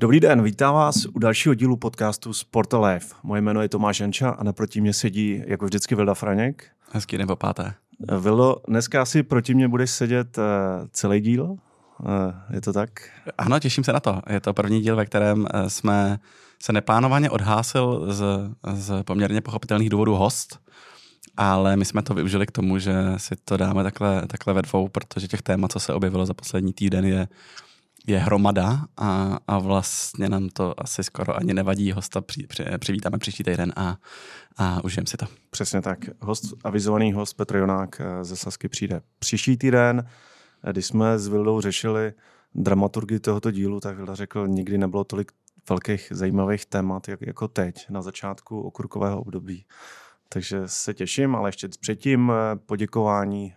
Dobrý den, vítám vás u dalšího dílu podcastu Sport Life. Moje jméno je Tomáš Janča a naproti mě sedí jako vždycky Vilda Franěk. Hezký nebo páté. Vildo, dneska asi proti mě budeš sedět uh, celý díl, uh, je to tak? Ano, těším se na to. Je to první díl, ve kterém eh, jsme se neplánovaně odhásil z, z poměrně pochopitelných důvodů host, ale my jsme to využili k tomu, že si to dáme takhle, takhle ve dvou, protože těch témat, co se objevilo za poslední týden, je je hromada a, a vlastně nám to asi skoro ani nevadí. Hosta při, při, přivítáme příští týden a, a užijeme si to. Přesně tak. Host, avizovaný host Petr Jonák eh, ze Sasky přijde příští týden. Eh, když jsme s Vildou řešili dramaturgii tohoto dílu, tak Vilda řekl, nikdy nebylo tolik velkých zajímavých témat, jak, jako teď, na začátku okurkového období. Takže se těším, ale ještě předtím eh, poděkování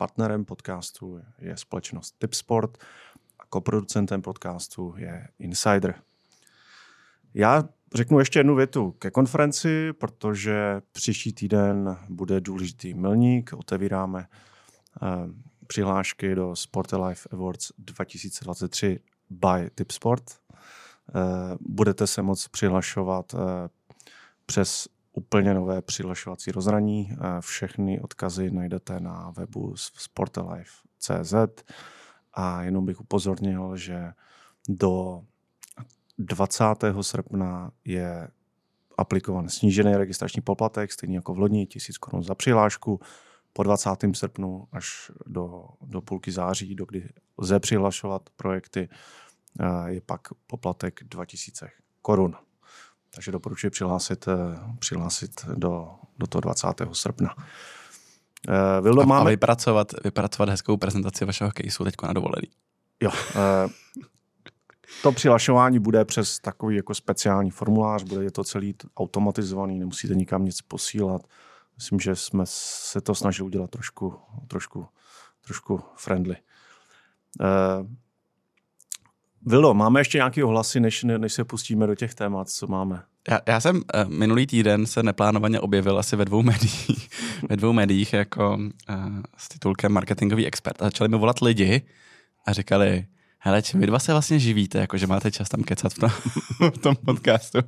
partnerem podcastu je společnost Tipsport. Koproducentem podcastu je Insider. Já řeknu ještě jednu větu ke konferenci, protože příští týden bude důležitý milník. Otevíráme eh, přihlášky do Sport Life Awards 2023 by Tipsport. Eh, budete se moct přihlašovat eh, přes úplně nové přihlašovací rozhraní. Všechny odkazy najdete na webu sportelife.cz. A jenom bych upozornil, že do 20. srpna je aplikovan snížený registrační poplatek, stejně jako v loni, 1000 korun za přihlášku. Po 20. srpnu až do, do půlky září, do kdy lze přihlašovat projekty, eh, je pak poplatek 2000 korun. Takže doporučuji přihlásit, eh, přihlásit do, do toho 20. srpna. Uh, Vildo, a, máme... a vypracovat, vypracovat hezkou prezentaci vašeho caseu teď na dovolený. Jo. Uh, to přihlašování bude přes takový jako speciální formulář, bude je to celý automatizovaný, nemusíte nikam nic posílat. Myslím, že jsme se to snažili udělat trošku, trošku, trošku friendly. Uh, Vilo, máme ještě nějaké ohlasy, než, než se pustíme do těch témat, co máme? Já, já jsem uh, minulý týden se neplánovaně objevil asi ve dvou médiích, ve dvou médiích jako uh, s titulkem marketingový expert a začali mi volat lidi a říkali, hele, čím vy dva se vlastně živíte, jako že máte čas tam kecat v tom, v tom podcastu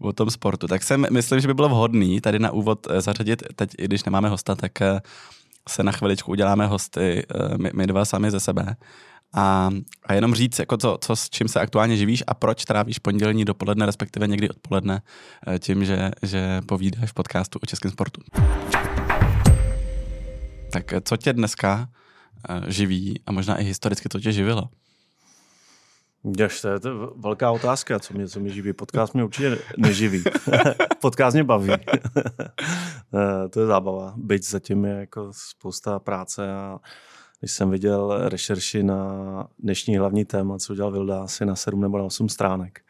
o tom sportu. Tak jsem myslím, že by bylo vhodný tady na úvod uh, zařadit, teď i když nemáme hosta, tak se na chviličku uděláme hosty, my, my dva sami ze sebe a, a jenom říct, jako co, co, s čím se aktuálně živíš a proč trávíš pondělní dopoledne, respektive někdy odpoledne, eh, tím, že, že povídáš v podcastu o českém sportu. Tak eh, co tě dneska eh, živí a možná i historicky to tě živilo? Jež, to je to velká otázka, co mě, co mě živí. Podcast mě určitě neživí. Podcast mě baví. to je zábava. Byť zatím je jako spousta práce a když jsem viděl rešerši na dnešní hlavní téma, co udělal Vilda, asi na 7 nebo na 8 stránek,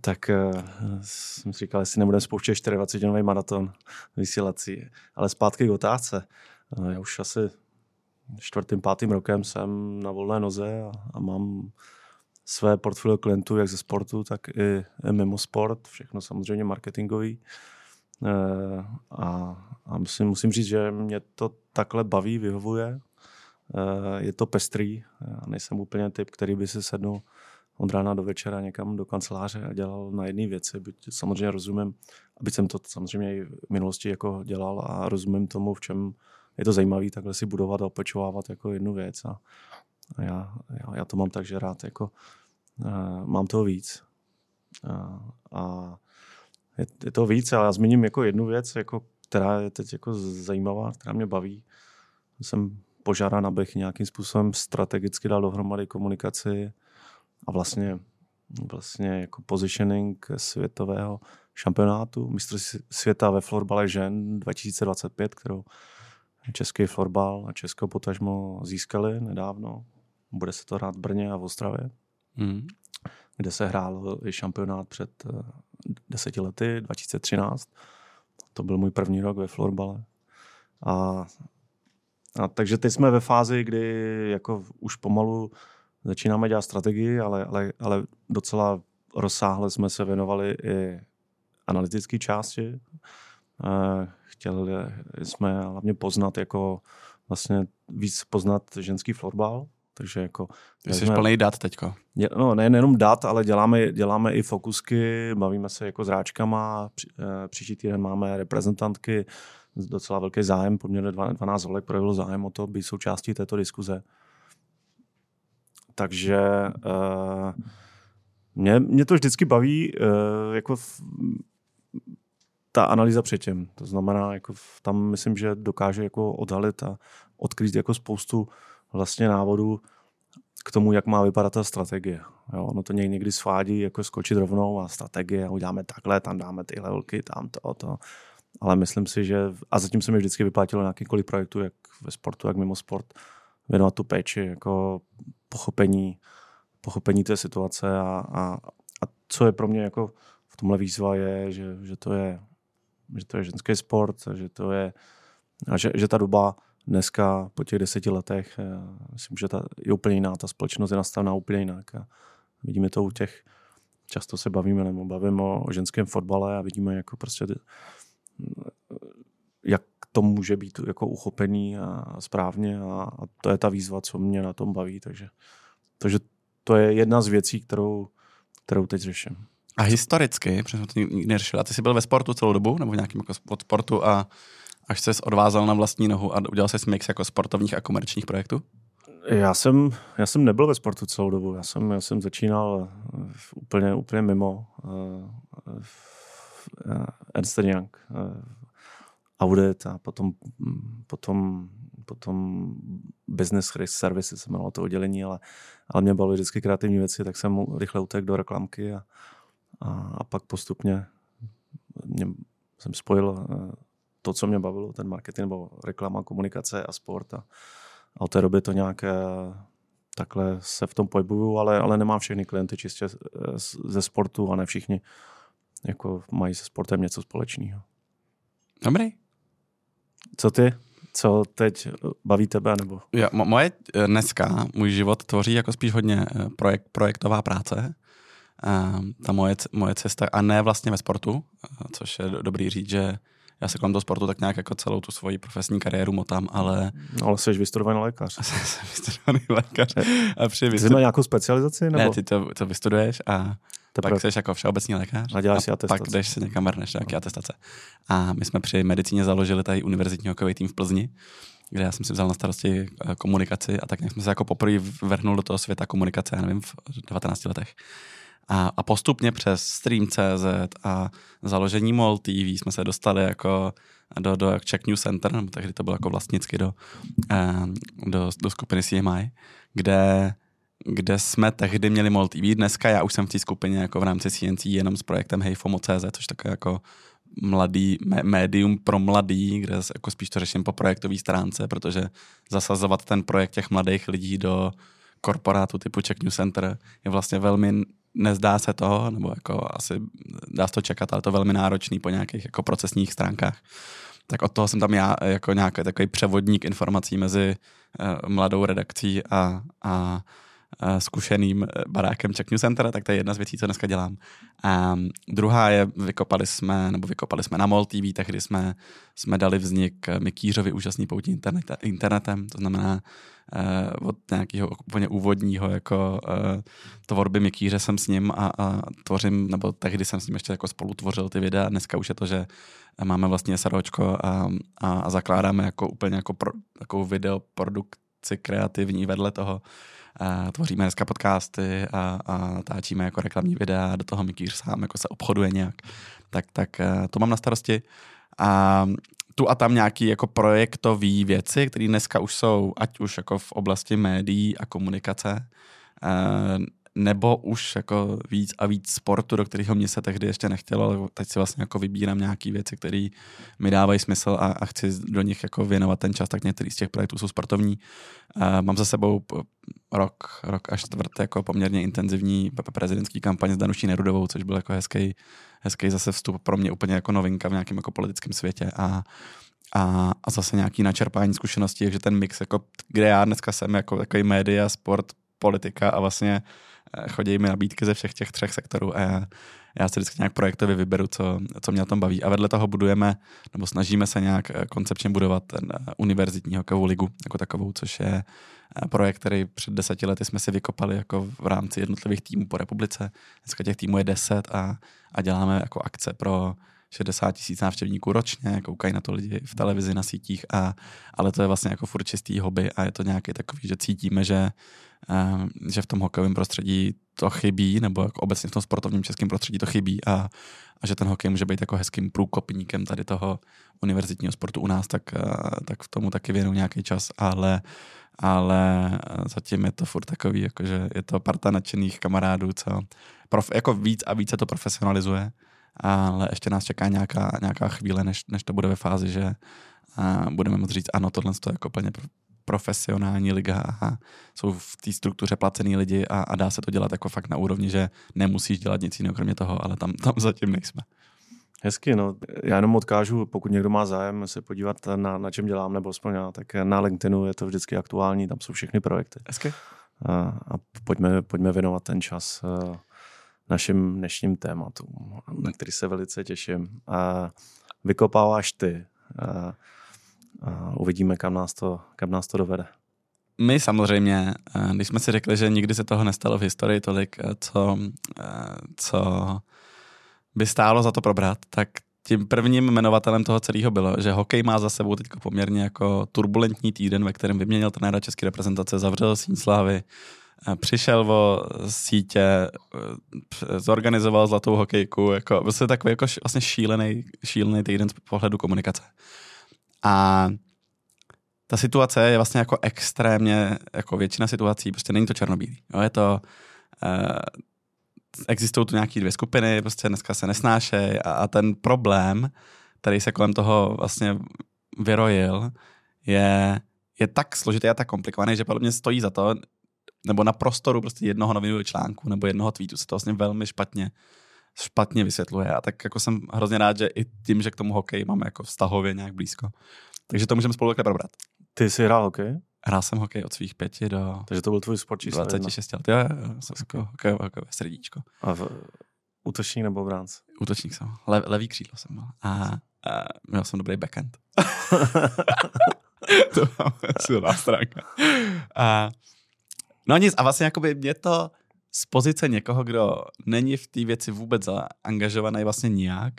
tak uh, jsem si říkal, jestli nebudeme spouštět 24-nový maraton vysílací. Ale zpátky k otázce. Uh, já už asi čtvrtým, pátým rokem jsem na volné noze a, a mám své portfolio klientů, jak ze sportu, tak i, mimo sport, všechno samozřejmě marketingový. Uh, a, a musím, musím říct, že mě to takhle baví, vyhovuje. Eh, je to pestrý. Já nejsem úplně typ, který by si sednul od rána do večera někam do kanceláře a dělal na jedné věci. Byť samozřejmě rozumím, aby jsem to samozřejmě i v minulosti jako dělal a rozumím tomu, v čem je to zajímavé takhle si budovat a opečovávat jako jednu věc. A, já, já, já, to mám tak, že rád jako uh, mám toho víc. Uh, a je, je to víc, ale já zmíním jako jednu věc, jako, která je teď jako zajímavá, která mě baví. Jsem požádán, abych nějakým způsobem strategicky dal dohromady komunikaci a vlastně, vlastně jako positioning světového šampionátu mistr světa ve florbale žen 2025, kterou český florbal a Česko potažmo získali nedávno. Bude se to hrát v Brně a v Ostravě, mm. kde se hrál i šampionát před eh, deseti lety, 2013. To byl můj první rok ve florbale. A a takže teď jsme ve fázi, kdy jako už pomalu začínáme dělat strategii, ale, ale, ale docela rozsáhle jsme se věnovali i analytické části. Chtěli jsme hlavně poznat, jako vlastně víc poznat ženský florbal Takže jako... Ty jsi jsme, plný dat teďko. No, ne, nejenom dat, ale děláme, děláme i fokusky, bavíme se jako s ráčkama, při, e, příští týden máme reprezentantky, docela velký zájem, poměrně 12 holek projevilo zájem o to být součástí této diskuze. Takže uh, mě, mě to vždycky baví, uh, jako v, ta analýza předtím. To znamená, jako tam myslím, že dokáže jako odhalit a odkryt jako spoustu vlastně návodů k tomu, jak má vypadat ta strategie. Jo, ono to někdy svádí jako skočit rovnou a strategie uděláme takhle, tam dáme ty levelky, tam to, to. Ale myslím si, že a zatím se mi vždycky vyplatilo nějakýkoliv projektu, jak ve sportu, jak mimo sport, věnovat tu péči, jako pochopení, pochopení té situace a, a, a co je pro mě jako v tomhle výzva je, že, že to je že to je ženský sport, že to je, a že, že ta doba dneska po těch deseti letech, eh, myslím, že ta je úplně jiná, ta společnost je nastavená úplně jinak. A vidíme to u těch, často se bavíme nebo bavíme o, o ženském fotbale a vidíme jako prostě jak to může být jako uchopený a správně a, a to je ta výzva, co mě na tom baví, takže, takže to je jedna z věcí, kterou, kterou teď řeším. A historicky, protože to nikdy neřešil, a ty jsi byl ve sportu celou dobu, nebo v nějakém jako od sportu a až se odvázal na vlastní nohu a udělal jsi mix jako sportovních a komerčních projektů? Já jsem, já jsem nebyl ve sportu celou dobu. Já jsem, já jsem začínal úplně, úplně mimo. Uh, Ernst Young, uh, Audit a potom, potom, potom Business Services se jmenovalo to oddělení, ale, ale mě bavily vždycky kreativní věci, tak jsem rychle utekl do reklamky a, a, a pak postupně mě, jsem spojil eh, to, co mě bavilo, ten marketing nebo reklama, komunikace a sport. A, a od té doby to nějak takhle se v tom pohybuju, ale, ale nemám všechny klienty čistě ze sportu a ne všichni jako mají se sportem něco společného. Dobrý. Co ty? Co teď baví tebe? Nebo? Ja, moje eh, dneska, můj život tvoří jako spíš hodně eh, projekt, projektová práce. Ehm, ta moje, moje cesta, a ne vlastně ve sportu, eh, což je dobrý říct, že já se kolem toho sportu tak nějak jako celou tu svoji profesní kariéru motám, ale... No, ale jsi vystudovaný lékař. jsem vystudovaný lékař. A při vystu... Jsi nějakou specializaci? Nebo? Ne, ty to, to vystuduješ a Teprve. pak jsi jako všeobecný lékař. A děláš si atestace. Pak jdeš si někam vrneš nějaké atestace. A my jsme při medicíně založili tady univerzitní hokejový tým v Plzni, kde já jsem si vzal na starosti eh, komunikaci a tak nějak jsme se jako poprvé vrhnul do toho světa komunikace, já nevím, v 19 letech. A, a postupně přes Stream.cz a založení MOL TV jsme se dostali jako do, do Czech News Center, nebo tehdy to bylo jako vlastnicky do, eh, do, do skupiny CMI, kde kde jsme tehdy měli MOL TV. Dneska já už jsem v té skupině jako v rámci CNC jenom s projektem HeyFomo.cz, což také jako mladý médium pro mladý, kde jako spíš to řeším po projektové stránce, protože zasazovat ten projekt těch mladých lidí do korporátu typu Czech News Center je vlastně velmi nezdá se to, nebo jako asi dá se to čekat, ale to velmi náročný po nějakých jako procesních stránkách. Tak od toho jsem tam já jako nějaký takový převodník informací mezi uh, mladou redakcí a, a zkušeným eh, barákem Czech News Center, tak to je jedna z věcí, co dneska dělám. A druhá je, vykopali jsme, nebo vykopali jsme na MOL TV, tehdy jsme, jsme dali vznik Mikýřovi úžasný poutí internet, internetem, to znamená uh, od nějakého úplně úvodního jako uh, tvorby Mikýře jsem s ním a, a tvořím, nebo tehdy jsem s ním ještě jako spolu tvořil ty videa, dneska už je to, že máme vlastně SROčko a, a, a zakládáme jako úplně jako pro, takovou videoprodukci kreativní vedle toho, a tvoříme dneska podcasty a, a táčíme jako reklamní videa, do toho Mikýř sám jako se obchoduje nějak, tak, tak eh, to mám na starosti. A tu a tam nějaký jako projektové věci, které dneska už jsou, ať už jako v oblasti médií a komunikace, eh, nebo už jako víc a víc sportu, do kterého mě se tehdy ještě nechtělo, ale teď si vlastně jako vybírám nějaké věci, které mi dávají smysl a, a chci do nich jako věnovat ten čas, tak některý z těch projektů jsou sportovní. Uh, mám za sebou rok, rok až čtvrt jako poměrně intenzivní prezidentský kampaň s Danuší Nerudovou, což byl jako hezký, hezký zase vstup pro mě úplně jako novinka v nějakém jako politickém světě a a, a zase nějaký načerpání zkušeností, takže ten mix, jako, kde já dneska jsem jako takový média, sport, politika a vlastně eh, chodí mi nabídky ze všech těch třech sektorů a já, já si vždycky nějak projektově vyberu, co, co mě na tom baví. A vedle toho budujeme, nebo snažíme se nějak eh, koncepčně budovat ten univerzitní hokejovou ligu jako takovou, což je projekt, který před deseti lety jsme si vykopali jako v rámci jednotlivých týmů po republice. Dneska těch týmů je deset a, a děláme jako akce pro 60 tisíc návštěvníků ročně, koukají na to lidi v televizi, na sítích, a, ale to je vlastně jako furt čistý hobby a je to nějaký takový, že cítíme, že, a, že v tom hokejovém prostředí to chybí, nebo jako obecně v tom sportovním českém prostředí to chybí a, a že ten hokej může být jako hezkým průkopníkem tady toho univerzitního sportu u nás, tak, a, tak v tomu taky věnu nějaký čas, ale ale zatím je to furt takový, jakože je to parta nadšených kamarádů, co prof, jako víc a více to profesionalizuje ale ještě nás čeká nějaká, nějaká chvíle, než, než to bude ve fázi, že a budeme moct říct, ano, tohle je jako plně profesionální liga a jsou v té struktuře placený lidi a, a dá se to dělat jako fakt na úrovni, že nemusíš dělat nic jiného kromě toho, ale tam, tam zatím nejsme. Hezky, no. Já jenom odkážu, pokud někdo má zájem se podívat na, na čem dělám, nebo aspoň já, tak na LinkedInu je to vždycky aktuální, tam jsou všechny projekty. Hezky. A, a pojďme, pojďme věnovat ten čas našim dnešním tématům, na který se velice těším. A vykopáváš ty. A, a uvidíme, kam nás, to, kam nás to dovede. My samozřejmě, když jsme si řekli, že nikdy se toho nestalo v historii tolik, co, co by stálo za to probrat, tak tím prvním jmenovatelem toho celého bylo, že hokej má za sebou teď poměrně jako turbulentní týden, ve kterém vyměnil trenéra české reprezentace, zavřel síň slávy, přišel o sítě, eh, zorganizoval zlatou hokejku, jako vlastně takový jako vlastně šílený, šílený týden z pohledu komunikace. A ta situace je vlastně jako extrémně, jako většina situací, prostě není to černobílý. Jo, je to, uh, existují tu nějaké dvě skupiny, prostě dneska se nesnášejí a, a ten problém, který se kolem toho vlastně vyrojil, je, je tak složitý a tak komplikovaný, že podle mě stojí za to nebo na prostoru prostě jednoho novinového článku nebo jednoho tweetu se to vlastně velmi špatně špatně vysvětluje. A tak jako jsem hrozně rád, že i tím, že k tomu hokej máme jako vztahově nějak blízko. Takže to můžeme spolu takhle probrat. Ty jsi hrál hokej? Hrál jsem hokej od svých pěti do... Takže to byl tvůj sport číslo 26 let. Jo, jo, jo jsem okay. jako hokej, hokej, srdíčko. A v, útočník nebo bránc? Útočník jsem. Le, levý křídlo jsem byl. A, a měl jsem dobrý backhand. to mám silná stránka. A, No nic, a vlastně jakoby mě to z pozice někoho, kdo není v té věci vůbec zaangažovaný vlastně nijak,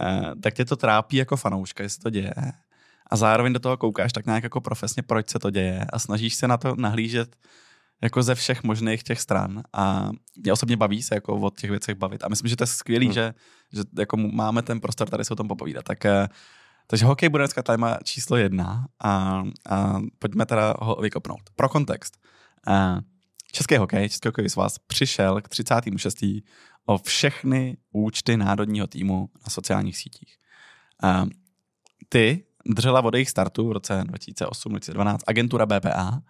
eh, tak tě to trápí jako fanouška, jestli to děje. A zároveň do toho koukáš tak nějak jako profesně, proč se to děje a snažíš se na to nahlížet jako ze všech možných těch stran a mě osobně baví se jako o těch věcech bavit a myslím, že to je skvělý, hmm. že, že jako máme ten prostor tady se o tom popovídat. Tak, eh, takže hokej bude dneska téma číslo jedna a, a pojďme teda ho vykopnout. Pro kontext. Český hokej, Český hokejový svaz přišel k 36. o všechny účty národního týmu na sociálních sítích. Ty držela od jejich startu v roce 2008-2012 agentura BPA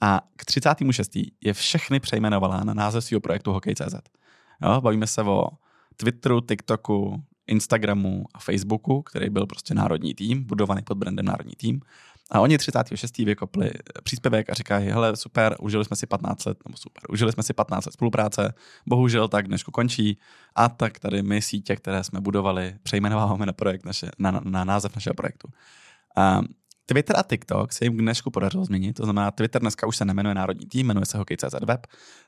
a k 36. je všechny přejmenovala na název svého projektu Hokej.cz. Jo, bavíme se o Twitteru, TikToku, Instagramu a Facebooku, který byl prostě národní tým, budovaný pod brandem národní tým. A oni 36. vykopli příspěvek a říkají, hele, super, užili jsme si 15 let, nebo super, užili jsme si 15 let spolupráce, bohužel tak dnešku končí a tak tady my sítě, které jsme budovali, přejmenováváme na projekt naše, na, na, na název našeho projektu. A Twitter a TikTok se jim k dnešku podařilo změnit, to znamená, Twitter dneska už se nemenuje Národní tým, jmenuje se Hokej.cz Web,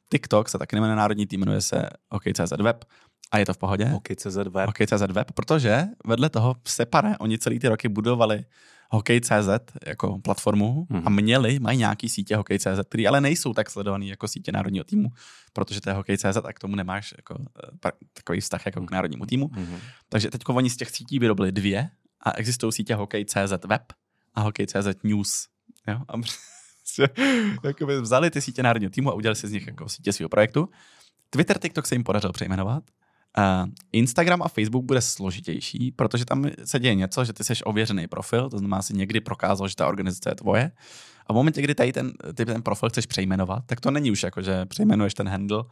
TikTok se taky nemenuje Národní tým, jmenuje se Hokej.cz Web a je to v pohodě. Hokej.cz Web. Hokej.cz Web, protože vedle toho separe, oni celý ty roky budovali Hokej.cz jako platformu hmm. a mhm. měli, mají nějaký sítě Hokej.cz, který ale nejsou tak sledovaný jako sítě národního týmu, protože to je Hokej.cz a k tomu nemáš jako, uh, takový vztah jako k národnímu týmu. Hmm. Takže teď oni z těch sítí vyrobili dvě a existují sítě Hokej.cz web a Hokej.cz news. Jo? A prostě, jakoby vzali ty sítě národního týmu a udělali si z nich jako sítě svého projektu. Twitter, TikTok se jim podařilo přejmenovat Uh, Instagram a Facebook bude složitější, protože tam se děje něco, že ty jsi ověřený profil, to znamená, si někdy prokázal, že ta organizace je tvoje. A v momentě, kdy tady ten, ty ten profil chceš přejmenovat, tak to není už jako, že přejmenuješ ten handle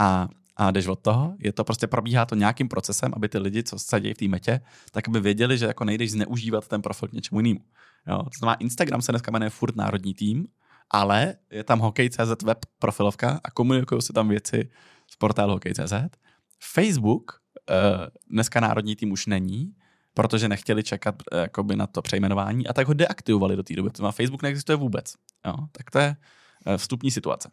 a, a jdeš od toho. Je to prostě probíhá to nějakým procesem, aby ty lidi, co se dějí v té metě, tak aby věděli, že jako nejdeš zneužívat ten profil k něčemu jinému. Jo? To znamená, Instagram se dneska jmenuje furt národní tým, ale je tam hokej.cz web profilovka a komunikují se tam věci z portálu hokej.cz. Facebook uh, dneska národní tým už není, protože nechtěli čekat uh, jakoby na to přejmenování a tak ho deaktivovali do té doby. To znamená, Facebook neexistuje vůbec. Jo, tak to je uh, vstupní situace.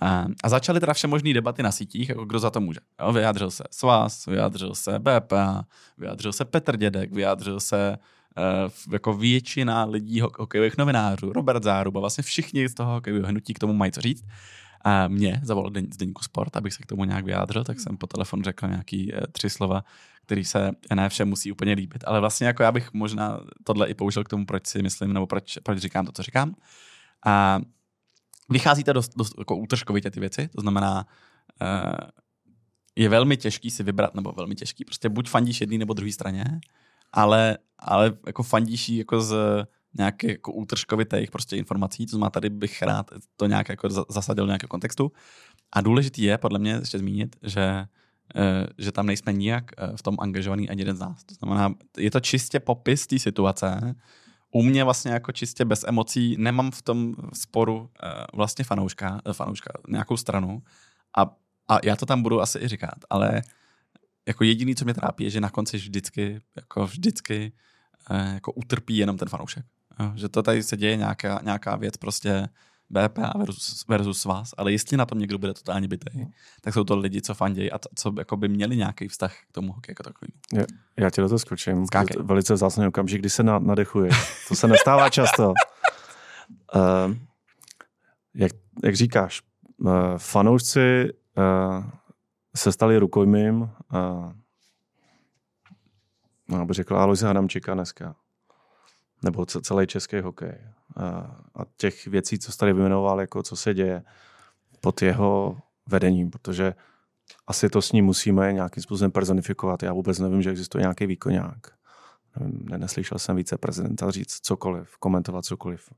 A, začaly teda vše možné debaty na sítích, jako kdo za to může. Jo, vyjádřil se Svaz, vyjádřil se BPA, vyjádřil se Petr Dědek, vyjádřil se jako většina lidí hokejových novinářů, Robert Záruba, vlastně všichni z toho hokejového hnutí k tomu mají co říct. A mě zavolal den, z Deníku Sport, abych se k tomu nějak vyjádřil, tak jsem po telefonu řekl nějaký uh, tři slova, který se ne všem musí úplně líbit. Ale vlastně jako já bych možná tohle i použil k tomu, proč si myslím, nebo proč, proč říkám to, co říkám. A vycházíte dost, dost jako útržkovitě ty věci, to znamená, uh, je velmi těžký si vybrat, nebo velmi těžký, prostě buď fandíš jedný nebo druhý straně, ale, ale jako fandíš jako z nějaké jako útržkovitých prostě informací, to znamená, tady bych rád to nějak jako zasadil do nějakého kontextu. A důležitý je podle mě ještě zmínit, že eh, že tam nejsme nijak eh, v tom angažovaný ani jeden z nás. To znamená, je to čistě popis té situace, u mě vlastně jako čistě bez emocí nemám v tom sporu uh, vlastně fanouška, fanouška, nějakou stranu a, a já to tam budu asi i říkat, ale jako jediný, co mě trápí, je, že na konci vždycky, jako vždycky jako utrpí jenom ten fanoušek. Že to tady se děje nějaká, nějaká věc prostě BPA versus, versus vás, ale jestli na tom někdo bude totálně bytý, no. tak jsou to lidi, co fandějí a co jako by měli nějaký vztah k tomu hokeji jako takový. Já, já tě do toho skočím. Skákej. Velice vzácný okamžik, kdy se na, nadechuje. To se nestává často. Uh, jak, jak říkáš, uh, fanoušci uh, se stali rukojmím uh, no, bych řekl Alois Hadamčíka dneska nebo celý český hokej. A těch věcí, co jsi tady vyjmenoval, jako co se děje pod jeho vedením, protože asi to s ním musíme nějakým způsobem personifikovat. Já vůbec nevím, že existuje nějaký výkonák. Neslyšel jsem více prezidenta říct cokoliv, komentovat cokoliv.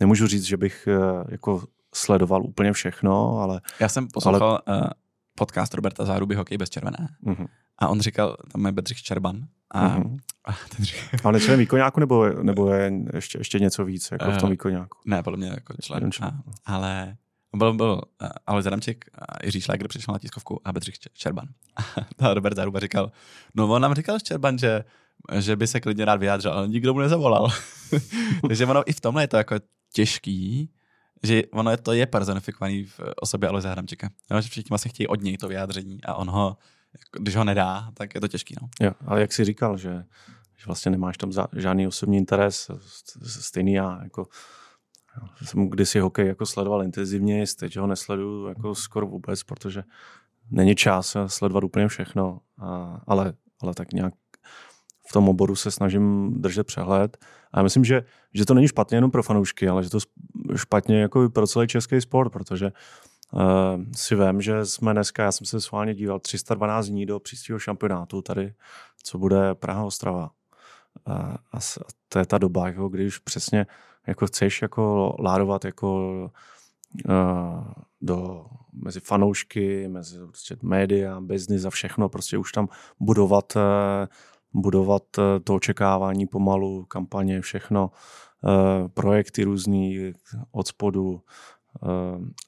Nemůžu říct, že bych eh, jako sledoval úplně všechno, ale... Já jsem poslouchal ale... Eh, podcast Roberta Záruby Hokej bez červené. Uh-huh. A on říkal, tam je Bedřich Čerban. A, uh-huh. a ten říkal... Ale člen výkonňáku nebo, nebo je ještě, ještě něco víc jako v tom eh, výkonňáku? Ne, podle mě jako člen. člen. A, ale byl, byl uh, Alois Adamček a Jiří Šláger přišel na tiskovku a Bedřich Čerban. A Robert Záruba říkal, no on nám říkal Čerban, že že by se klidně rád vyjádřil, ale nikdo mu nezavolal. Takže ono i v tomhle je to jako těžký, že ono je, to je personifikovaný v osobě Aloise Hramčeka. že všichni vlastně chtějí od něj to vyjádření a on ho, když ho nedá, tak je to těžký. No. Jo, ale jak jsi říkal, že, že vlastně nemáš tam za, žádný osobní interes, stejný já, jako jsem kdysi hokej jako sledoval intenzivně, teď ho nesleduju jako skoro vůbec, protože není čas sledovat úplně všechno, a, ale, ale tak nějak v tom oboru se snažím držet přehled. A já myslím, že, že to není špatně jenom pro fanoušky, ale že to špatně jako pro celý český sport, protože uh, si vím, že jsme dneska, já jsem se sválně díval, 312 dní do příštího šampionátu tady, co bude Praha Ostrava. Uh, a to je ta doba, jako, kdy už přesně jako chceš jako ládovat jako uh, do, mezi fanoušky, mezi prostě média, biznis a všechno, prostě už tam budovat uh, budovat to očekávání pomalu, kampaně, všechno, projekty různý od spodu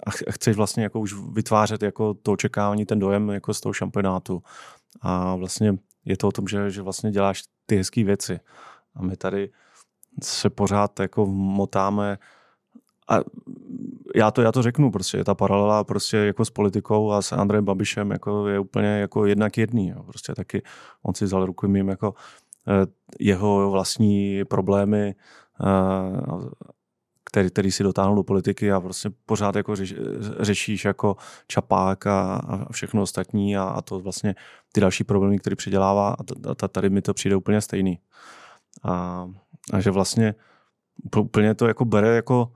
a chceš vlastně jako už vytvářet jako to očekávání, ten dojem jako z toho šampionátu. A vlastně je to o tom, že, že vlastně děláš ty hezké věci. A my tady se pořád jako motáme a já to, já to řeknu, prostě ta paralela prostě jako s politikou a s Andrejem Babišem jako je úplně jako jednak jedný. Jo. Prostě taky on si vzal rukojmím jako eh, jeho vlastní problémy, eh, který, který si dotáhnul do politiky a prostě pořád jako řeš, řešíš jako čapák a, a všechno ostatní a, a to vlastně ty další problémy, které přidělává a, a tady mi to přijde úplně stejný. A, a že vlastně úplně to jako bere jako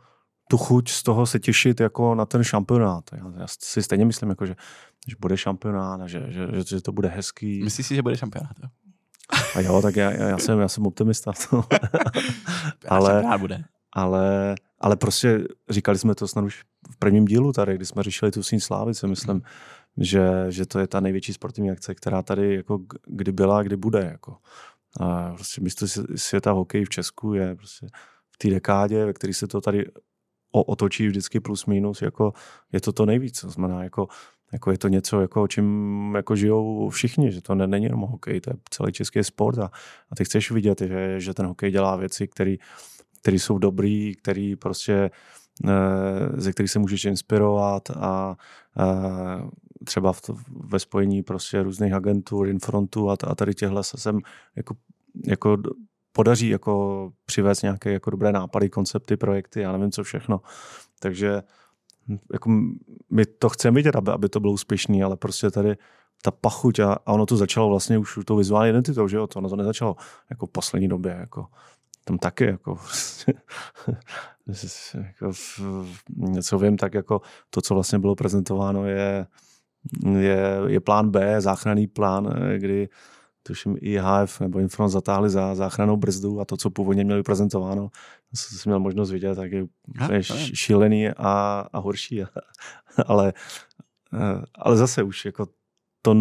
tu chuť z toho se těšit jako na ten šampionát. Já, já si stejně myslím, jako, že, že bude šampionát a že, že, že, že to bude hezký. Myslíš si, že bude šampionát? Jo? A jo, tak já, já, jsem, já jsem optimista. ale, bude. Ale, ale prostě říkali jsme to snad už v prvním dílu tady, kdy jsme řešili tu síň Slávice, myslím, že, že to je ta největší sportovní akce, která tady jako kdy byla, kdy bude. Jako. A prostě místo světa hokej v Česku je prostě v té dekádě, ve které se to tady otočí vždycky plus minus, jako je to to nejvíc. To znamená, jako, jako je to něco, jako, čím jako žijou všichni, že to ne, není jenom hokej, to je celý český sport a, a ty chceš vidět, že, že ten hokej dělá věci, které jsou dobrý, který prostě eh, ze kterých se můžeš inspirovat a, a třeba v ve spojení prostě různých agentur, infrontů a, a tady těchhle se sem jako, jako podaří jako přivést nějaké jako dobré nápady, koncepty, projekty, já nevím co všechno. Takže jako my to chceme vidět, aby, aby to bylo úspěšný, ale prostě tady ta pachuť a, a ono to začalo vlastně už to vizuální identitou, že jo, to ono to nezačalo jako v poslední době, jako tam taky jako, jako něco vím, tak jako to, co vlastně bylo prezentováno je, je, je plán B, záchranný plán, kdy tuším IHF nebo Infront zatáhli za záchranou brzdu a to, co původně měli prezentováno, co jsem měl možnost vidět, tak je je šílený a, a horší. ale, eh, ale zase už jako to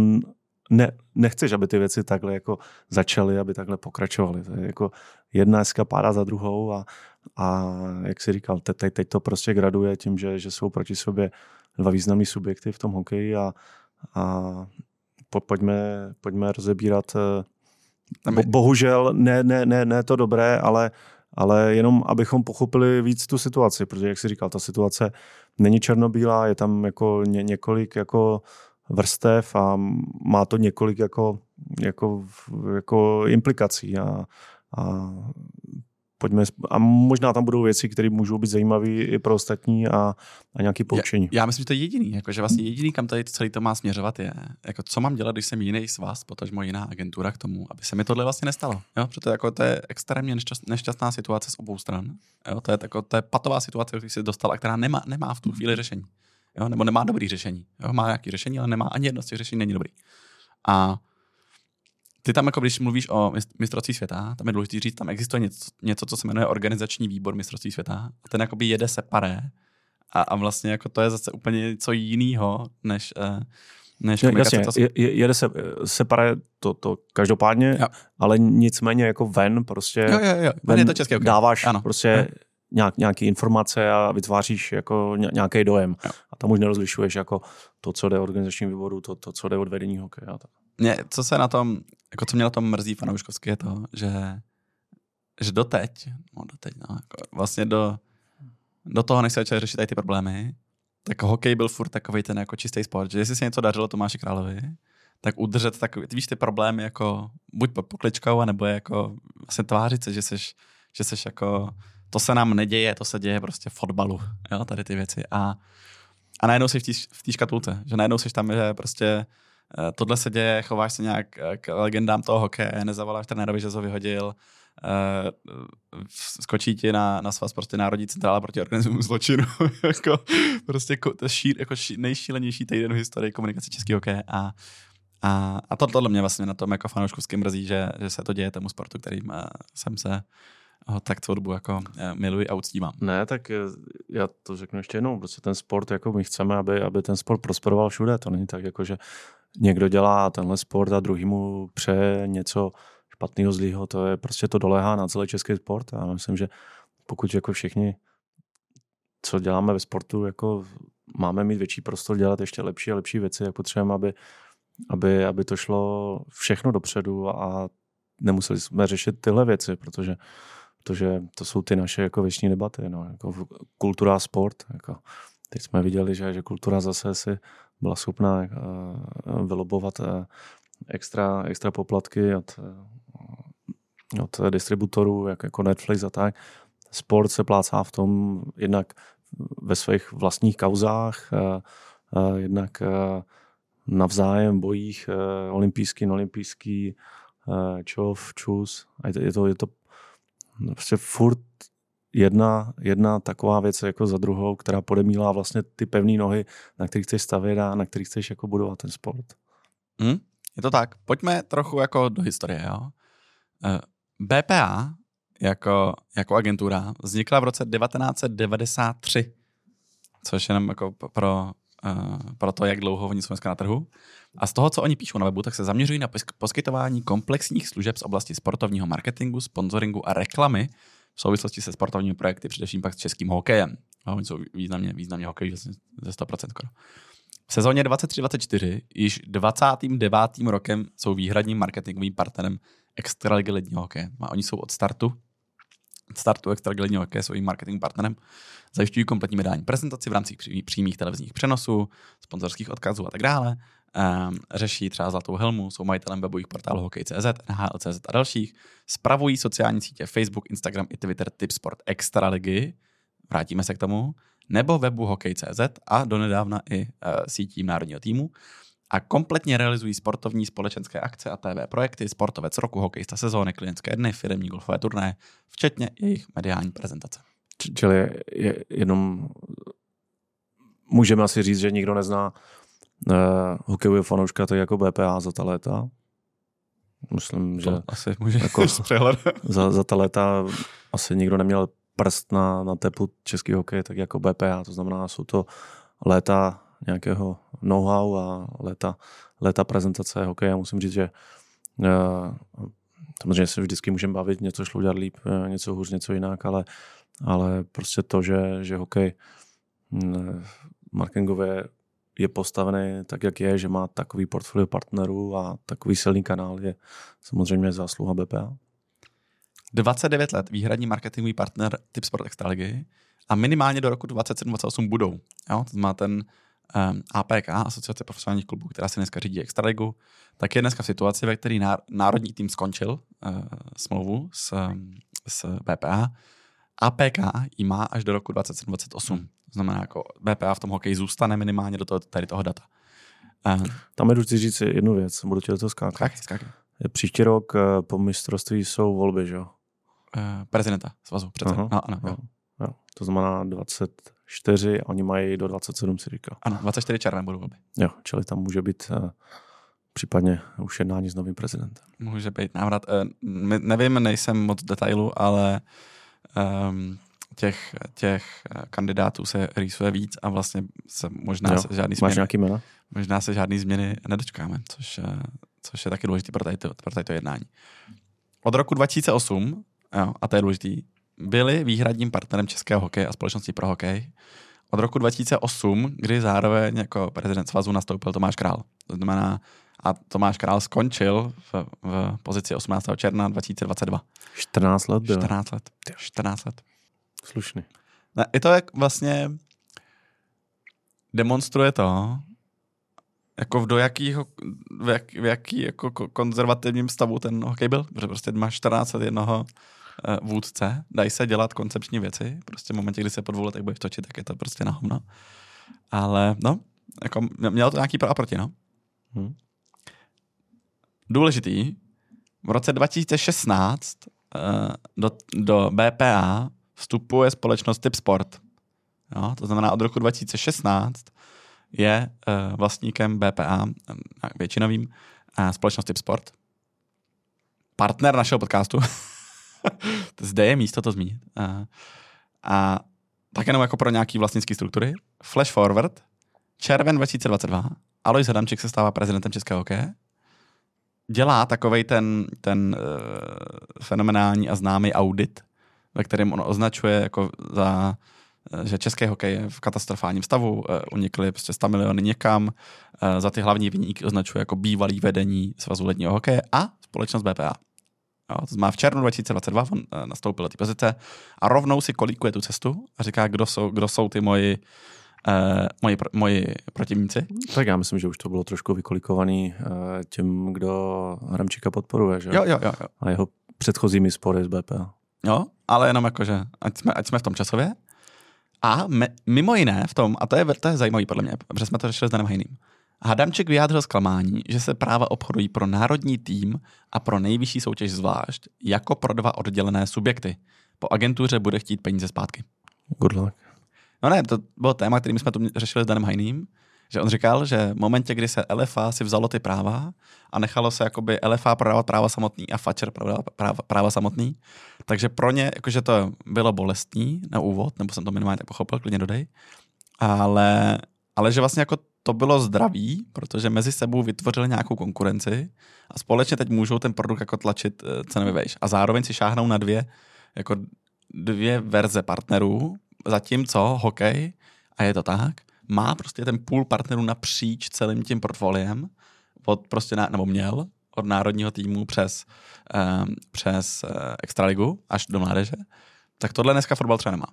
ne, nechceš, aby ty věci takhle jako začaly, aby takhle pokračovaly. To je jako jedna eskapáda za druhou a, a jak si říkal, teď, teď to prostě graduje tím, že, že jsou proti sobě dva významní subjekty v tom hokeji a, a po, pojďme, pojďme rozebírat eh, Bo, bohužel ne, ne, ne, ne to dobré, ale, ale jenom abychom pochopili víc tu situaci, protože jak si říkal, ta situace není černobílá, je tam jako ně, několik jako vrstev a má to několik jako, jako, jako implikací a, a pojďme, a možná tam budou věci, které můžou být zajímavé i pro ostatní a, a nějaký poučení. Já, já, myslím, že to je jediný, jako, že vlastně jediný, kam tady celý to má směřovat, je, jako, co mám dělat, když jsem jiný z vás, potažmo jiná agentura k tomu, aby se mi tohle vlastně nestalo. Jo? Protože jako, to je extrémně nešťastná situace z obou stran. Jo? To, je, jako, to je patová situace, který se dostal a která nemá, nemá v tu chvíli řešení. Jo? Nebo nemá dobrý řešení. Jo? Má nějaký řešení, ale nemá ani jedno z těch řešení není dobrý. A ty tam, jako když mluvíš o mistrovství světa, tam je důležité říct, tam existuje něco, něco, co se jmenuje organizační výbor mistrovství světa. A ten jakoby jede separé. A, a vlastně jako to je zase úplně něco jiného, než, uh, než Jasně, to... je, jede se separé to, to každopádně, jo. ale nicméně jako ven prostě jo, jo, jo. Ven je to český, okay. dáváš ano. prostě jo. Nějak, nějaký informace a vytváříš jako nějaký dojem. Jo. A tam už nerozlišuješ jako to, co jde od organizačního výboru, to, to co jde od vedení hokeje. A tak. Mě, co se na tom, jako co mě na tom mrzí fanouškovsky je to, že, že doteď, no doteď, no, jako vlastně do, do toho, než se začali řešit tady ty problémy, tak hokej byl furt takový ten jako čistý sport, že jestli se něco dařilo Tomáši Královi, tak udržet takový, ty víš ty problémy jako buď pod pokličkou, anebo jako vlastně tvářit se, že seš, že seš jako, to se nám neděje, to se děje prostě v fotbalu, jo, tady ty věci a, a najednou jsi v té škatulce, že najednou jsi tam, že prostě Eh, tohle se děje, chováš se nějak eh, k legendám toho hokeje, nezavoláš trenérovi, že to vyhodil, uh, skočí ti na, na svaz prostě Národní centrála proti organizmu zločinu. jako, prostě šír, jako ší, nejšílenější týden v historii komunikace českého hokeje a a, a to, tohle mě vlastně na tom jako fanouškovským mrzí, že, že se to děje tomu sportu, kterým jsem se ho tak celou dobu jako uh, miluji a uctívám. Ne, tak já to řeknu ještě jednou, prostě ten sport, jako my chceme, aby, aby ten sport prosperoval všude, to není tak jako, že někdo dělá tenhle sport a druhý mu přeje něco špatného, zlého, to je prostě to doléhá na celý český sport. A myslím, že pokud jako všichni, co děláme ve sportu, jako máme mít větší prostor dělat ještě lepší a lepší věci, jak potřebujeme, aby, aby, aby to šlo všechno dopředu a nemuseli jsme řešit tyhle věci, protože, protože to jsou ty naše jako věční debaty, no, jako kultura a sport. Jako. Teď jsme viděli, že, že kultura zase si byla schopná eh, vylobovat eh, extra, extra poplatky od, eh, od distributorů, jak, jako Netflix a tak. Sport se plácá v tom jednak ve svých vlastních kauzách, jednak navzájem bojích olympijský, neolympijský, čov, čus. A je to, je to prostě furt jedna, jedna taková věc jako za druhou, která podemílá vlastně ty pevné nohy, na kterých chceš stavět a na kterých chceš jako budovat ten sport. Hmm, je to tak. Pojďme trochu jako do historie. Jo? Eh, BPA jako, jako agentura vznikla v roce 1993, což je jenom jako pro, pro to, jak dlouho oni jsou dneska na trhu. A z toho, co oni píšou na webu, tak se zaměřují na poskytování komplexních služeb z oblasti sportovního marketingu, sponsoringu a reklamy v souvislosti se sportovními projekty, především pak s českým hokejem. No, oni jsou významně, významně hokej ze 100% skoro. V sezóně 23-24 již 29. rokem jsou výhradním marketingovým partnerem Extraligy ledního hokeje. A oni jsou od startu startu ledního hokeje svým marketing partnerem. Zajišťují kompletní mediální prezentaci v rámci přímých televizních přenosů, sponzorských odkazů a tak dále. Um, řeší třeba Zlatou helmu, jsou majitelem webových portálů Hokej.cz, NHL.cz a dalších. Spravují sociální sítě Facebook, Instagram i Twitter Tipsport Extraligy. Vrátíme se k tomu nebo webu Hokej.cz a donedávna i uh, sítí národního týmu a kompletně realizují sportovní společenské akce a TV projekty, sportovec roku, hokejista sezóny, klientské dny, firmní golfové turné, včetně jejich mediální prezentace. Čili je, je jenom můžeme asi říct, že nikdo nezná uh, hokejového fanouška tak jako BPA za ta léta. Myslím, že to asi může jako za, za ta léta asi nikdo neměl prst na, na tepu český hokej, tak jako BPA, to znamená, jsou to léta nějakého know-how a léta, léta prezentace hokeje. Musím říct, že uh, samozřejmě se vždycky můžeme bavit, něco šlo udělat líp, uh, něco hůř, něco jinak, ale, ale prostě to, že, že hokej uh, marketingově je postavený tak, jak je, že má takový portfolio partnerů a takový silný kanál, je samozřejmě zásluha BPA. 29 let výhradní marketingový partner Tipsport Extraligy a minimálně do roku 2027-2028 budou. Jo? To znamená ten APK, Asociace profesionálních klubů, která si dneska řídí Extraligu, tak je dneska v situaci, ve které národní tým skončil uh, smlouvu s, s BPA. APK ji má až do roku 2027-2028. To znamená, jako BPA v tom hokeji zůstane minimálně do toho, tady toho data. Uh, Tam je důležité říct jednu věc, budu ti do toho skákat. Skákej, skákej. Příští rok eh, po mistrovství jsou volby, že jo? Uh, prezidenta svazu, přece. Uh-huh. No, ano. Jo. To znamená 24, oni mají do 27, si říká. Ano, 24 červen budou volby. Jo, čili tam může být uh, případně už jednání s novým prezidentem. Může být návrat. Uh, nevím, nejsem moc detailu, ale um, těch, těch kandidátů se rýsuje víc a vlastně se možná jo, se žádný změny, nějaký jména? Možná se žádný změny nedočkáme, což, což je taky důležité pro tady to, pro tady to jednání. Od roku 2008 jo, a to je důležitý, byli výhradním partnerem Českého hokeje a společnosti pro hokej od roku 2008, kdy zároveň jako prezident svazu nastoupil Tomáš Král. To znamená, a Tomáš Král skončil v, v pozici 18. června 2022. 14 let bylo. 14 let. 14 let. Slušný. Ne, I to jak vlastně demonstruje to, jako do jakýho, v, jak, v jaký jako konzervativním stavu ten hokej byl, protože prostě máš 14 let jednoho vůdce, dají se dělat koncepční věci, prostě v momentě, kdy se po dvou letech budeš točit, tak je to prostě na hovno. Ale no, jako mělo to nějaký pro a proti, no. Hmm. Důležitý, v roce 2016 uh, eh, do, do BPA vstupuje společnost Tip Sport. Jo, to znamená od roku 2016 je uh, vlastníkem BPA, většinovým, uh, společnost Tip Sport. Partner našeho podcastu. Zde je místo to zmínit. Uh, a tak jenom jako pro nějaký vlastnické struktury. Flash forward, červen 2022, Alois Hadamček se stává prezidentem Českého hokeje. Dělá takovej ten, ten uh, fenomenální a známý audit, ve kterém on označuje jako za Eh, že český hokej je v katastrofálním stavu, eh, unikly prostě 100 miliony někam, za ty hlavní vyníky označuje jako bývalý vedení Svazu ledního hokeje a společnost BPA. Jo, to znamená v červnu 2022 on nastoupil do té pozice a rovnou si kolíkuje tu cestu a říká, kdo jsou, kdo jsou ty moji, uh, moji, moji protivníci. Tak já myslím, že už to bylo trošku vykolikovaný uh, tím, kdo Hramčíka podporuje, že? Jo, jo, jo, jo. A jeho předchozími spory s BPA. Jo, ale jenom jakože, ať jsme, ať jsme v tom časově, a me, mimo jiné v tom, a to je, to je zajímavý podle mě, protože jsme to řešili s Danem Hajným, Hadamček vyjádřil zklamání, že se práva obchodují pro národní tým a pro nejvyšší soutěž zvlášť, jako pro dva oddělené subjekty. Po agentuře bude chtít peníze zpátky. Good luck. No ne, to bylo téma, který jsme tu řešili s Danem Hajným, že on říkal, že v momentě, kdy se LFA si vzalo ty práva a nechalo se jakoby LFA prodávat práva samotný a Fatcher prodávat práva, práva samotný, takže pro ně jakože to bylo bolestní na úvod, nebo jsem to minimálně tak pochopil, klidně dodej, ale, ale že vlastně jako to bylo zdravý, protože mezi sebou vytvořili nějakou konkurenci a společně teď můžou ten produkt jako tlačit eh, cenově vejš. A zároveň si šáhnou na dvě, jako dvě verze partnerů, zatímco hokej, a je to tak, má prostě ten půl partnerů napříč celým tím portfoliem, od prostě, na, nebo měl, od národního týmu přes, um, přes uh, extraligu až do mládeže, tak tohle dneska fotbal třeba nemá.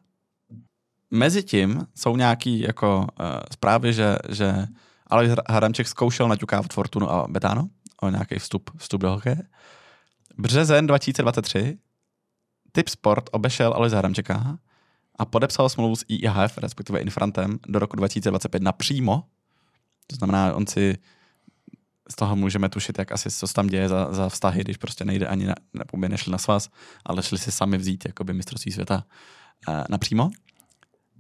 Mezitím jsou nějaký jako uh, zprávy, že, že Alois Haramček zkoušel naťukávat Fortunu a Betano o nějaký vstup, vstup do hokeje. Březen 2023 Typ Sport obešel Alois Haramčeka a podepsal smlouvu s IIHF, respektive Infrantem, do roku 2025 napřímo. To znamená, on si z toho můžeme tušit, jak asi co se tam děje za, za vztahy, když prostě nejde ani na, nešli na svaz, ale šli si sami vzít jakoby mistrovství světa uh, napřímo.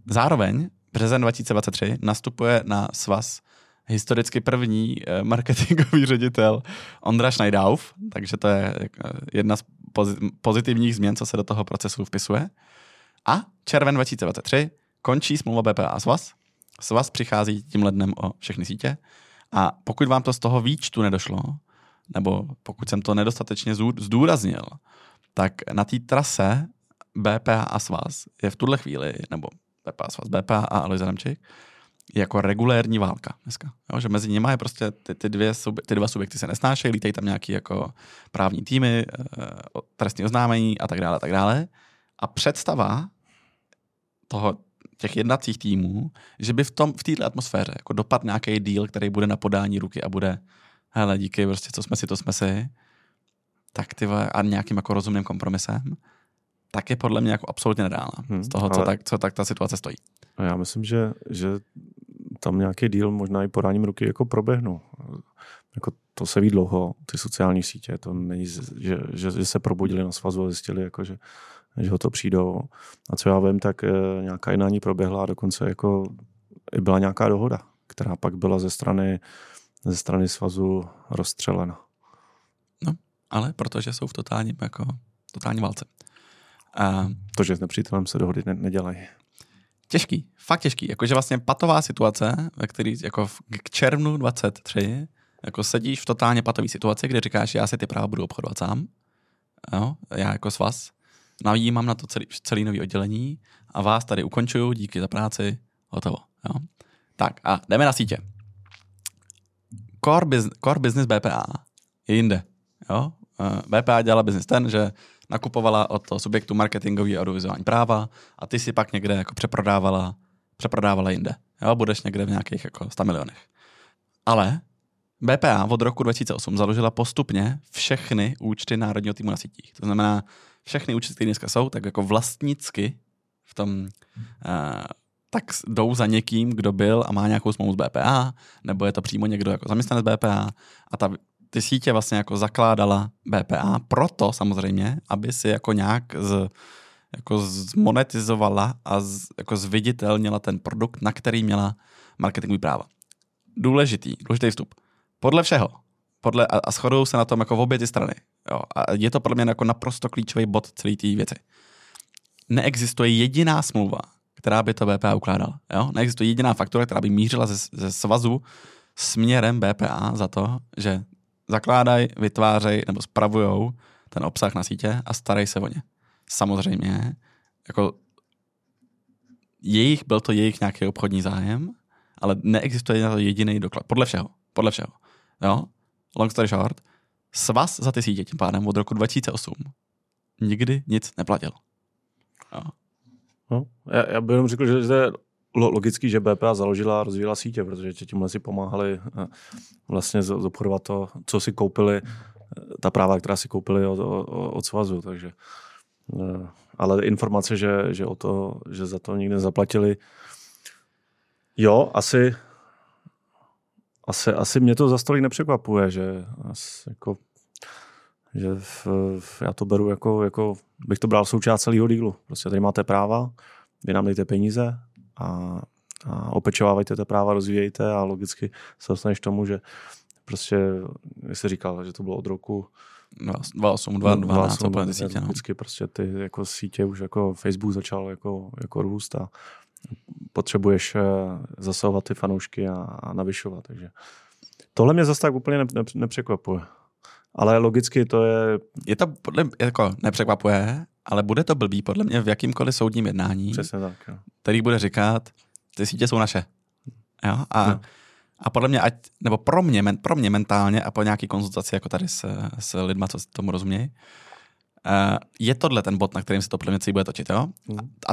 Zároveň březen 2023 nastupuje na svaz historicky první uh, marketingový ředitel Ondra Schneidauf, takže to je uh, jedna z pozitivních změn, co se do toho procesu vpisuje. A červen 2023 končí smlouva BPA a svaz. Svaz přichází tím lednem o všechny sítě a pokud vám to z toho výčtu nedošlo, nebo pokud jsem to nedostatečně zdůraznil, tak na té trase BPA a svaz je v tuhle chvíli, nebo BPA a svaz, BPA a Alois Adamčík, jako regulérní válka dneska. Jo, že mezi nimi je prostě ty, ty, dvě, ty dva subjekty se nesnášejí, lítají tam nějaký jako právní týmy, e, trestní oznámení a tak dále, a tak dále. A představa toho, těch jednacích týmů, že by v, tom, v této atmosféře jako dopad nějaký deal, který bude na podání ruky a bude hele, díky, prostě co jsme si, to jsme si, tak ty a nějakým jako rozumným kompromisem, tak je podle mě jako absolutně nereálná hmm, z toho, ale... co, tak, co tak ta situace stojí. A já myslím, že, že tam nějaký díl možná i podáním ruky jako proběhnu. Jako to se ví dlouho, ty sociální sítě, to není, že, že, že se probudili na svazu a zjistili, jako, že, že ho to přijdou. A co já vím, tak e, nějaká jednání proběhla a dokonce jako i byla nějaká dohoda, která pak byla ze strany, ze strany svazu rozstřelena. No, ale protože jsou v totálním, jako, totální válce. A... To, že s nepřítelem se dohody ne, nedělají. Těžký, fakt těžký. Jakože vlastně patová situace, ve který jako v, k červnu 23 jako sedíš v totálně patové situaci, kde říkáš, já si ty práva budu obchodovat sám, jo, já jako s vás, najímám na to celý, celý nový oddělení a vás tady ukončuju, díky za práci, hotovo. Jo. Tak a jdeme na sítě. Core, biz, core business BPA je jinde. Jo? Eh, BPA dělala business ten, že nakupovala od toho subjektu marketingový a audiovizuální práva a ty si pak někde jako přeprodávala, přeprodávala jinde. Jo? Budeš někde v nějakých jako 100 milionech. Ale BPA od roku 2008 založila postupně všechny účty národního týmu na sítích. To znamená, všechny účty, které dneska jsou, tak jako vlastnicky v tom uh, tak jdou za někým, kdo byl a má nějakou smlouvu s BPA, nebo je to přímo někdo jako zaměstnanec BPA a ta ty sítě vlastně jako zakládala BPA, proto samozřejmě, aby si jako nějak z, jako zmonetizovala a z, jako zviditelnila ten produkt, na který měla marketingový práva. Důležitý, důležitý vstup. Podle všeho, podle, a, a shodují se na tom jako v obě ty strany. Jo, a je to podle mě jako naprosto klíčový bod celé té věci. Neexistuje jediná smlouva, která by to BPA ukládala. Jo? Neexistuje jediná faktura, která by mířila ze, ze svazu směrem BPA za to, že zakládají, vytvářejí nebo spravujou ten obsah na sítě a starají se o ně. Samozřejmě, jako jejich, byl to jejich nějaký obchodní zájem, ale neexistuje na to jediný doklad. Podle všeho. Podle všeho. Jo? Long story short, svaz za ty sítě tím pádem od roku 2008 nikdy nic neplatil. Jo. No, já, já bych jenom řekl, že je logický, že BPA založila a rozvíjela sítě, protože tímhle si pomáhali eh, vlastně zobchodovat to, co si koupili, eh, ta práva, která si koupili od, od, svazu, takže eh, ale informace, že, že, o to, že za to nikdy nezaplatili, jo, asi asi, asi mě to za stolik nepřekvapuje, že asi jako že v, v, já to beru jako, jako, bych to bral součást celého dílu. Prostě tady máte práva, vy nám dejte peníze, a, a opečovávajte ty práva, rozvíjejte a logicky se dostaneš tomu, že prostě, jak jsi říkal, že to bylo od roku 28, 12, úplně sítě. No. Vždycky prostě ty jako sítě už jako Facebook začal jako, jako růst a potřebuješ eh, zasahovat ty fanoušky a, a navyšovat, takže tohle mě zase tak úplně ne, ne, nepřekvapuje. Ale logicky to je... Je to podle mě, jako nepřekvapuje, ale bude to blbý podle mě v jakýmkoliv soudním jednání, Přesně tak. Jo. který bude říkat, ty sítě jsou naše. Jo? A, No. a podle mě, ať, nebo pro mě, men- pro mě mentálně a po nějaký konzultaci jako tady s, s lidma, co tomu rozumějí, uh, je tohle ten bod, na kterým se to podle mě celý bude točit. Jo? Mm. A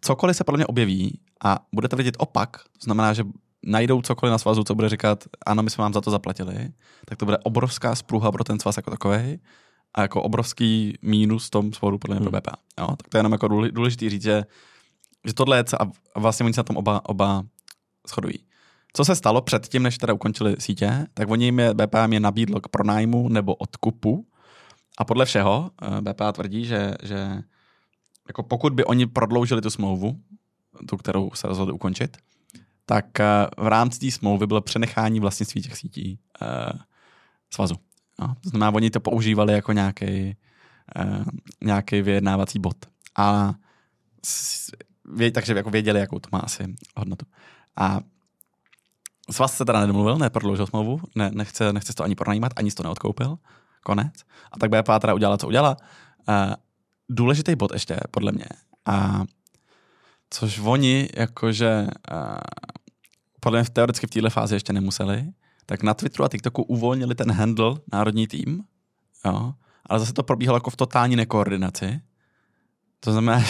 cokoliv se podle mě objeví a budete vidět opak, to znamená, že najdou cokoliv na svazu, co bude říkat, ano, my jsme vám za to zaplatili, tak to bude obrovská spruha pro ten svaz jako takový a jako obrovský mínus v tom sporu podle mě pro Hmm. BPA. Jo? Tak to je jenom jako důle- důležitý říct, že, že tohle je, a vlastně oni se na tom oba, oba shodují. Co se stalo předtím, než teda ukončili sítě, tak oni jim je, BPA jim je nabídlo k pronájmu nebo odkupu a podle všeho eh, BPA tvrdí, že, že jako pokud by oni prodloužili tu smlouvu, tu, kterou se rozhodli ukončit, tak eh, v rámci té smlouvy bylo přenechání vlastnictví těch sítí uh, svazu. No, to znamená, oni to používali jako nějaký uh, nějaký vyjednávací bod. A s, takže jako věděli, jakou to má asi hodnotu. A svaz se teda nedomluvil, neprodloužil smlouvu, ne, nechce, nechce to ani pronajímat, ani to neodkoupil. Konec. A tak BPA teda udělala, co udělala. Uh, důležitý bod ještě, podle mě. A což oni, jakože uh, podle mě teoreticky v téhle fázi ještě nemuseli, tak na Twitteru a TikToku uvolnili ten handle národní tým, jo, ale zase to probíhalo jako v totální nekoordinaci. To znamená,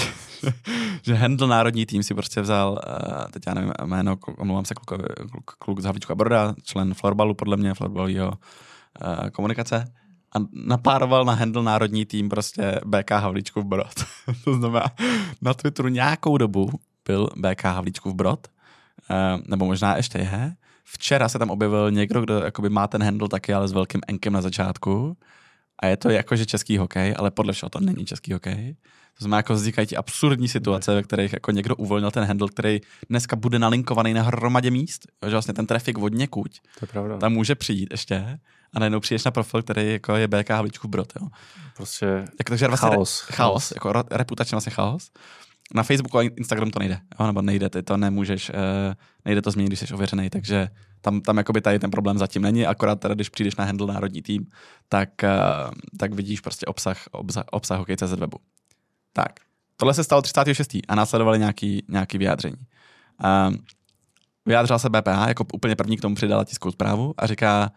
že, handle národní tým si prostě vzal, uh, teď já nevím jméno, omlouvám se klukovi, kluk, kluk z Havlíčka Broda, člen florbalu podle mě, florbalového uh, komunikace, a napároval na handle národní tým prostě BK Havlíčkův Brod. to znamená, na Twitteru nějakou dobu byl BK Havlíčkův Brod, eh, nebo možná ještě je. Včera se tam objevil někdo, kdo jakoby má ten handle taky, ale s velkým enkem na začátku. A je to jakože český hokej, ale podle všeho to není český hokej. To znamená, jako vznikají ti absurdní situace, ve kterých jako někdo uvolnil ten handle, který dneska bude nalinkovaný na hromadě míst. Že vlastně ten trafik od někud To je pravda. tam může přijít ještě a najednou přijdeš na profil, který jako je BK Havlíčkův Brod. Jo. Prostě Jako, takže vlastně chaos. chaos, jako ro- reputačně vlastně chaos. Na Facebooku a Instagram to nejde, jo? nebo nejde, ty to nemůžeš, uh, nejde to změnit, když jsi ověřený, takže tam, tam jakoby tady ten problém zatím není, akorát teda, když přijdeš na handle národní tým, tak, uh, tak vidíš prostě obsah, obsah, obsah hokej.cz webu. Tak, tohle se stalo 36. a následovaly nějaký, nějaký vyjádření. Um, vyjádřila se BPH, jako úplně první k tomu přidala tiskovou zprávu a říká,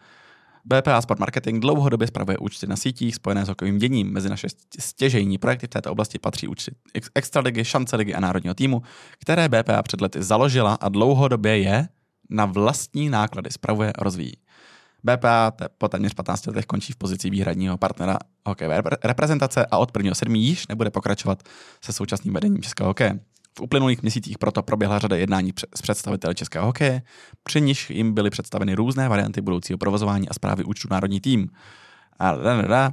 BPA Sport Marketing dlouhodobě spravuje účty na sítích spojené s hokejovým děním. Mezi naše stěžejní projekty v této oblasti patří účty ex- Extraligy, Šance ligy a národního týmu, které BPA před lety založila a dlouhodobě je na vlastní náklady spravuje a rozvíjí. BPA po téměř 15 letech končí v pozici výhradního partnera hokejové repre- reprezentace a od 1.7. již nebude pokračovat se současným vedením českého hokeje. V uplynulých měsících proto proběhla řada jednání s představiteli českého hokeje, při níž jim byly představeny různé varianty budoucího provozování a zprávy účtu národní tým. A da, da, da,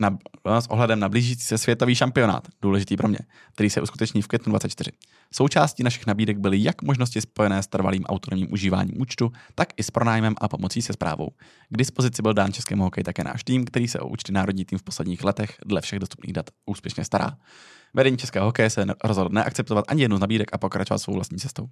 na, s ohledem na blížící se světový šampionát, důležitý pro mě, který se uskuteční v květnu 24. Součástí našich nabídek byly jak možnosti spojené s trvalým autonomním užíváním účtu, tak i s pronájmem a pomocí se zprávou. K dispozici byl dán českému hokeji také náš tým, který se o účty národní tým v posledních letech dle všech dostupných dat úspěšně stará. Vedení českého hokeje se rozhodl neakceptovat ani jednu z nabídek a pokračovat svou vlastní cestou.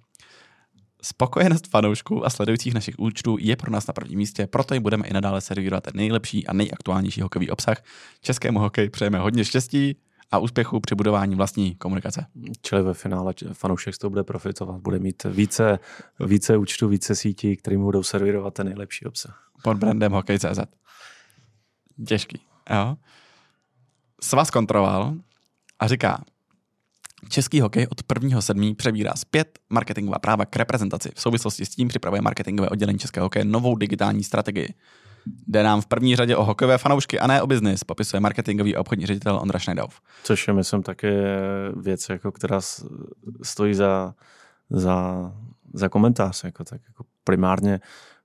Spokojenost fanoušků a sledujících našich účtů je pro nás na prvním místě, proto jim budeme i nadále servírovat ten nejlepší a nejaktuálnější hokejový obsah. Českému hokeji přejeme hodně štěstí a úspěchu při budování vlastní komunikace. Čili ve finále fanoušek z toho bude profitovat. Bude mít více, více účtů, více sítí, kterým budou servírovat ten nejlepší obsah. Pod brandem hokej.cz. Těžký. Jo? Svaz kontroloval a říká, Český hokej od 1.7. přebírá zpět marketingová práva k reprezentaci. V souvislosti s tím připravuje marketingové oddělení Českého hokeje novou digitální strategii. Jde nám v první řadě o hokejové fanoušky a ne o biznis, popisuje marketingový obchodní ředitel Ondra Šnejdov. Což je, myslím, také věc, jako, která stojí za, za, za komentář. Jako, tak jako primárně,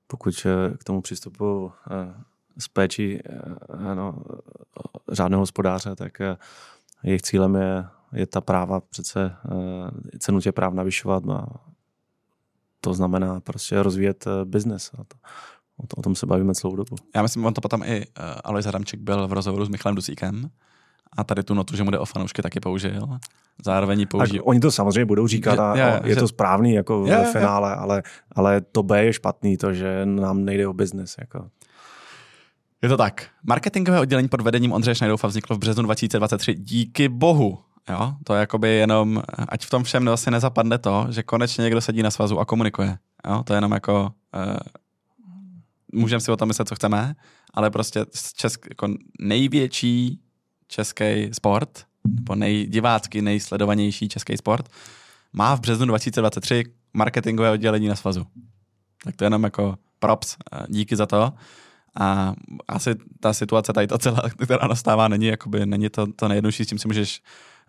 pokud eh, k tomu přistupu eh, s péčí eh, no, řádného hospodáře, tak jejich cílem je, je ta práva přece eh, cenu těch práv navyšovat a to znamená prostě rozvíjet eh, biznes. A to, o, to, o tom se bavíme celou dobu. Já myslím, on to potom i uh, Alois Adamček byl v rozhovoru s Michalem Dusíkem a tady tu notu, že mu jde o fanoušky, taky použil. Zároveň ji Tak použil. oni to samozřejmě budou říkat Že- a, je, a je že- to správný jako Je, je, ve finále, ale, ale to B je špatný, to, že nám nejde o biznis. Jako. Je to tak. Marketingové oddělení pod vedením Ondřeje Šnajdoufa vzniklo v březnu 2023 díky bohu. Jo, to je jakoby jenom, ať v tom všem vlastně nezapadne to, že konečně někdo sedí na svazu a komunikuje. Jo, to je jenom jako, uh, můžeme si o tom myslet, co chceme, ale prostě česk, jako největší český sport, nebo nejdivácky nejsledovanější český sport, má v březnu 2023 marketingové oddělení na svazu. Tak to je jenom jako props, díky za to. A asi ta situace tady to celá, která nastává, není, jakoby, není to, to nejjednodušší, s tím si můžeš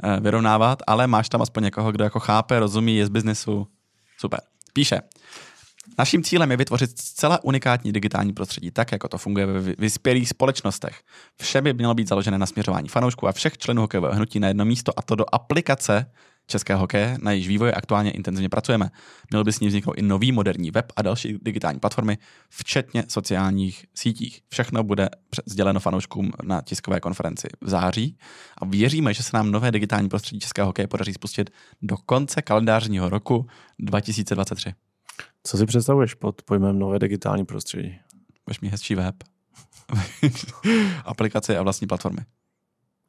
eh, vyrovnávat, ale máš tam aspoň někoho, kdo jako chápe, rozumí, je z biznesu. Super. Píše, Naším cílem je vytvořit zcela unikátní digitální prostředí, tak jako to funguje ve vyspělých společnostech. Vše by mělo být založené na směřování fanoušků a všech členů hokejového hnutí na jedno místo a to do aplikace českého hokeje, na jejíž vývoji aktuálně intenzivně pracujeme. Měl by s ní vzniknout i nový moderní web a další digitální platformy, včetně sociálních sítích. Všechno bude sděleno fanouškům na tiskové konferenci v září a věříme, že se nám nové digitální prostředí českého hokeje podaří spustit do konce kalendářního roku 2023. Co si představuješ pod pojmem nové digitální prostředí? Budeš mít hezčí web, aplikace a vlastní platformy.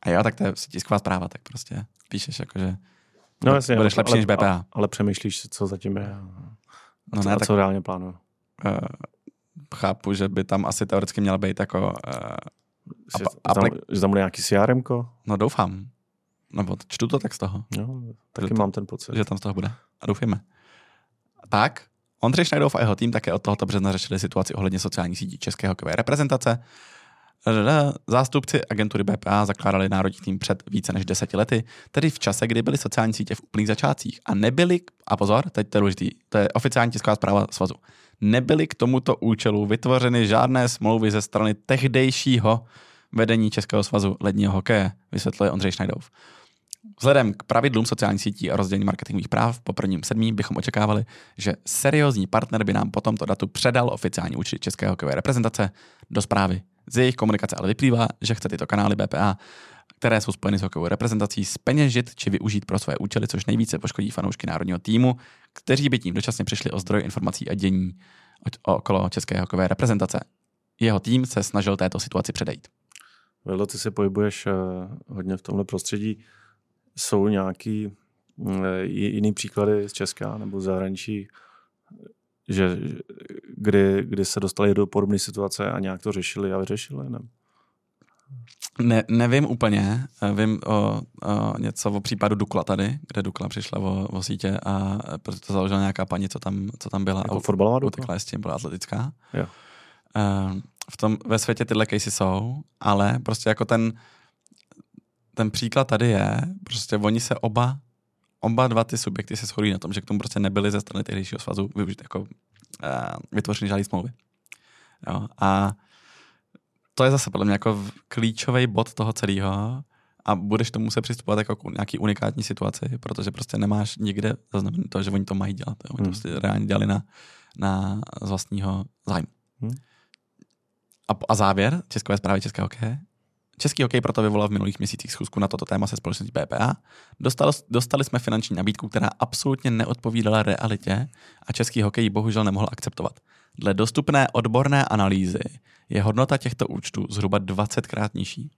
A jo, tak to je tisková zpráva, tak prostě píšeš jakože No jasně, budeš lepší ale, než BPA. Ale, ale přemýšlíš, co zatím je a, no co, ne, a co reálně plánuju. Uh, chápu, že by tam asi teoreticky měla být jako... Uh, že, ap- tam, že tam bude nějaký CRM? No doufám. Nebo čtu to tak z toho. No, taky že mám ten pocit. Že tam z toho bude. A doufíme. Tak, Ondřej Šnajdov a jeho tým také od tohoto března řešili situaci ohledně sociálních sítí české hokejové reprezentace. Zástupci agentury BPA zakládali národní tým před více než deseti lety, tedy v čase, kdy byly sociální sítě v úplných začátcích a nebyly, a pozor, teď to je důležitý, to je oficiální tisková zpráva svazu, nebyly k tomuto účelu vytvořeny žádné smlouvy ze strany tehdejšího vedení Českého svazu ledního hokeje, vysvětluje Ondřej Šnajdov. Vzhledem k pravidlům sociálních sítí a rozdělení marketingových práv po prvním sedmí bychom očekávali, že seriózní partner by nám po tomto datu předal oficiální účet České hokejové reprezentace do zprávy. Z jejich komunikace ale vyplývá, že chce tyto kanály BPA, které jsou spojeny s hokejovou reprezentací, speněžit či využít pro své účely, což nejvíce poškodí fanoušky národního týmu, kteří by tím dočasně přišli o zdroj informací a dění okolo české hokejové reprezentace. Jeho tým se snažil této situaci předejít. Veldo, ty se pohybuješ uh, hodně v tomhle prostředí jsou nějaký mm, jiný příklady z Česka nebo zahraničí, že, kdy, kdy se dostali do podobné situace a nějak to řešili a vyřešili? Ne? Ne, nevím úplně. Vím o, o něco o případu Dukla tady, kde Dukla přišla o, o sítě a proto to založila nějaká paní, co tam, co tam byla. Jako fotbalová Dukla? s tím, byla atletická. Jo. V tom, ve světě tyhle casey jsou, ale prostě jako ten, ten příklad tady je, prostě oni se oba, oba dva ty subjekty se shodují na tom, že k tomu prostě nebyly ze strany tehdejšího svazu využít jako uh, vytvořený žádný smlouvy. Jo, a to je zase podle mě jako klíčový bod toho celého a budeš tomu se přistupovat jako k nějaký unikátní situaci, protože prostě nemáš nikde zaznamenat to, že oni to mají dělat. Jo. Oni hmm. to prostě reálně dělali na, na z vlastního zájmu. Hmm. A, a závěr Českové zprávy Českého hokeje Český hokej proto vyvolal v minulých měsících schůzku na toto téma se společností BPA. Dostali, dostali jsme finanční nabídku, která absolutně neodpovídala realitě a český hokej bohužel nemohl akceptovat. Dle dostupné odborné analýzy je hodnota těchto účtů zhruba 20 krát nižší.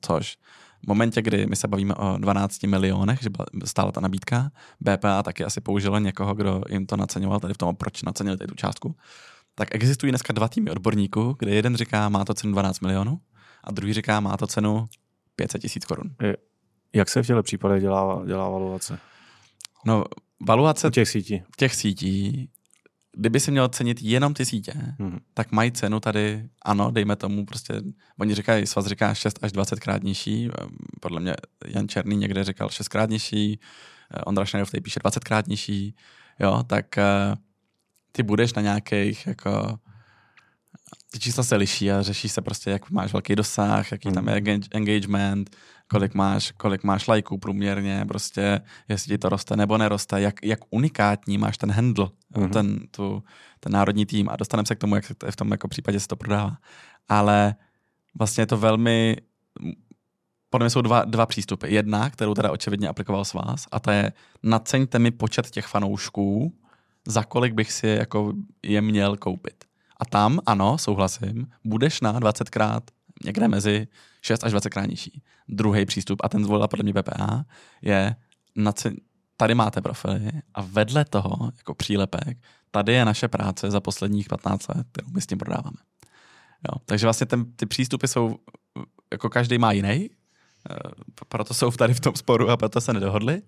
Což v momentě, kdy my se bavíme o 12 milionech, že stála ta nabídka, BPA taky asi použilo někoho, kdo jim to naceňoval, tady v tom, proč nacenili tu částku, tak existují dneska dva týmy odborníků, kde jeden říká, má to cenu 12 milionů a druhý říká, má to cenu 500 tisíc korun. Jak se v těchto případech dělá, dělá valuace? No, valuace U těch sítí. těch sítí, kdyby si měl cenit jenom ty sítě, hmm. tak mají cenu tady, ano, dejme tomu prostě, oni říkají, svaz říká 6 až 20 krát nižší, podle mě Jan Černý někde říkal 6 krát nižší, Ondra Šnajdov tady píše 20 krát nižší, jo, tak eh, ty budeš na nějakých jako ty čísla se liší a řeší se prostě, jak máš velký dosah, jaký tam je engagement, kolik máš, kolik máš lajků průměrně, prostě, jestli ti to roste nebo neroste, jak, jak unikátní máš ten handle, mm-hmm. ten, tu, ten národní tým a dostaneme se k tomu, jak se v tom jako případě se to prodává. Ale vlastně je to velmi, podle mě jsou dva, dva přístupy. Jedna, kterou teda očividně aplikoval s vás, a to je naceňte mi počet těch fanoušků, za kolik bych si jako je měl koupit. A tam, ano, souhlasím, budeš na 20krát někde mezi 6 až 20 krát nižší. Druhý přístup, a ten zvolila podle mě BPA, je na tady máte profily a vedle toho, jako přílepek, tady je naše práce za posledních 15 let, kterou my s tím prodáváme. Jo. Takže vlastně ten, ty přístupy jsou, jako každý má jiný, eh, proto jsou tady v tom sporu a proto se nedohodli.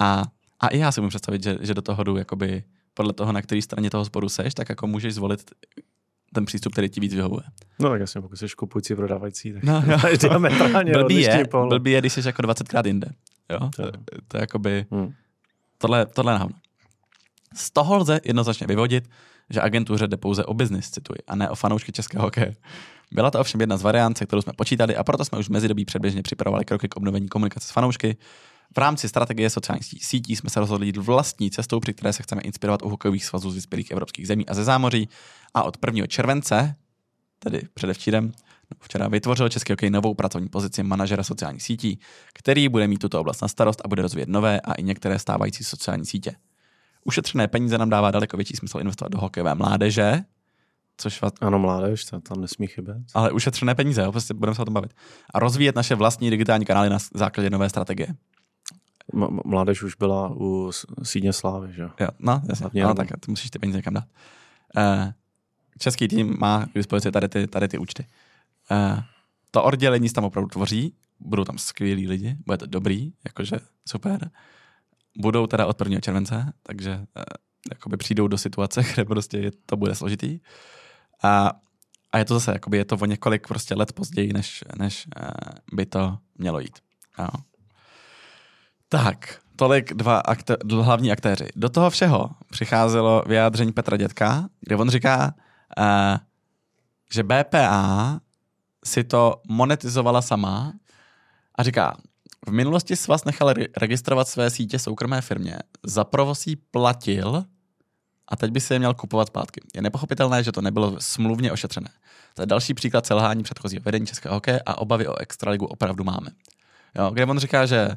A, a i já si můžu představit, že, že do toho jdu jakoby podle toho, na které straně toho sporu seš, tak jako můžeš zvolit ten přístup, který ti víc vyhovuje. No tak jasně, pokud jsi kupující, prodávající, tak No, jo. máš diametrálně Blbý je, pohled. blbý je, když jsi jako 20krát jinde. Jo? To, To- je jakoby, Hm. tohle, tohle je nahovno. Z toho lze jednoznačně vyvodit, že agentuře jde pouze o biznis, cituji, a ne o fanoušky českého hokeje. Byla to ovšem jedna z variant, se kterou jsme počítali a proto jsme už v mezidobí předběžně připravovali kroky k obnovení komunikace s fanoušky. V rámci strategie sociálních sítí jsme se rozhodli jít vlastní cestou, při které se chceme inspirovat u hokejových svazů z vyspělých evropských zemí a ze zámoří. A od 1. července, tedy předevčírem, no, včera vytvořil Český hokej novou pracovní pozici manažera sociálních sítí, který bude mít tuto oblast na starost a bude rozvíjet nové a i některé stávající sociální sítě. Ušetřené peníze nám dává daleko větší smysl investovat do hokejové mládeže, což vás Ano, mládež, to tam nesmí chybět. ale ušetřené peníze, jo, prostě budeme se o tom bavit. A rozvíjet naše vlastní digitální kanály na základě nové strategie. Mládež už byla u sídně slávy, že jo? No, jasně. No, tak ty musíš ty peníze někam dát. Uh, český tým má k dispozici tady ty, tady ty účty. Uh, to oddělení se tam opravdu tvoří, budou tam skvělí lidi, bude to dobrý, jakože super. Budou teda od 1. července, takže uh, jakoby přijdou do situace, kde prostě to bude složitý. A, a je to zase, jakoby je to o několik prostě let později, než, než uh, by to mělo jít. Jo. Tak, tolik dva akte- dl- hlavní aktéři. Do toho všeho přicházelo vyjádření Petra Dětka, kde on říká, uh, že BPA si to monetizovala sama a říká, v minulosti svaz nechal re- registrovat své sítě soukromé firmě, za provoz jí platil a teď by si je měl kupovat zpátky. Je nepochopitelné, že to nebylo smluvně ošetřené. To je další příklad selhání předchozího vedení českého hokeje a obavy o extraligu opravdu máme. Jo, kde on říká, že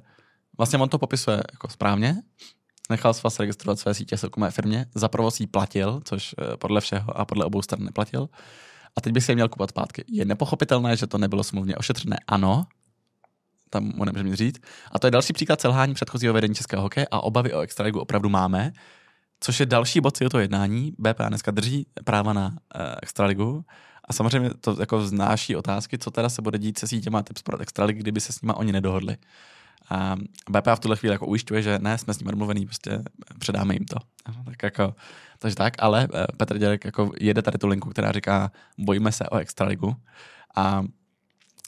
vlastně on to popisuje jako správně, nechal svaz registrovat své sítě soukromé firmě, za provoz jí platil, což eh, podle všeho a podle obou stran neplatil, a teď by si je měl kupovat zpátky. Je nepochopitelné, že to nebylo smluvně ošetřené. Ano, tam mu nemůžeme říct. A to je další příklad selhání předchozího vedení českého hokeje a obavy o extraligu opravdu máme, což je další bod toho jednání. BPA dneska drží práva na uh, extraligu a samozřejmě to jako vznáší otázky, co teda se bude dít se sítěma typ Sport Extraligy, kdyby se s nima oni nedohodli. A BPA v tuhle chvíli jako ujišťuje, že ne, jsme s nimi domluvený, prostě předáme jim to. Tak jako, takže tak, ale eh, Petr Dělek jako jede tady tu linku, která říká, bojíme se o extraligu. A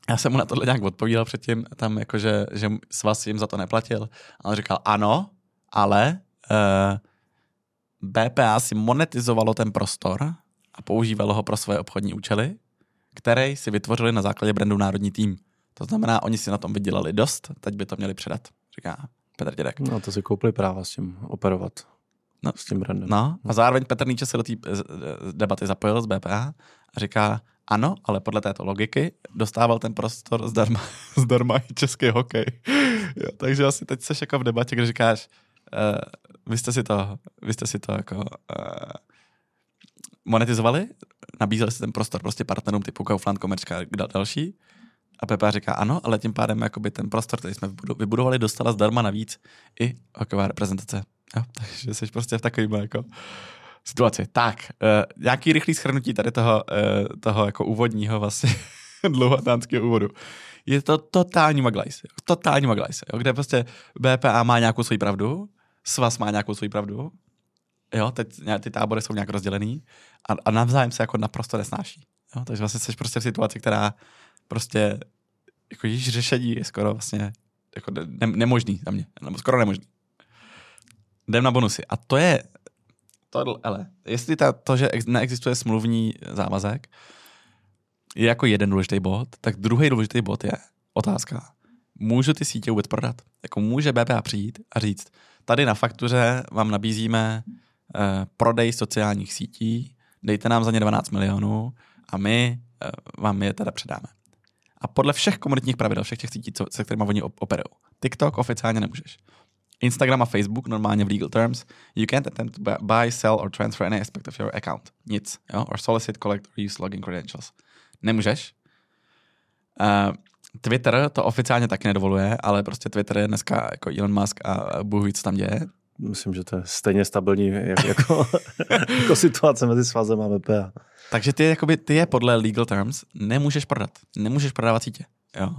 já jsem mu na tohle nějak odpovídal předtím, tam jako, že, že svaz jim za to neplatil. A on říkal, ano, ale uh, BPA si monetizovalo ten prostor a používalo ho pro své obchodní účely, který si vytvořili na základě brandu Národní tým. To znamená, oni si na tom vydělali dost, teď by to měli předat, říká Petr Dědek. No to si koupili práva s tím operovat. No. S tím brandem. No a zároveň Petr Níče se do té debaty zapojil z BPA a říká, ano, ale podle této logiky dostával ten prostor zdarma, zdarma i český hokej. Jo, takže asi teď seš jako v debatě, kde říkáš, uh, vy jste si to, vy jste si to jako uh, monetizovali, nabízeli jste ten prostor prostě partnerům typu Kaufland, Komerčka a dal- další. A Pepa říká ano, ale tím pádem jakoby ten prostor, který jsme vybudo- vybudovali, dostala zdarma navíc i hokejová reprezentace. Jo, takže jsi prostě v takovým jako situaci. Tak, uh, nějaký rychlý schrnutí tady toho, uh, toho jako úvodního vlastně dlouhatánského úvodu. Je to totální maglajs. Totální maglajs, jo, kde prostě BPA má nějakou svoji pravdu, Svaz má nějakou svoji pravdu, jo, teď ty tábory jsou nějak rozdělený a, a navzájem se jako naprosto nesnáší. Jo, takže vlastně jsi prostě v situaci, která prostě jako již řešení je skoro vlastně jako ne, nemožný za mě, nebo skoro nemožný. Jdem na bonusy. A to je, to, ale, jestli ta, to, že ex, neexistuje smluvní závazek, je jako jeden důležitý bod, tak druhý důležitý bod je otázka. Můžu ty sítě vůbec prodat? Jako může BPA přijít a říct, tady na faktuře vám nabízíme eh, prodej sociálních sítí, dejte nám za ně 12 milionů a my eh, vám je teda předáme. A podle všech komunitních pravidel, všech těch sítí, co, se kterými oni op- operují. TikTok oficiálně nemůžeš. Instagram a Facebook normálně v legal terms. You can't attempt to buy, sell or transfer any aspect of your account. Nic. Jo? Or solicit, collect or use login credentials. Nemůžeš. Uh, Twitter to oficiálně taky nedovoluje, ale prostě Twitter je dneska jako Elon Musk a Bůh ví, co tam děje. Myslím, že to je stejně stabilní jak, jako, jako situace mezi svazem a VPA. Takže ty, jakoby, ty je podle legal terms nemůžeš prodat. Nemůžeš prodávat sítě. Jo?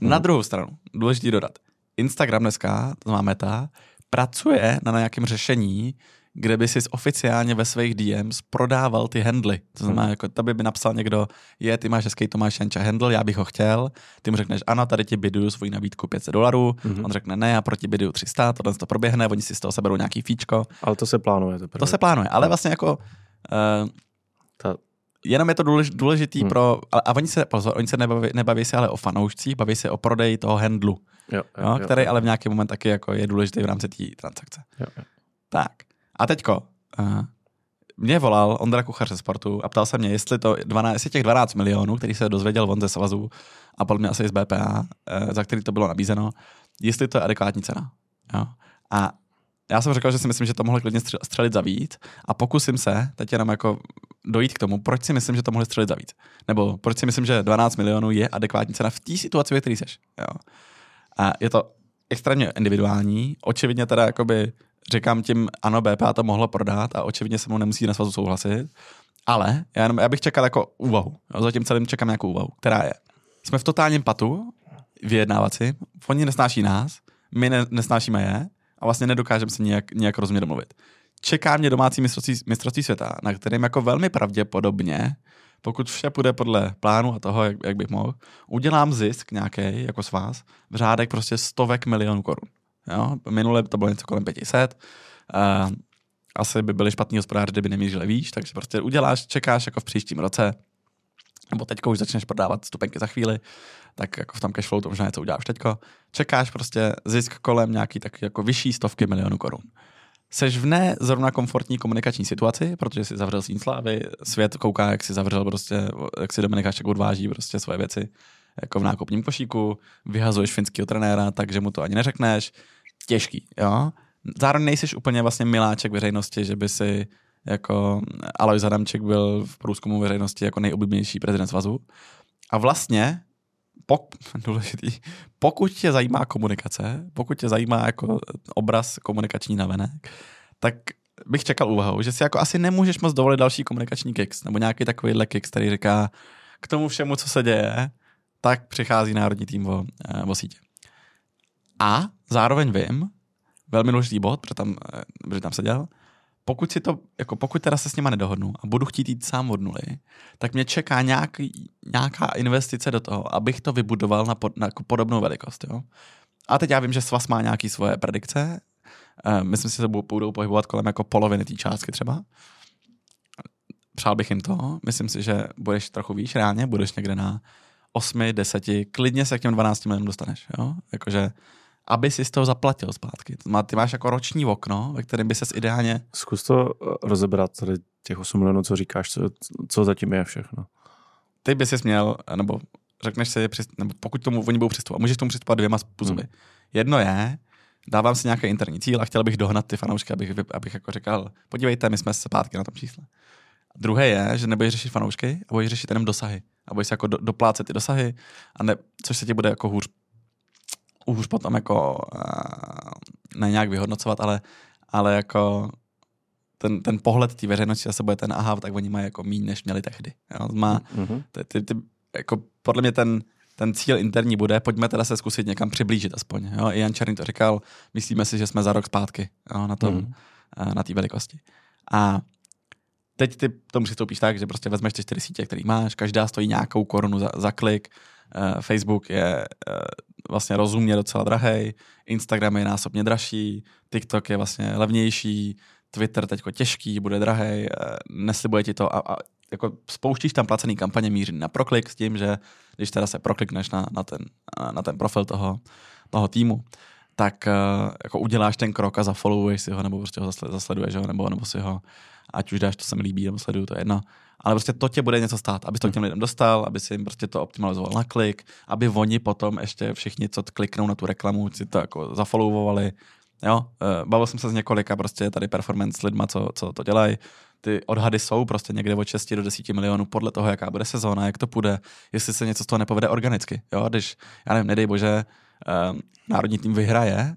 Na hmm. druhou stranu, důležitý dodat. Instagram dneska, to má meta, pracuje na nějakém řešení, kde by si oficiálně ve svých DMs prodával ty handly. To znamená, hmm. jako tebe by napsal někdo, je, ty máš hezký Tomáš Janča handle, já bych ho chtěl. Ty mu řekneš, ano, tady ti biduju svoji nabídku 500 dolarů. Hmm. On řekne, ne, já proti biduju 300, tohle to proběhne, oni si z toho seberou nějaký fíčko. Ale to se plánuje. Teprve. To se plánuje, ale vlastně jako uh, Ta... jenom je to důlež, důležitý hmm. pro, a, a oni se, pozor, oni se nebaví, nebaví se ale o fanoušcích, baví se o prodeji toho handlu, jo, jo, jo, který jo. ale v nějaký moment taky jako je důležitý v rámci té transakce. Jo, jo. Tak. A teďko, uh, mě volal Ondra Kuchař ze sportu a ptal se mě, jestli, to 12, jestli těch 12 milionů, který se dozvěděl on ze svazu a podle mě asi z BPA, uh, za který to bylo nabízeno, jestli to je adekvátní cena. Jo? A já jsem řekl, že si myslím, že to mohli klidně střelit za víc a pokusím se teď jenom jako dojít k tomu, proč si myslím, že to mohli střelit za víc. Nebo proč si myslím, že 12 milionů je adekvátní cena v té situaci, ve které jsi. Jo. A je to extrémně individuální. Očividně teda jakoby říkám tím, ano, BPA to mohlo prodat a očividně se mu nemusí na svazu souhlasit, ale já, jenom, já bych čekal jako úvahu. Jo, zatím celým čekám nějakou úvahu, která je. Jsme v totálním patu, vyjednávací, oni nesnáší nás, my ne, nesnášíme je a vlastně nedokážeme se nějak, nějak rozumně domluvit. Čeká mě domácí mistrovství, mistrovství světa, na kterém jako velmi pravděpodobně, pokud vše půjde podle plánu a toho, jak, jak bych mohl, udělám zisk nějaký, jako s vás, v řádek prostě stovek milionů korun. Jo? Minule to bylo něco kolem 500. Uh, asi by byli špatný hospodáři, kdyby nemířili výš, takže prostě uděláš, čekáš jako v příštím roce, nebo teďko už začneš prodávat stupenky za chvíli, tak jako v tom cashflow to možná něco uděláš teďko. Čekáš prostě zisk kolem nějaký tak jako vyšší stovky milionů korun. Seš v ne zrovna komfortní komunikační situaci, protože si zavřel sín slávy, svět kouká, jak si zavřel prostě, jak si Dominikáček odváží prostě svoje věci jako v nákupním košíku, vyhazuješ finského trenéra, takže mu to ani neřekneš, těžký, jo. Zároveň nejsiš úplně vlastně miláček veřejnosti, že by si jako Alois Adamček byl v průzkumu veřejnosti jako nejoblíbenější prezident svazu. A vlastně, pok, důležitý, pokud tě zajímá komunikace, pokud tě zajímá jako obraz komunikační navenek, tak bych čekal úvahu, že si jako asi nemůžeš moc dovolit další komunikační kicks, nebo nějaký takovýhle kicks, který říká k tomu všemu, co se děje, tak přichází národní tým o, eh, o sítě. A zároveň vím, velmi důležitý bod, protože tam, eh, protože tam seděl, pokud si to, jako pokud teda se s nima nedohodnu a budu chtít jít sám od nuly, tak mě čeká nějaký, nějaká investice do toho, abych to vybudoval na, pod, na jako podobnou velikost. Jo? A teď já vím, že Svaz má nějaké svoje predikce, uh, myslím si, že se budou pohybovat kolem jako poloviny té částky třeba. Přál bych jim to, myslím si, že budeš trochu výš reálně, budeš někde na 8, 10, klidně se k těm 12 milionům dostaneš. Jo? Jakože aby si z toho zaplatil zpátky. Ty máš jako roční okno, ve kterém by ses ideálně... Zkus to eh, rozebrat, tady těch 8 milionů, co říkáš, co, co zatím je všechno. Ty bys si měl, nebo řekneš si, nebo pokud tomu oni budou přistupovat, můžeš tomu přistupovat dvěma způsoby. Hmm. Jedno je, dávám si nějaký interní cíl a chtěl bych dohnat ty fanoušky, abych, abych jako říkal, podívejte, my jsme zpátky na tom čísle. Druhé je, že nebudeš řešit fanoušky a budeš řešit jenom dosahy. A budeš jako do, doplácet ty dosahy, a ne, což se ti bude jako hůř už potom jako uh, ne nějak vyhodnocovat, ale, ale jako ten, ten pohled té veřejnosti zase bude ten, aha, tak oni mají jako míň, než měli tehdy. Jo? Má, mm-hmm. ty, ty, ty, jako podle mě ten, ten cíl interní bude, pojďme teda se zkusit někam přiblížit aspoň. Jo? I Jan Černý to říkal, myslíme si, že jsme za rok zpátky jo? na tom, mm. na té velikosti. A teď ty tomu přistoupíš tak, že prostě vezmeš ty čtyři sítě, které máš, každá stojí nějakou korunu za, za klik, Facebook je uh, vlastně rozumně docela drahý, Instagram je násobně dražší, TikTok je vlastně levnější, Twitter teďko těžký, bude drahý, uh, neslibuje ti to a, a jako spouštíš tam placený kampaně míří na proklik s tím, že když teda se proklikneš na, na, ten, na ten profil toho, toho týmu, tak uh, jako uděláš ten krok a zafollowuješ si ho, nebo prostě ho zasleduješ nebo, nebo si ho ať už dáš, to se mi líbí, nebo sleduju, to je jedno. Ale prostě to tě bude něco stát, aby to k těm lidem dostal, aby si jim prostě to optimalizoval na klik, aby oni potom ještě všichni, co kliknou na tu reklamu, si to jako zafollowovali Jo, eh, bavil jsem se s několika prostě tady performance lidma, co, co to dělají. Ty odhady jsou prostě někde od 6 do 10 milionů podle toho, jaká bude sezóna, jak to půjde, jestli se něco z toho nepovede organicky. Jo, když, já nevím, nedej bože, um, národní tým vyhraje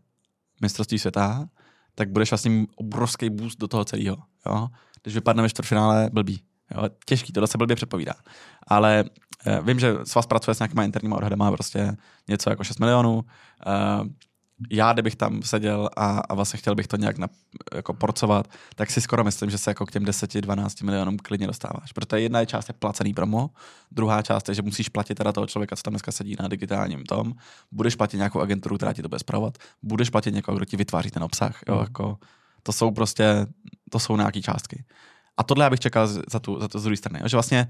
mistrovství světa, tak budeš vlastně obrovský boost do toho celého. Jo? Když vypadne ve čtvrtfinále, blbý. Jo? Těžký, to se blbě předpovídá. Ale uh, vím, že svaz pracuje s nějakýma interníma odhadama, prostě něco jako 6 milionů. Uh, já, kdybych tam seděl a, a vlastně chtěl bych to nějak na, jako porcovat, tak si skoro myslím, že se jako k těm 10-12 milionům klidně dostáváš. Protože jedna část je placený promo, druhá část je, že musíš platit teda toho člověka, co tam dneska sedí na digitálním tom, budeš platit nějakou agenturu, která ti to bude zpravovat, budeš platit někoho, kdo ti vytváří ten obsah. Jo, mm. jako, to jsou prostě, to jsou nějaké částky. A tohle já bych čekal za tu, za tu z druhé strany. Že vlastně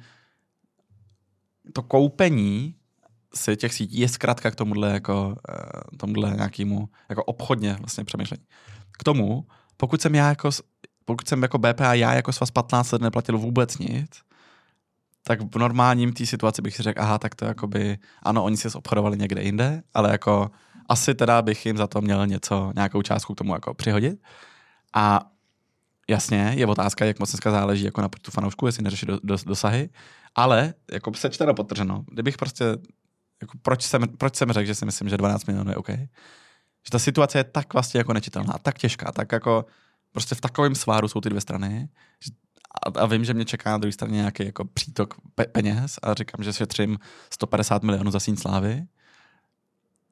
to koupení si těch sítí je zkrátka k tomuhle, jako, uh, tomuhle nějakému jako obchodně vlastně přemýšlení. K tomu, pokud jsem já jako, pokud jsem jako BPA já jako svaz 15 let neplatil vůbec nic, tak v normálním té situaci bych si řekl, aha, tak to jakoby, ano, oni si obchodovali někde jinde, ale jako asi teda bych jim za to měl něco, nějakou částku k tomu jako přihodit. A jasně, je otázka, jak moc dneska záleží jako na tu fanoušku, jestli neřeší do, do, dosahy, ale jako sečteno potrženo, kdybych prostě jako proč, jsem, proč jsem řekl, že si myslím, že 12 milionů je OK? Že ta situace je tak vlastně jako nečitelná, tak těžká, tak jako prostě v takovém sváru jsou ty dvě strany a, a vím, že mě čeká na druhé straně nějaký jako přítok pe- peněz a říkám, že šetřím 150 milionů za síň slávy,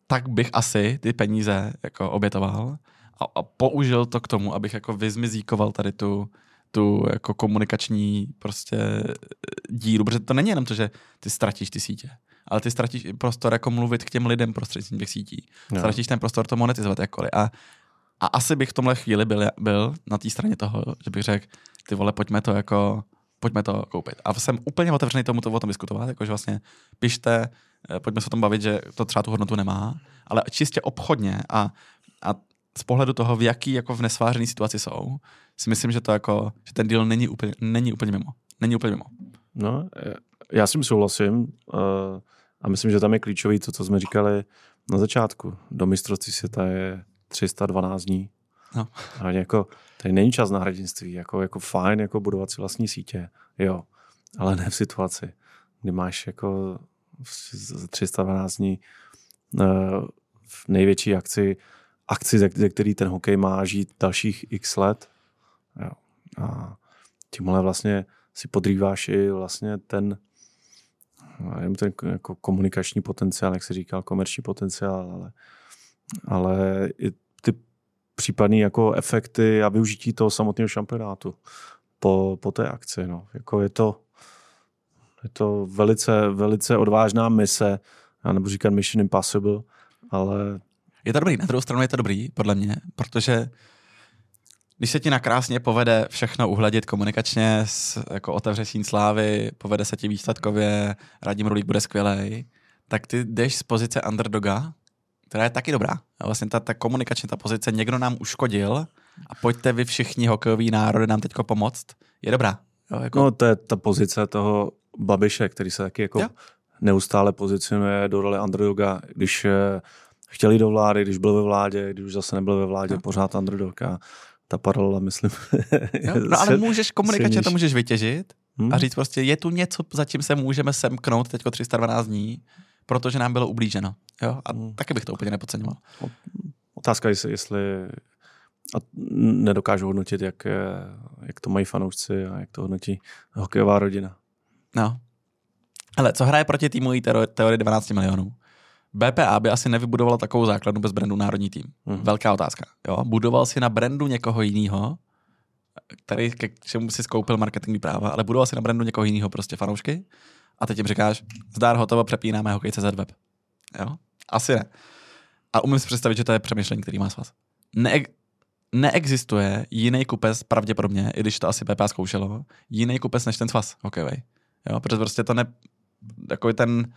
tak bych asi ty peníze jako obětoval a, a použil to k tomu, abych jako vyzmizíkoval tady tu, tu jako komunikační prostě díru, protože to není jenom to, že ty ztratíš ty sítě ale ty ztratíš prostor jako mluvit k těm lidem prostřednictvím těch sítí. No. Ztratíš ten prostor to monetizovat jakkoliv. A, a asi bych v tomhle chvíli byl, byl na té straně toho, že bych řekl, ty vole, pojďme to jako, pojďme to koupit. A jsem úplně otevřený tomu to o tom diskutovat, jakože vlastně pište, eh, pojďme se o tom bavit, že to třeba tu hodnotu nemá, ale čistě obchodně a, a z pohledu toho, v jaký jako v nesvářené situaci jsou, si myslím, že to jako, že ten deal není úplně, není úplně mimo. Není úplně mimo. No, já s tím souhlasím uh, a myslím, že tam je klíčový to, co jsme říkali na začátku. Do mistrovství světa je 312 dní. No. A jako, tady není čas na hradinství, jako, jako fajn, jako budovat si vlastní sítě, jo, ale ne v situaci, kdy máš jako 312 dní uh, v největší akci, akci, ze, který ten hokej má žít dalších x let. Jo. A tímhle vlastně si podrýváš i vlastně ten nevím, ten jako komunikační potenciál, jak se říkal, komerční potenciál, ale, ale i ty případné jako efekty a využití toho samotného šampionátu po, po té akci. No. Jako je to, je to velice, velice odvážná mise, já nebudu říkat Mission Impossible, ale... Je to dobrý, na druhou stranu je to dobrý, podle mě, protože když se ti nakrásně povede všechno uhladit komunikačně, s, jako otevře sín slávy, povede se ti výsledkově, Radim Rulík bude skvělý, tak ty jdeš z pozice underdoga, která je taky dobrá. A vlastně ta, ta komunikačně ta pozice, někdo nám uškodil a pojďte vy všichni hokejoví národy nám teďko pomoct, je dobrá. Jo, jako... No to je ta pozice toho Babiše, který se taky jako jo. neustále pozicionuje do role underdoga, když eh, chtěli do vlády, když byl ve vládě, když už zase nebyl ve vládě, no. pořád underdog. A ta paralela, myslím. Jo, no ale můžeš komunikačně to můžeš vytěžit hmm. a říct prostě, je tu něco, za čím se můžeme semknout teďko 312 dní, protože nám bylo ublíženo. Jo? A hmm. taky bych to úplně nepodceňoval. Otázka je, jestli a nedokážu hodnotit, jak, jak to mají fanoušci a jak to hodnotí hokejová rodina. No. Ale co hraje proti týmu teorie 12 milionů? BPA by asi nevybudovala takovou základnu bez brandu národní tým. Mm. Velká otázka. Jo? Budoval si na brandu někoho jiného, který ke čemu si skoupil marketingový práva, ale budoval si na brandu někoho jiného prostě fanoušky a teď jim říkáš, zdár hotovo, přepínáme hokej.cz web. Jo? Asi ne. A umím si představit, že to je přemýšlení, který má s vás. Ne- neexistuje jiný kupes, pravděpodobně, i když to asi BPA zkoušelo, jiný kupes než ten svaz hokejový. Jo, protože prostě to ne, takový ten,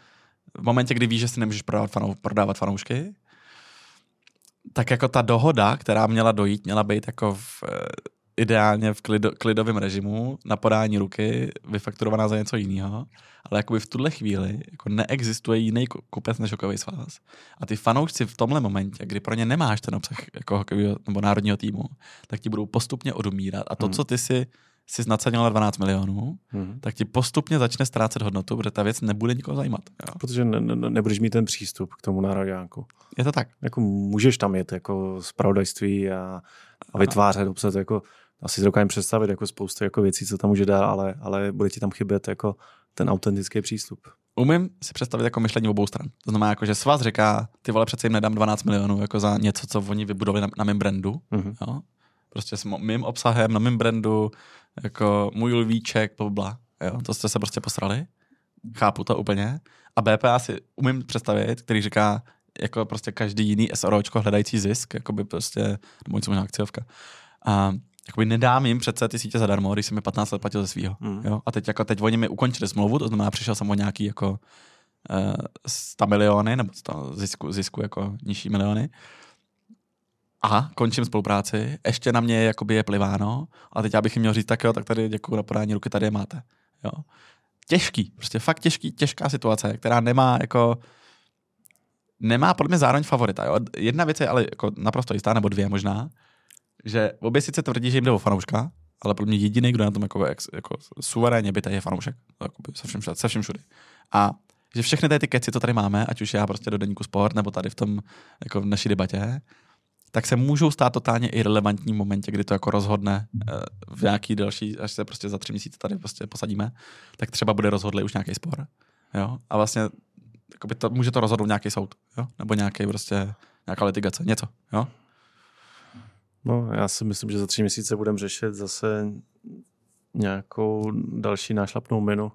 v momentě, kdy víš, že si nemůžeš prodávat, fanou, prodávat fanoušky, tak jako ta dohoda, která měla dojít, měla být jako v, ideálně v klido, klidovém režimu, na podání ruky, vyfakturovaná za něco jiného, ale jakoby v tuhle chvíli jako neexistuje jiný kupec než hokejový svaz. A ty fanoušci v tomhle momentě, kdy pro ně nemáš ten obsah jako hokejového nebo národního týmu, tak ti budou postupně odumírat. A to, hmm. co ty si si nacenil na 12 milionů, hmm. tak ti postupně začne ztrácet hodnotu, protože ta věc nebude nikoho zajímat. Jo. Protože ne, ne, nebudeš mít ten přístup k tomu národňáku. Je to tak. Jako můžeš tam jet jako zpravodajství a, a vytvářet obsah, jako asi si dokážeme představit jako spoustu jako věcí, co tam může dát, ale, ale bude ti tam chybět jako ten autentický přístup. Umím si představit jako myšlení obou stran. To znamená, jako, že svaz říká, ty vole, přece jim nedám 12 milionů jako za něco, co oni vybudovali na, na mém brandu. Mm-hmm. Jo? Prostě s mým obsahem, na mém brandu, jako můj lvíček, bla, jo? To jste se prostě posrali. Chápu to úplně. A BPA si umím představit, který říká, jako prostě každý jiný SROčko hledající zisk, jako by prostě, nebo něco možná akciovka. A jakoby nedám jim přece ty sítě zadarmo, když jsem mi 15 let platil ze svého. Mm. Jo? A teď, jako teď oni mi ukončili smlouvu, to znamená, přišel jsem o nějaký jako uh, 100 miliony, nebo 100 zisku, zisku jako nižší miliony. A končím spolupráci, ještě na mě jakoby je pliváno, a teď já bych jim měl říct, tak jo, tak tady děkuji na podání ruky, tady je máte. Jo? Těžký, prostě fakt těžký, těžká situace, která nemá jako nemá podle mě zároveň favorita. Jo? Jedna věc je ale jako naprosto jistá, nebo dvě možná, že obě sice tvrdí, že jim jde o fanouška, ale pro mě jediný, kdo na tom jako, jako suverénně byte, je fanoušek. Se všem, se všem všudy. A že všechny ty keci, co tady máme, ať už já prostě do deníku sport, nebo tady v tom, jako v naší debatě, tak se můžou stát totálně irrelevantní momentě, kdy to jako rozhodne eh, v nějaký další, až se prostě za tři měsíce tady prostě posadíme, tak třeba bude rozhodlý už nějaký spor. Jo? A vlastně to, může to rozhodnout nějaký soud, jo? nebo nějaký prostě, nějaká litigace, něco. Jo? No, já si myslím, že za tři měsíce budeme řešit zase nějakou další nášlapnou minu.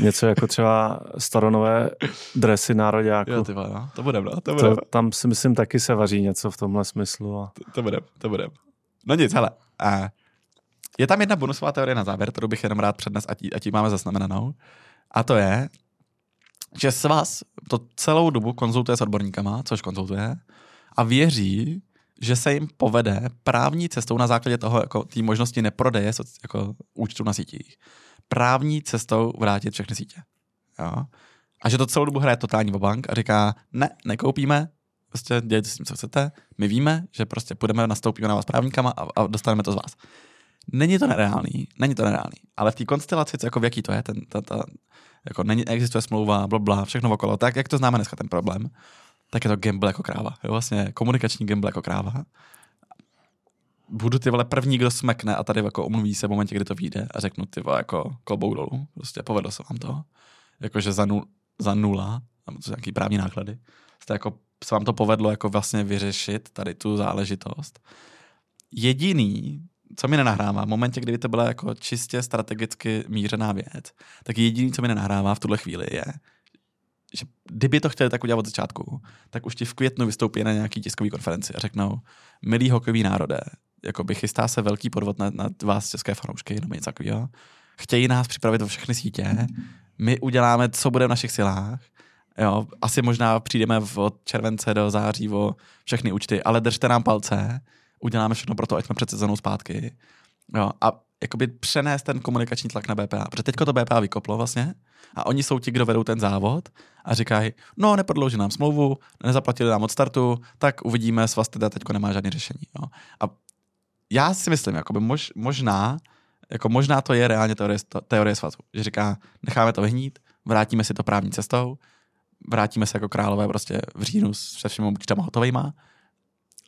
Něco jako třeba staronové dresy nároďáku. Jo, ty no. to bude, no, to bude. To, tam si myslím taky se vaří něco v tomhle smyslu. A... To, to bude, to bude. No nic, hele. A je tam jedna bonusová teorie na závěr, kterou bych jenom rád přednes, ať, ať ji máme zaznamenanou. A to je, že svaz to celou dobu konzultuje s odborníkama, což konzultuje, a věří, že se jim povede právní cestou na základě toho, jako té možnosti neprodeje jako účtu na sítích, právní cestou vrátit všechny sítě. Jo? A že to celou dobu hraje totální bank a říká, ne, nekoupíme, prostě dělejte s tím, co chcete, my víme, že prostě půjdeme, nastoupíme na vás právníkama a, a dostaneme to z vás. Není to nereálný, není to nereálný, ale v té konstelaci, jako v jaký to je, ten, ta, ta, jako není, existuje smlouva, bla, bla, všechno okolo, tak jak to známe dneska ten problém, tak je to gamble jako kráva. Jo? Vlastně komunikační gamble jako kráva. Budu ty vole první, kdo smekne a tady jako omluví se v momentě, kdy to vyjde a řeknu ty vole jako klobou dolů. Prostě povedlo se vám to. Jakože za, nul, za nula, nebo to nějaký právní náklady, jste jako, se vám to povedlo jako vlastně vyřešit tady tu záležitost. Jediný, co mi nenahrává, v momentě, kdyby to byla jako čistě strategicky mířená věc, tak jediný, co mi nenahrává v tuhle chvíli je, že kdyby to chtěli tak udělat od začátku, tak už ti v květnu vystoupí na nějaký tiskový konferenci a řeknou, milý hokejový národe, jako by chystá se velký podvod na, na vás české fanoušky, nebo něco takového. Chtějí nás připravit o všechny sítě, my uděláme, co bude v našich silách, jo, asi možná přijdeme od července do září o všechny účty, ale držte nám palce, uděláme všechno pro to, ať jsme před sezónou zpátky. Jo, a jakoby přenést ten komunikační tlak na BPA, protože teďko to BPA vykoplo vlastně a oni jsou ti, kdo vedou ten závod a říkají, no neprodlouží nám smlouvu, nezaplatili nám od startu, tak uvidíme, s vás teda teďko nemá žádné řešení. Jo. A já si myslím, jakoby mož, možná, jako možná to je reálně teorie, teorie svazu, že říká, necháme to vyhnít, vrátíme si to právní cestou, vrátíme se jako králové prostě v říjnu se všemi účtama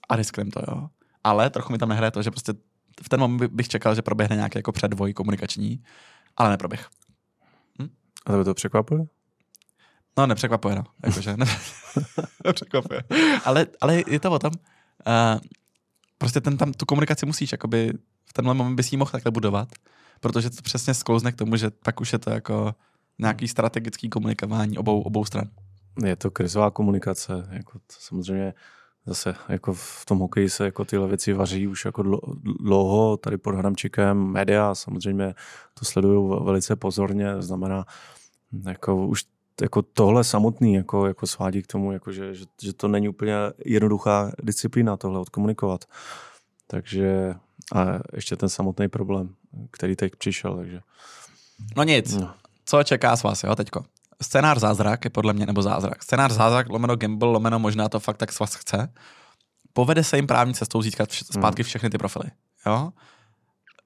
a riskneme to, jo. Ale trochu mi tam nehraje to, že prostě v ten moment bych čekal, že proběhne nějaký jako předvoj komunikační, ale neproběh. Hm? A to by to překvapuje? No, nepřekvapuje, no. Jakože, ne, nepřekvapuje. Ale, ale je to o tom, uh, prostě ten tam, tu komunikaci musíš, jakoby v tenhle moment bys ji mohl takhle budovat, protože to přesně sklouzne k tomu, že pak už je to jako nějaký strategický komunikování obou, obou stran. Je to krizová komunikace, jako to samozřejmě zase jako v tom hokeji se jako tyhle věci vaří už jako dlouho, tady pod Hramčikem média samozřejmě to sledují velice pozorně, znamená jako už jako tohle samotný jako, jako svádí k tomu, jako že, že, že, to není úplně jednoduchá disciplína tohle odkomunikovat. Takže A ještě ten samotný problém, který teď přišel, takže... No nic, no. co čeká z vás, jo, teďko? Scénář zázrak je podle mě, nebo zázrak. Scénář zázrak, lomeno gamble, lomeno možná to fakt tak s vás chce. Povede se jim právní cestou získat vš- zpátky všechny ty profily, jo?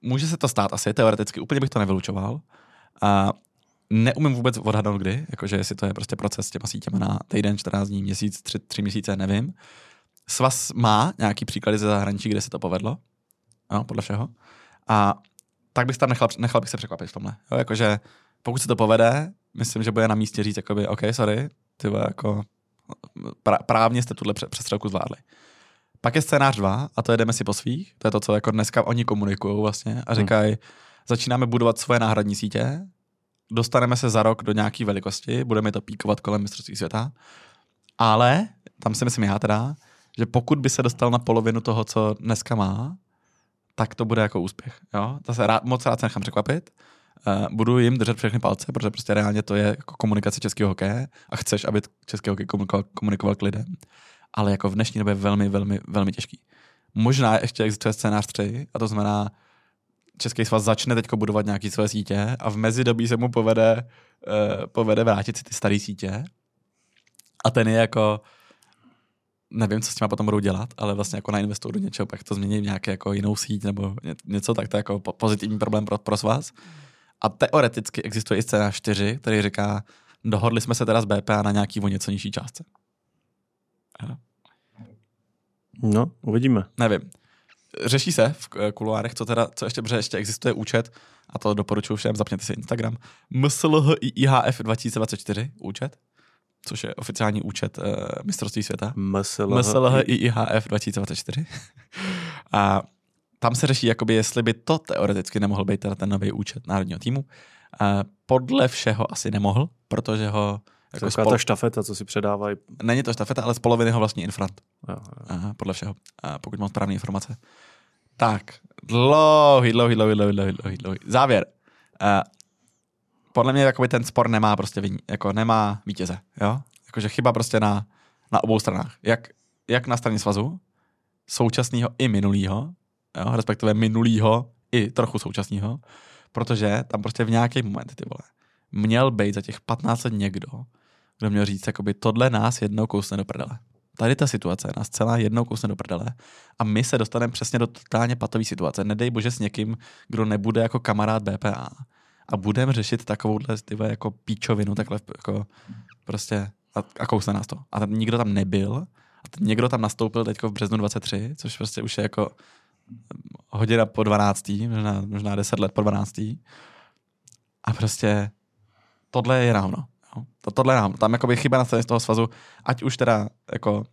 Může se to stát asi, teoreticky, úplně bych to nevylučoval. A neumím vůbec odhadnout kdy, jakože jestli to je prostě proces s těma sítěma na týden, 14 dní, měsíc, tři, tři měsíce, nevím. Svaz má nějaký příklady ze zahraničí, kde se to povedlo, no, podle všeho. A tak bych tam nechal, nechal bych se překvapit v tomhle. Jo, jakože pokud se to povede, myslím, že bude na místě říct, jakoby, OK, sorry, ty jako pra, právně jste tuhle přestřelku zvládli. Pak je scénář 2 a to jedeme si po svých. To je to, co jako dneska oni komunikují vlastně a říkají, hmm. začínáme budovat svoje náhradní sítě, dostaneme se za rok do nějaké velikosti, budeme to píkovat kolem mistrovství světa, ale tam si myslím já teda, že pokud by se dostal na polovinu toho, co dneska má, tak to bude jako úspěch. Jo? To se rád, moc rád se nechám překvapit. Uh, budu jim držet všechny palce, protože prostě reálně to je jako komunikace českého hokeje a chceš, aby český hokej komunikoval, komunikoval k lidem. Ale jako v dnešní době je velmi, velmi, velmi těžký. Možná ještě existuje scénář 3, a to znamená, Český svaz začne teď budovat nějaké své sítě a v mezidobí se mu povede, uh, povede vrátit si ty staré sítě. A ten je jako, nevím, co s tím potom budou dělat, ale vlastně jako nainvestují do něčeho, pak to změní v nějaké jako jinou síť nebo něco, tak to je jako pozitivní problém pro, pro svaz. A teoreticky existuje i scéna 4, který říká, dohodli jsme se teda s BPA na nějaký o něco nižší částce. No, uvidíme. Nevím. Řeší se v kuloárech, co teda, co ještě, protože ještě existuje účet, a to doporučuji všem, zapněte si Instagram, MSLHIHF 2024 účet, což je oficiální účet uh, mistrovství světa. MSLHIHF 2024. a tam se řeší, jakoby, jestli by to teoreticky nemohl být teda ten nový účet národního týmu. Podle všeho asi nemohl, protože ho jako spol... ta štafeta, co si předávají. Není to štafeta, ale z poloviny ho vlastní Infront. Jo, jo. Aha, podle všeho, a pokud mám správné informace. Tak, dlouhý, dlouhý, dlouhý, dlouhý, dlouhý, dlouhý, dlouhý. Závěr. Uh, podle mě jakoby ten spor nemá prostě vin, jako nemá vítěze, jo? Jakože chyba prostě na, na obou stranách. Jak, jak na straně svazu, současného i minulého, jo? respektive minulého i trochu současného, protože tam prostě v nějaký moment, ty vole, měl být za těch 15 let někdo, kdo měl říct, jakoby tohle nás jednou kousne do prdele. Tady ta situace nás celá jednou kousne do prdele a my se dostaneme přesně do totálně patové situace. Nedej bože s někým, kdo nebude jako kamarád BPA a budeme řešit takovouhle tyhle jako píčovinu, takhle jako prostě a, a kousne nás to. A tam nikdo tam nebyl a ten někdo tam nastoupil teď v březnu 23, což prostě už je jako hodina po 12, možná, možná 10 let po 12. A prostě tohle je ráno. To, tohle je ráno. Tam jakoby chyba na straně z toho svazu, ať už teda jako uh,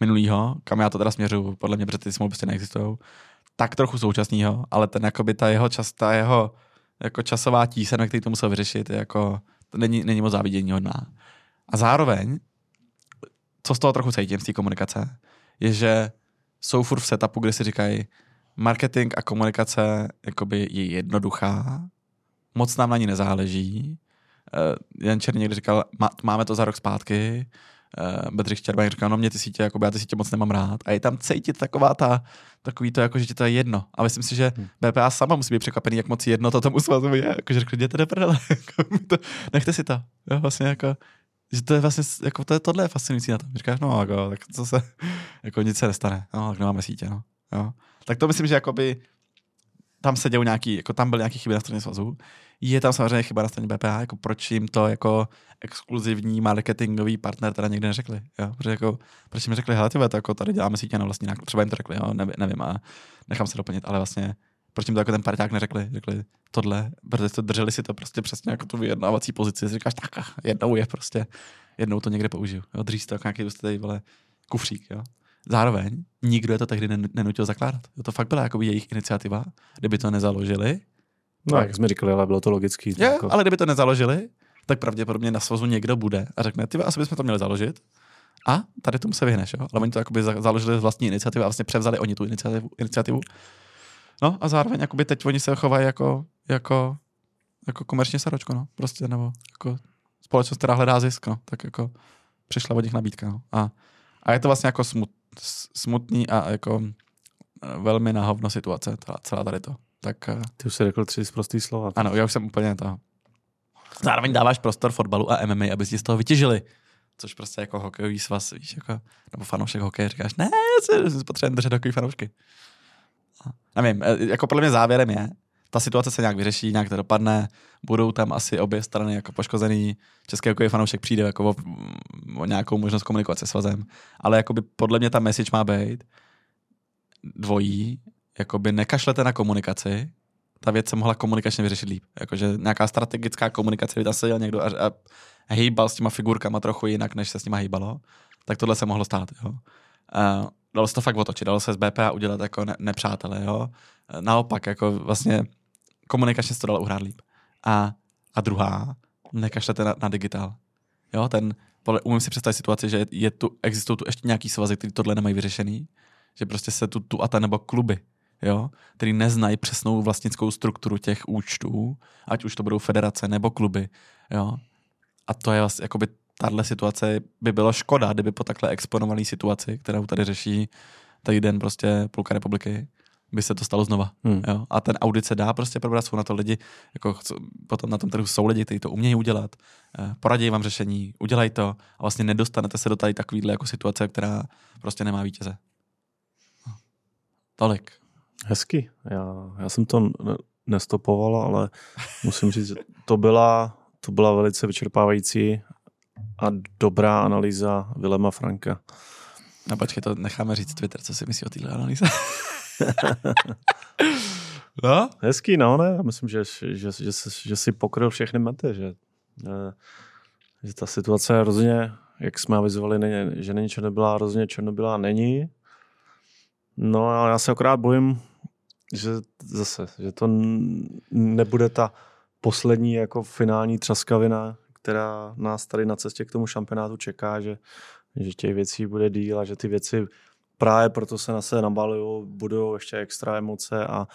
minulýho, kam já to teda směřu, podle mě, protože ty smlouvy prostě neexistují, tak trochu současného, ale ten jakoby ta jeho čas, ta jeho jako časová tíseň, který to musel vyřešit, je jako, to není, není moc závidění hodná. A zároveň, co z toho trochu cítím, z té komunikace, je, že jsou furt v setupu, kde si říkají, marketing a komunikace jakoby je jednoduchá, moc nám na ní nezáleží. Uh, Jan Černý někdy říkal, má, máme to za rok zpátky, uh, Bedřich Červený říkal, no mě ty sítě, jako já ty sítě moc nemám rád. A je tam cítit taková ta, takový to, jako, že ti to je jedno. A myslím si, že hmm. BPA sama musí být překvapený, jak moc jedno to tomu svazu je. Jako, že řekl, jděte do prdele, jako, nechte si to. Jo, vlastně jako, že to je vlastně, jako to je, tohle je fascinující na tom. Říkáš, no, jako, tak co se, jako nic se nestane, no, tak nemáme sítě, no. Jo. Tak to myslím, že jakoby tam se dělou nějaký, jako tam byl nějaký chyby na straně svazu. Je tam samozřejmě chyba na straně BPA, jako proč jim to jako exkluzivní marketingový partner teda někde neřekli, jo? Protože jako, proč jim řekli, hele, tyhle, to jako tady děláme sítě na vlastní náklad, třeba jim to řekli, jo? Nevím, nevím, a nechám se doplnit, ale vlastně proč jim to jako ten parťák neřekli, řekli tohle, protože to drželi si to prostě přesně jako tu vyjednávací pozici, říkáš, tak jednou je prostě, jednou to někde použiju, jo? Dřív to jako nějaký prostě vole, kufřík, jo? Zároveň nikdo je to tehdy nenutil zakládat. To fakt byla jako jejich iniciativa. Kdyby to nezaložili, No, jak jsme říkali, ale bylo to logický. Je, jako... ale kdyby to nezaložili, tak pravděpodobně na svazu někdo bude a řekne, ty asi bychom to měli založit. A tady tomu se vyhneš, jo? Ale oni to jakoby založili z vlastní iniciativy a vlastně převzali oni tu iniciativu. iniciativu. No a zároveň jakoby teď oni se chovají jako, jako, jako komerčně saročko, no. Prostě, nebo jako společnost, která hledá zisk, no. Tak jako přišla od nich nabídka, no. A, a je to vlastně jako smut, smutný a jako velmi na hovno situace, celá, celá tady to. Tak eh, Ty už jsi řekl tři prostý slova. ano, já už jsem úplně to. Zároveň dáváš prostor fotbalu a MMA, aby si z toho vytěžili. Což prostě jako hokejový svaz, víš, jako, nebo fanoušek hokeje, říkáš, ne, já si potřebujeme držet takový fanoušky. Nevím, eh, jako podle mě závěrem je, ta situace se nějak vyřeší, nějak to dopadne, budou tam asi obě strany jako poškozený, český hokejový fanoušek přijde jako o, o, nějakou možnost komunikovat se svazem, ale jakoby podle mě ta message má být dvojí, jakoby nekašlete na komunikaci, ta věc se mohla komunikačně vyřešit líp. Jakože nějaká strategická komunikace, kdyby tam někdo a, a hejbal s těma figurkama trochu jinak, než se s nima hejbalo, tak tohle se mohlo stát. Jo. A dalo se to fakt otočit, dalo se z BPA udělat jako ne, nepřátelé. Jo. Naopak, jako vlastně komunikačně se to dalo uhrát líp. A, a druhá, nekašlete na, na digitál. Jo, ten, podle, umím si představit situaci, že je tu, existují tu ještě nějaký svazy, který tohle nemají vyřešený, že prostě se tu, tu a ta nebo kluby, jo, který neznají přesnou vlastnickou strukturu těch účtů, ať už to budou federace nebo kluby, jo. A to je vlastně, jakoby tahle situace by bylo škoda, kdyby po takhle exponované situaci, kterou tady řeší týden prostě půlka republiky, by se to stalo znova. Hmm. Jo? A ten audit se dá prostě probrat, jsou na to lidi, jako potom na tom trhu jsou lidi, kteří to umějí udělat, eh, poradí vám řešení, udělají to a vlastně nedostanete se do tady takovýhle jako situace, která prostě nemá vítěze. No. Tolik. Hezky. Já, já jsem to ne- nestopoval, ale musím říct, že to byla, to byla velice vyčerpávající a dobrá analýza Vilema Franka. No počkej, to necháme říct Twitter, co si myslí o téhle analýze. no? Hezký, no ne? Já myslím, že, že, že, že, že si pokryl všechny mety, že, eh, že ta situace hrozně, jak jsme avizovali, není, že není černobylá, hrozně černobylá není. No a já se akorát bojím, že zase, že to nebude ta poslední jako finální třaskavina, která nás tady na cestě k tomu šampionátu čeká, že, že těch věcí bude díl a že ty věci právě proto se na se nabalují, budou ještě extra emoce a,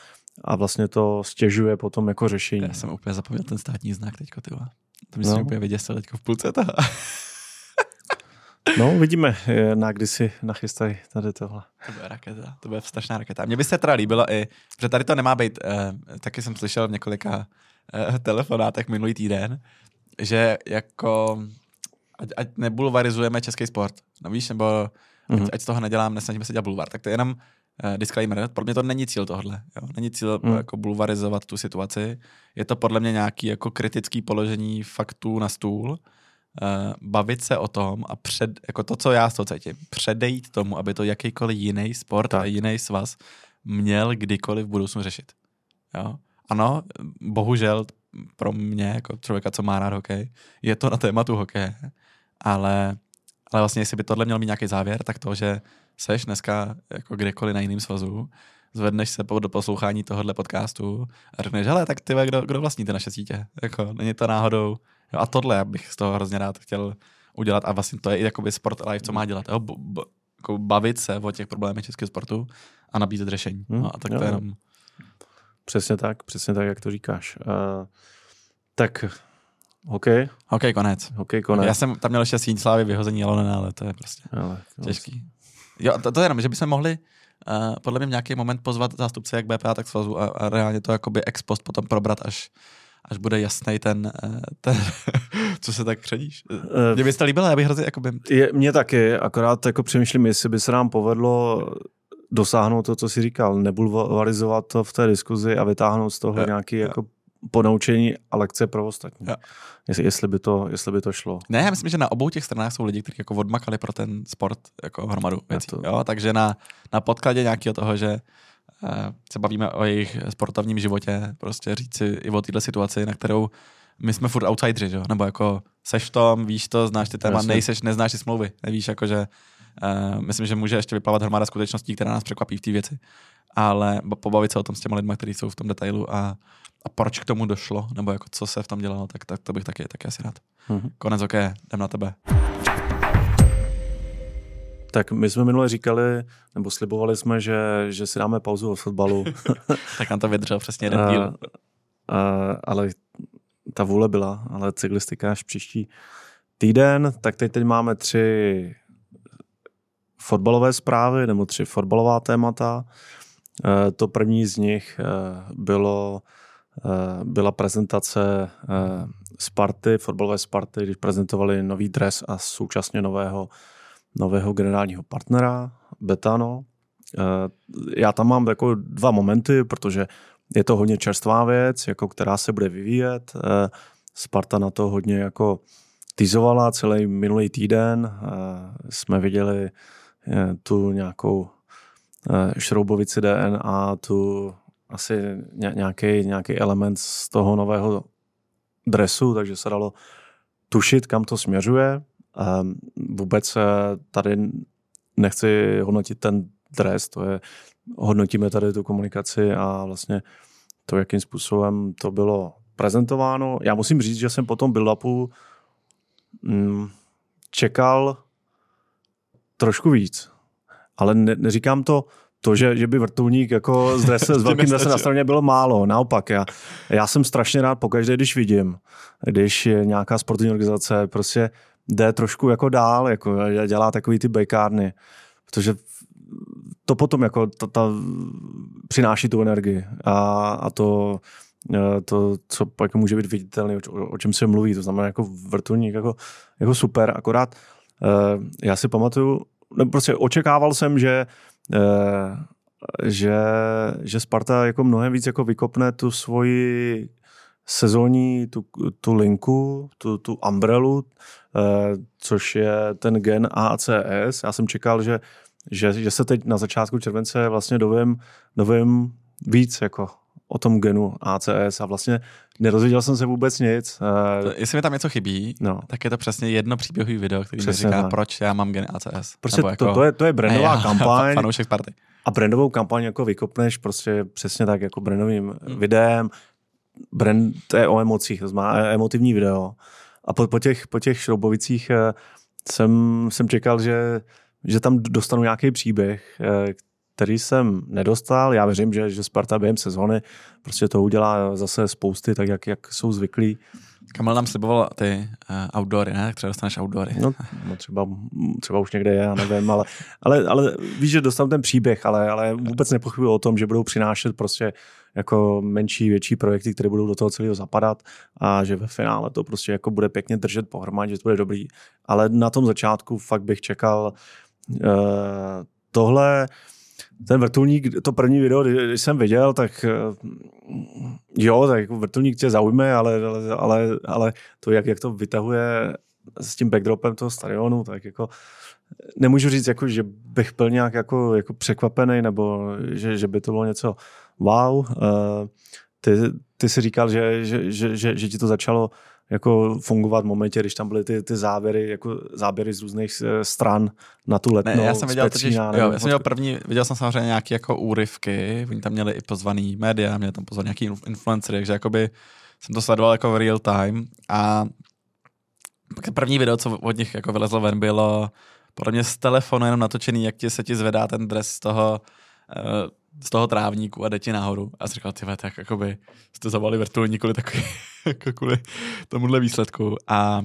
a vlastně to stěžuje potom jako řešení. Já jsem úplně zapomněl ten státní znak teďko, ty vole. To mi No. úplně vyděsil teďko v půlce toho. No, uvidíme, eh, na kdy si nachystají tady tohle. To bude raketa, to bude strašná raketa. Mně by se teda líbilo i, že tady to nemá být, eh, taky jsem slyšel v několika eh, telefonátech minulý týden, že jako, ať, ať nebulvarizujeme český sport, no víš, nebo ať, Mhm. ať z toho nedělám, nesnažíme se dělat bulvar, tak to je jenom eh, disclaimer, pro mě to není cíl tohle, jo? není cíl Mhm. jako bulvarizovat tu situaci, je to podle mě nějaký jako kritický položení faktů na stůl, uh, bavit se o tom a před, jako to, co já z toho cítím, předejít tomu, aby to jakýkoliv jiný sport tak. a jiný svaz měl kdykoliv v budoucnu řešit. Jo? Ano, bohužel pro mě, jako člověka, co má rád hokej, je to na tématu hokeje, ale, ale vlastně, jestli by tohle měl mít nějaký závěr, tak to, že seš dneska jako kdekoliv na jiném svazu, zvedneš se po do poslouchání tohohle podcastu a řekneš, hele, tak ty, kdo, kdo vlastní ty naše sítě? Jako, není to náhodou. Jo, a tohle já bych z toho hrozně rád chtěl udělat a vlastně to je i jakoby sport live, co má dělat. Jo? B- b- jako bavit se o těch problémech českého sportu a nabízet řešení. Hmm, No, a tak jo, to je jo. jenom... Přesně tak, přesně tak, jak to říkáš. Uh, tak, hokej, OK, konec. hokej konec. Já jsem tam měl ještě síň slávy vyhození Jalonena, ale to je prostě Ale, těžký. Jo, to, to je jenom, že bychom mohli uh, podle mě nějaký moment pozvat zástupce jak BPA, tak svazu a, a reálně to jakoby ex post potom probrat, až, až bude jasný ten, uh, ten co se tak kředíš. Eh, Mně by se to líbilo, já bych hrozně, jakoby, Je, mně taky, akorát jako přemýšlím, jestli by se nám povedlo dosáhnout to, co jsi říkal, nebulvarizovat to v té diskuzi a vytáhnout z toho Jo, nějaké jo. jako ponaučení a lekce pro ostatní. Jo. Jestli, jestli, by to, jestli by to šlo. Ne, já myslím, že na obou těch stranách jsou lidi, kteří jako odmakali pro ten sport jako hromadu věcí. to- Jo? Takže na, na podkladě nějakého toho, že uh, se bavíme o jejich sportovním životě, prostě říci i o této situaci, na kterou my jsme furt outsideri, jo? nebo jako seš v tom, víš to, znáš ty téma, Jasně. nejseš, neznáš ty smlouvy, nevíš, jako že uh, myslím, že může ještě vyplavat hromada skutečností, která nás překvapí v té věci, ale pobavit se o tom s těma lidmi, kteří jsou v tom detailu a, a proč k tomu došlo, nebo jako co se v tom dělalo, tak, tak to bych taky, taky asi rád. Mhm. Konec, ok, jdem na tebe. Tak my jsme minule říkali, nebo slibovali jsme, že, že si dáme pauzu od fotbalu, Tak nám to vydržel přesně jeden a, díl. a, ale ta vůle byla, ale cyklistika až příští týden, tak teď, teď máme tři fotbalové zprávy, nebo tři fotbalová témata. To první z nich bylo, byla prezentace Sparty, fotbalové Sparty, když prezentovali nový dres a současně nového, nového generálního partnera, Betano. Já tam mám jako dva momenty, protože je to hodně čerstvá věc, jako která se bude vyvíjet. Sparta na to hodně jako tyzovala celý minulý týden. Jsme viděli eh, tu nějakou eh, šroubovici DNA, tu asi nějaký, nějaký element z toho nového dresu, takže se dalo tušit, kam to směřuje. Vůbec tady nechci hodnotit ten dres, to je, hodnotíme tady tu komunikaci a vlastně to, jakým způsobem to bylo prezentováno. Já musím říct, že jsem potom build-upu mm, čekal trošku víc. Ale ne, neříkám to, to, že, že by vrtulník jako s, drese, s velkým dresem na straně bylo málo. Naopak, já, já jsem strašně rád pokaždé, když vidím, když je nějaká sportovní organizace prostě jde trošku jako dál, jako dělá takový ty bejkárny. Protože to potom jako ta, ta přináší tu energii a, a to Eh, to, co jako může být viditelné, o, o čem se mluví, to znamená jako vrtulník, jako, jako super, akorát uh, já si pamatuju, prostě očekával jsem, že uh, že, že Sparta jako mnohem víc jako vykopne tu svoji sezónní tu, tu linku, tu, tu umbrelu, což je ten gen ACS. Já jsem čekal, že, že, že se teď na začátku července vlastně dovím, dovím víc jako o tom genu ACS a vlastně nerozvěděl jsem se vůbec nic. To, jestli mi tam něco chybí, no. tak je to přesně jedno příběhový video, který přesně mi říká, tak. proč já mám gen ACS. Prostě to, jako, to, je, to je brandová já, kampaň. Fanoušek Sparty. A brandovou kampaň jako vykopneš prostě přesně tak jako brandovým hmm. videem. Brand, to je o emocích, to má emotivní video. A po, po, těch, po těch šroubovicích eh, jsem, jsem čekal, že, že tam dostanu nějaký příběh, eh, který jsem nedostal. Já věřím, že, že Sparta během sezóny prostě to udělá zase spousty, tak jak, jak jsou zvyklí. Kamil nám sliboval ty uh, outdoory, ne? Tak třeba dostaneš outdoory. No, no třeba, třeba už někde je, já nevím, ale, ale, ale víš, že dostanu ten příběh, ale, ale vůbec nepochybuji o tom, že budou přinášet prostě jako menší, větší projekty, které budou do toho celého zapadat a že ve finále to prostě jako bude pěkně držet pohromadě, že to bude dobrý. Ale na tom začátku fakt bych čekal uh, tohle, ten vrtulník, to první video, když jsem viděl, tak eh, jo, tak jako vrtulník tě zaujme, ale, ale, ale, ale to, jak, jak to vytahuje s tím backdropem toho stadionu, tak jako nemůžu říct, jako, že bych byl nějak jako, jako překvapený, nebo že, že by to bylo něco wow. Uh, ty, ty si říkal, že, že, že, že, že ti to začalo jako fungovat v momentě, když tam byly ty, ty záběry, jako záběry z různých eh, stran na tu letnou. Ne, já jsem viděl totiž, jo, já jsem viděl první, viděl jsem samozřejmě nějaké jako úryvky, oni tam měli i pozvaný média, měli tam pozvaný nějaký influencery, takže jakoby jsem to sledoval jako v real time a první video, co od nich jako vylezlo ven, bylo podle mě z telefonu jenom natočený, jak ti se ti zvedá ten dres z toho uh, z toho trávníku a jde ti nahoru. A jsi říkal, ty tak jakoby jste zavali vrtulník kvůli, takový, jako kvůli tomuhle výsledku. A,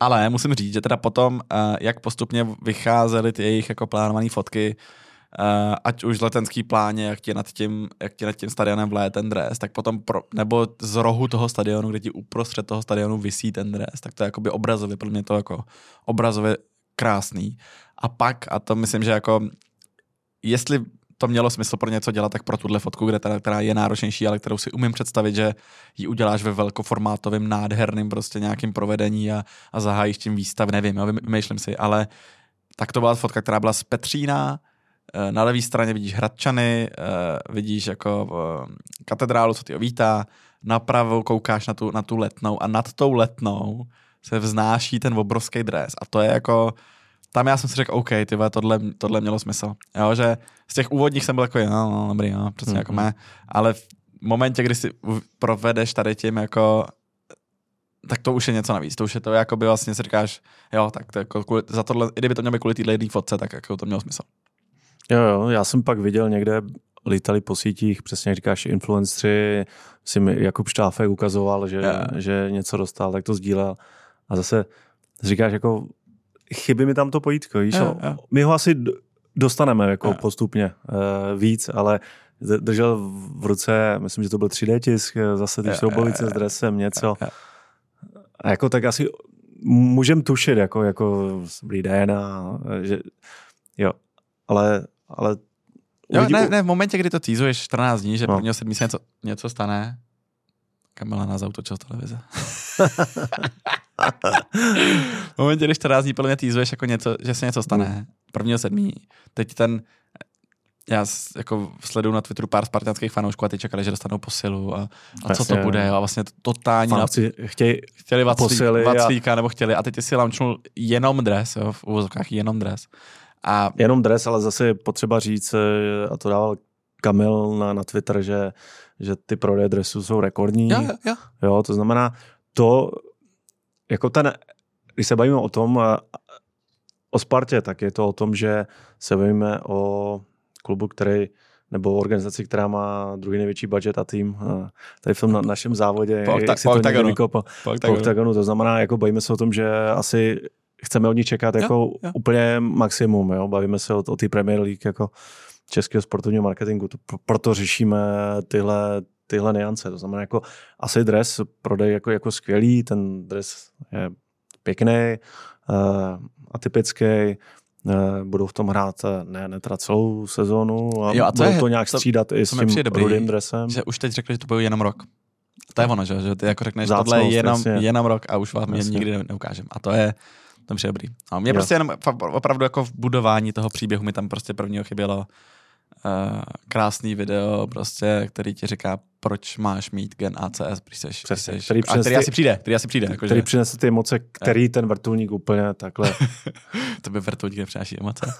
ale musím říct, že teda potom, uh, jak postupně vycházely ty jejich jako plánované fotky, uh, ať už z letenský pláně, jak ti nad tím, jak ti nad tím stadionem vléje ten dres, tak potom, pro, nebo z rohu toho stadionu, kde ti uprostřed toho stadionu visí ten dres, tak to je jakoby obrazově, pro mě to jako obrazově krásný. A pak, a to myslím, že jako jestli to mělo smysl pro něco dělat, tak pro tuhle fotku, kde teda, která je náročnější, ale kterou si umím představit, že ji uděláš ve velkoformátovém, nádherným prostě nějakým provedení a, a zahájíš tím výstav, nevím, jo, vymýšlím si, ale tak to byla fotka, která byla z Petřína, eh, na levé straně vidíš Hradčany, eh, vidíš jako eh, katedrálu, co ty vítá, napravo koukáš na tu, na tu letnou a nad tou letnou se vznáší ten obrovský dres a to je jako tam já jsem si řekl, OK, tyhle, tohle, tohle mělo smysl. Jo, že z těch úvodních jsem byl jako, no, no dobrý, no, přesně mm-hmm. jako mé, ale v momentě, kdy si provedeš tady tím jako tak to už je něco navíc. To už je to, jako by vlastně si říkáš, jo, tak to jako kvůli, za tohle, i kdyby to mělo být kvůli téhle jedné fotce, tak jako to mělo smysl. Jo, jo, já jsem pak viděl někde, lítali po sítích, přesně jak říkáš, influenceri, si mi Jakub Štáfek ukazoval, že, yeah. že něco dostal, tak to sdílel. A zase říkáš jako, chybí mi tam to pojítko, víš? Jo, jo. My ho asi dostaneme jako jo. postupně uh, víc, ale držel v ruce, myslím, že to byl 3D tisk, zase ty šroubovice s dresem, něco. A jako tak asi můžem tušit, jako, jako dobrý den a že, jo, ale, ale Jo, ne, ne, v momentě, kdy to týzuješ 14 dní, že no. prvního sedmí se něco, něco stane, Kamila nás zautočil televize. v momentě, když 14 dní podle mě týzuješ jako něco, že se něco stane, mm. prvního sedmí, teď ten, já jako sleduju na Twitteru pár spartanských fanoušků a ty čekali, že dostanou posilu a, a co to bude a vlastně totální Fanoušci chtějí chtěli posily vaclíka, a... nebo chtěli a teď si launchnul jenom dres, jo, v uvozovkách jenom dres. A... Jenom dres, ale zase je potřeba říct, a to dával Kamil na, na Twitter, že, že ty prodeje dresů jsou rekordní. Jo, jo. jo, to znamená, to jako ten, když se bavíme o tom, o Spartě, tak je to o tom, že se bavíme o klubu, který nebo organizaci, která má druhý největší budget a tým tady v tom na, našem závodě, po, jak si to oktagonu. po, po, po oktagonu. To znamená, jako bavíme se o tom, že asi chceme od ní čekat jo, jako jo. úplně maximum. Jo? Bavíme se o, o té Premier League jako českého sportovního marketingu. To, proto řešíme tyhle, tyhle niance. To znamená, jako asi dres prodej jako, jako skvělý, ten dres je pěkný, uh, atypický, uh, budou v tom hrát eh, ne, ne teda celou sezónu a, jo, a to budou je, to nějak střídat to, i s tím dobrý, rudým dresem. Že už teď řekli, že to bude jenom rok. To je ono, že, že ty jako řekneš, Zácnost, tohle je jenom, jenom rok a už vám je nikdy neukážem. A to je, to je dobrý. No, mě jo. prostě jenom opravdu jako v budování toho příběhu mi tam prostě prvního chybělo uh, krásný video, prostě, který ti říká, proč máš mít gen ACS, když seš, Přesně, když seš, který, a který ty, asi přijde, který asi přijde. Jako který že... přinese ty emoce, který ten vrtulník úplně takhle. to by vrtulník nepřináší emoce.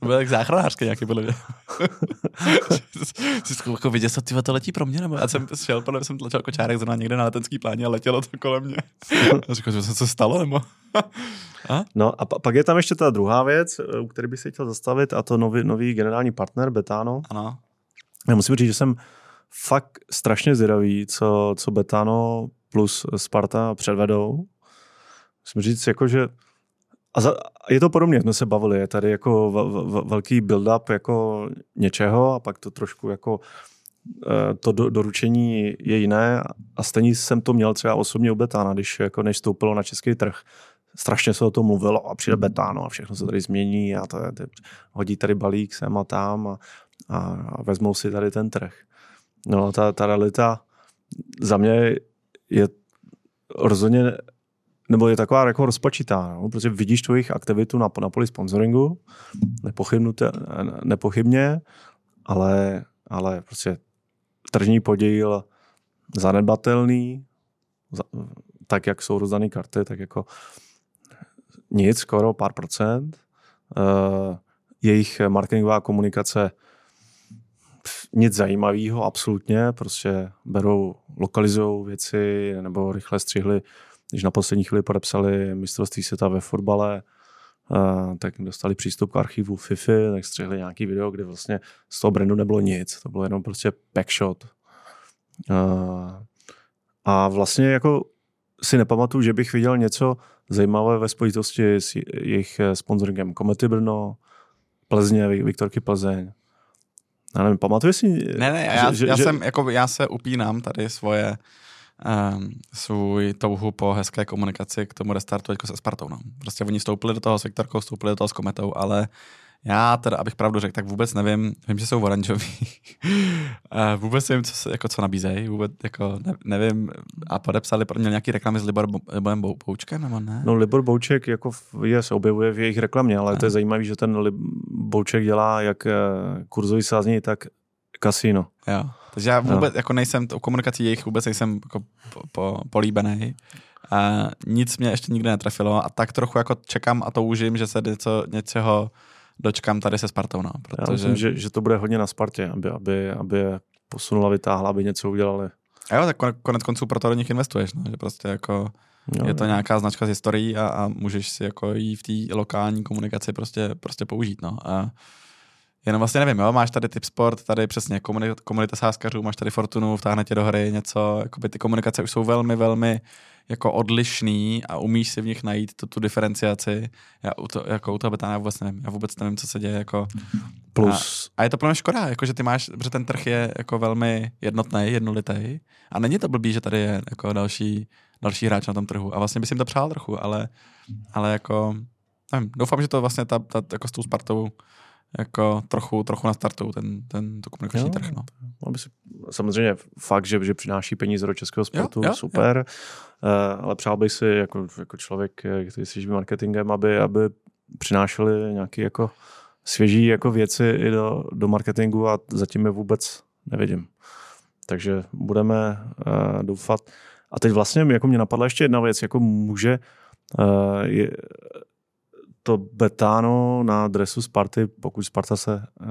to byl tak záchranářský nějaký podle mě. Jsi jako viděl, co ty to letí pro mě, nebo já jsem šel, podle mě jsem tlačil kočárek zrovna někde na letenský pláně a letělo to kolem mě. a říkal, že se co stalo, nebo... a? No a pak je tam ještě ta druhá věc, u které bych se chtěl zastavit, a to nový, nový generální partner Betano. Ano. Já musím říct, že jsem fakt strašně zvědavý, co, co Betano plus Sparta předvedou. Musím říct, jako, že a za, je to podobně, jsme se bavili, je tady jako v, v, velký build-up jako něčeho a pak to trošku jako eh, to do, doručení je jiné a stejně jsem to měl třeba osobně u Betána, když jako než stoupilo na český trh. Strašně se o tom mluvilo a přijde Betáno a všechno se tady změní a to, to, hodí tady balík sem a tam a, a vezmou si tady ten trh. No, ta, ta realita za mě je rozhodně, nebo je taková jako rozpačitá, no? protože vidíš tu jejich aktivitu na, na poli sponsoringu, nepochybně, ale, ale prostě tržní podíl zanedbatelný, tak jak jsou rozdané karty, tak jako nic, skoro pár procent. Uh, jejich marketingová komunikace nic zajímavého, absolutně, prostě berou, lokalizují věci nebo rychle střihli, když na poslední chvíli podepsali mistrovství světa ve fotbale, tak dostali přístup k archivu FIFA, tak střihli nějaký video, kde vlastně z toho brandu nebylo nic, to bylo jenom prostě packshot. A vlastně jako si nepamatuju, že bych viděl něco zajímavé ve spojitosti s jejich sponsoringem Komety Brno, Plzně, Viktorky Plzeň. Já nevím, pamatuješ si? Ne, ne, já, že, já, že... Jsem, jako, já se upínám tady svoje um, svůj touhu po hezké komunikaci k tomu restartu jako se Spartou. No. Prostě oni vstoupili do toho s Viktorkou, vstoupili do toho s Kometou, ale já teda, abych pravdu řekl, tak vůbec nevím, vím, že jsou oranžoví. vůbec nevím, co, jako, co nabízejí, vůbec jako ne, nevím. A podepsali, měl nějaký reklamy s Libor, Liborem Boučkem, nebo ne? No Libor Bouček jako je, se objevuje v jejich reklamě, ale ne. to je zajímavé, že ten Lib, Bouček dělá jak eh, kurzový sázení, tak kasino. Jo. Takže já vůbec no. jako nejsem, o komunikací jejich vůbec nejsem jako po, po, políbený. A nic mě ještě nikdy netrefilo a tak trochu jako čekám a toužím, že se něco, něčeho dočkám tady se Spartou. No, protože... Já myslím, že, že to bude hodně na Spartě, aby, aby, aby je posunula, vytáhla, aby něco udělali. A jo, tak konec konců proto do nich investuješ, no, že prostě jako jo, je to jo. nějaká značka z historií a, a můžeš si jako jí v té lokální komunikaci prostě, prostě použít. No. A jenom vlastně nevím, jo, máš tady typ sport, tady přesně komunita, komunita sáskařů, máš tady Fortunu, vtáhne tě do hry něco, jakoby ty komunikace už jsou velmi, velmi jako odlišný a umíš si v nich najít tu, tu diferenciaci. Já u to, jako u toho betána vůbec nevím. Já vůbec nevím, co se děje. Jako, Plus. A, a je to pro mě škoda, jako, že ty máš, že ten trh je jako velmi jednotný, jednolitý. A není to blbý, že tady je jako další, další hráč na tom trhu. A vlastně bych jim to přál trochu, ale, ale jako, nevím, doufám, že to vlastně ta, ta, jako s tou Spartou jako trochu, trochu nastartují ten, ten to komunikační jo, trh. No. Aby si, samozřejmě fakt, že, že přináší peníze do českého sportu, jo, jo, super, jo. Uh, ale přál bych si jako, jako člověk, který si živí marketingem, aby, aby přinášeli nějaké jako svěží jako věci i do, do marketingu a zatím je vůbec nevidím. Takže budeme uh, doufat. A teď vlastně jako mě napadla ještě jedna věc, jako může uh, je, to Betano na dresu Sparty, pokud Sparta se uh,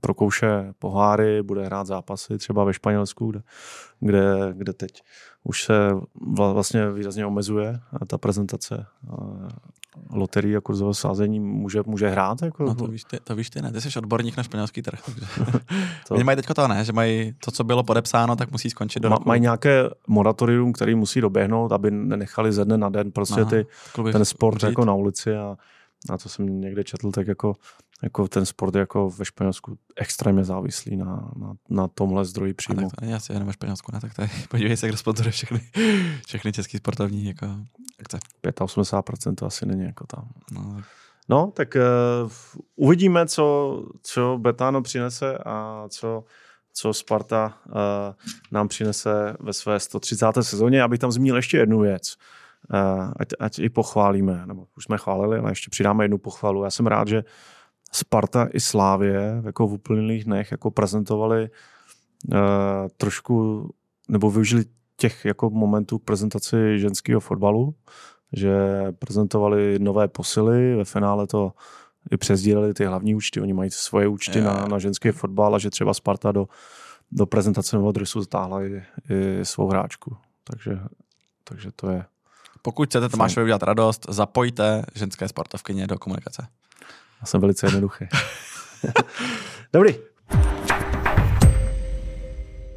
prokouše poháry, bude hrát zápasy třeba ve Španělsku, kde, kde, kde teď už se vlastně výrazně omezuje ta prezentace loterii a kurzového sázení může, může hrát? Jako... No to víš, ty, to víš ty ne, ty jsi odborník na španělský trh. Takže... to... Oni mají teďko to ne, že mají to, co bylo podepsáno, tak musí skončit do Ma, roku. Mají nějaké moratorium, který musí doběhnout, aby nenechali ze dne na den prostě Aha, ty, ten sport jako na ulici a, a co jsem někde četl, tak jako jako ten sport je jako ve Španělsku extrémně závislý na, na, na tomhle zdroji příjmu. A tak to není asi jenom ve Španělsku, ne? Tak tady podívej se, kdo sponzoruje všechny, všechny český sportovní jako akce. 85% to asi není jako tam. No, tak. No, tak uh, uvidíme, co, co Betano přinese a co, co Sparta uh, nám přinese ve své 130. sezóně. Abych tam zmínil ještě jednu věc. Uh, ať, ať i pochválíme, nebo už jsme chválili, ale ještě přidáme jednu pochvalu. Já jsem rád, že Sparta i Slávě jako v uplynulých dnech jako prezentovali uh, trošku, nebo využili těch jako momentů k prezentaci ženského fotbalu, že prezentovali nové posily, ve finále to i přezdíleli ty hlavní účty, oni mají svoje účty je. na, na ženský fotbal a že třeba Sparta do, do prezentace nového dresu zatáhla i, i svou hráčku. Takže, takže to je... Pokud chcete Tomášovi udělat radost, zapojte ženské sportovkyně do komunikace. Já jsem velice jednoduchý. Dobrý.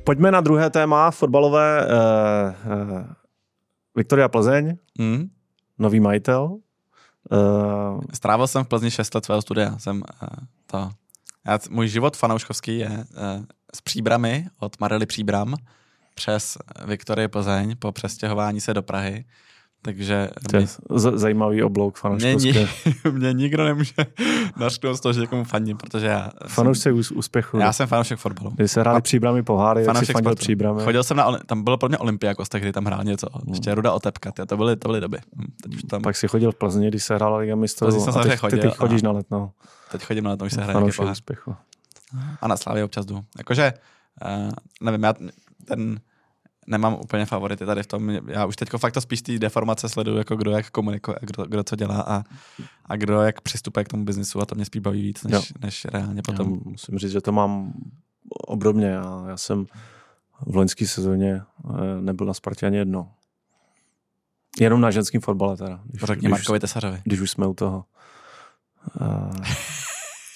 Pojďme na druhé téma, fotbalové. Uh, uh, Viktoria Plzeň, mm. nový majitel. Uh, Strávil jsem v Plzni 6 let svého studia. Jsem uh, to. Já, můj život fanouškovský je uh, s příbramy od Marely Příbram přes Viktorie Plzeň po přestěhování se do Prahy takže... To je mě, zajímavý oblouk fanouškovský. Mě, mě nikdo nemůže našknout z toho, že někomu faním, protože já... Fanoušek úspěchu. Já jsem fanoušek fotbalu. Když se hráli příbramy poháry, jak si fandil příbramy. Chodil jsem na, tam byl pro mě Olympiakos, tehdy tam hrál něco. Hmm. Ještě Ruda Otepka, to byly, to byly doby. Hm, teď už tam... Pak si chodil v Plzni, když se hrála Liga mistrů. A teď, chodil, teď chodíš a... na letno. Teď chodím na letno, už se hraje úspěchu. A na Slávě občas jdu. Jakože, uh, nevím, já ten nemám úplně favority tady v tom. Já už teď fakt to spíš ty deformace sleduju, jako kdo jak komunikuje, kdo, kdo co dělá a, a kdo jak přistupuje k tomu biznisu a to mě spíš baví víc, než, než reálně potom. Já musím říct, že to mám obdobně. Já, já jsem v loňské sezóně eh, nebyl na Spartě ani jedno. Jenom na ženském fotbale teda. Když, Řekni Markovi Tesařovi. Když už jsme u toho. A,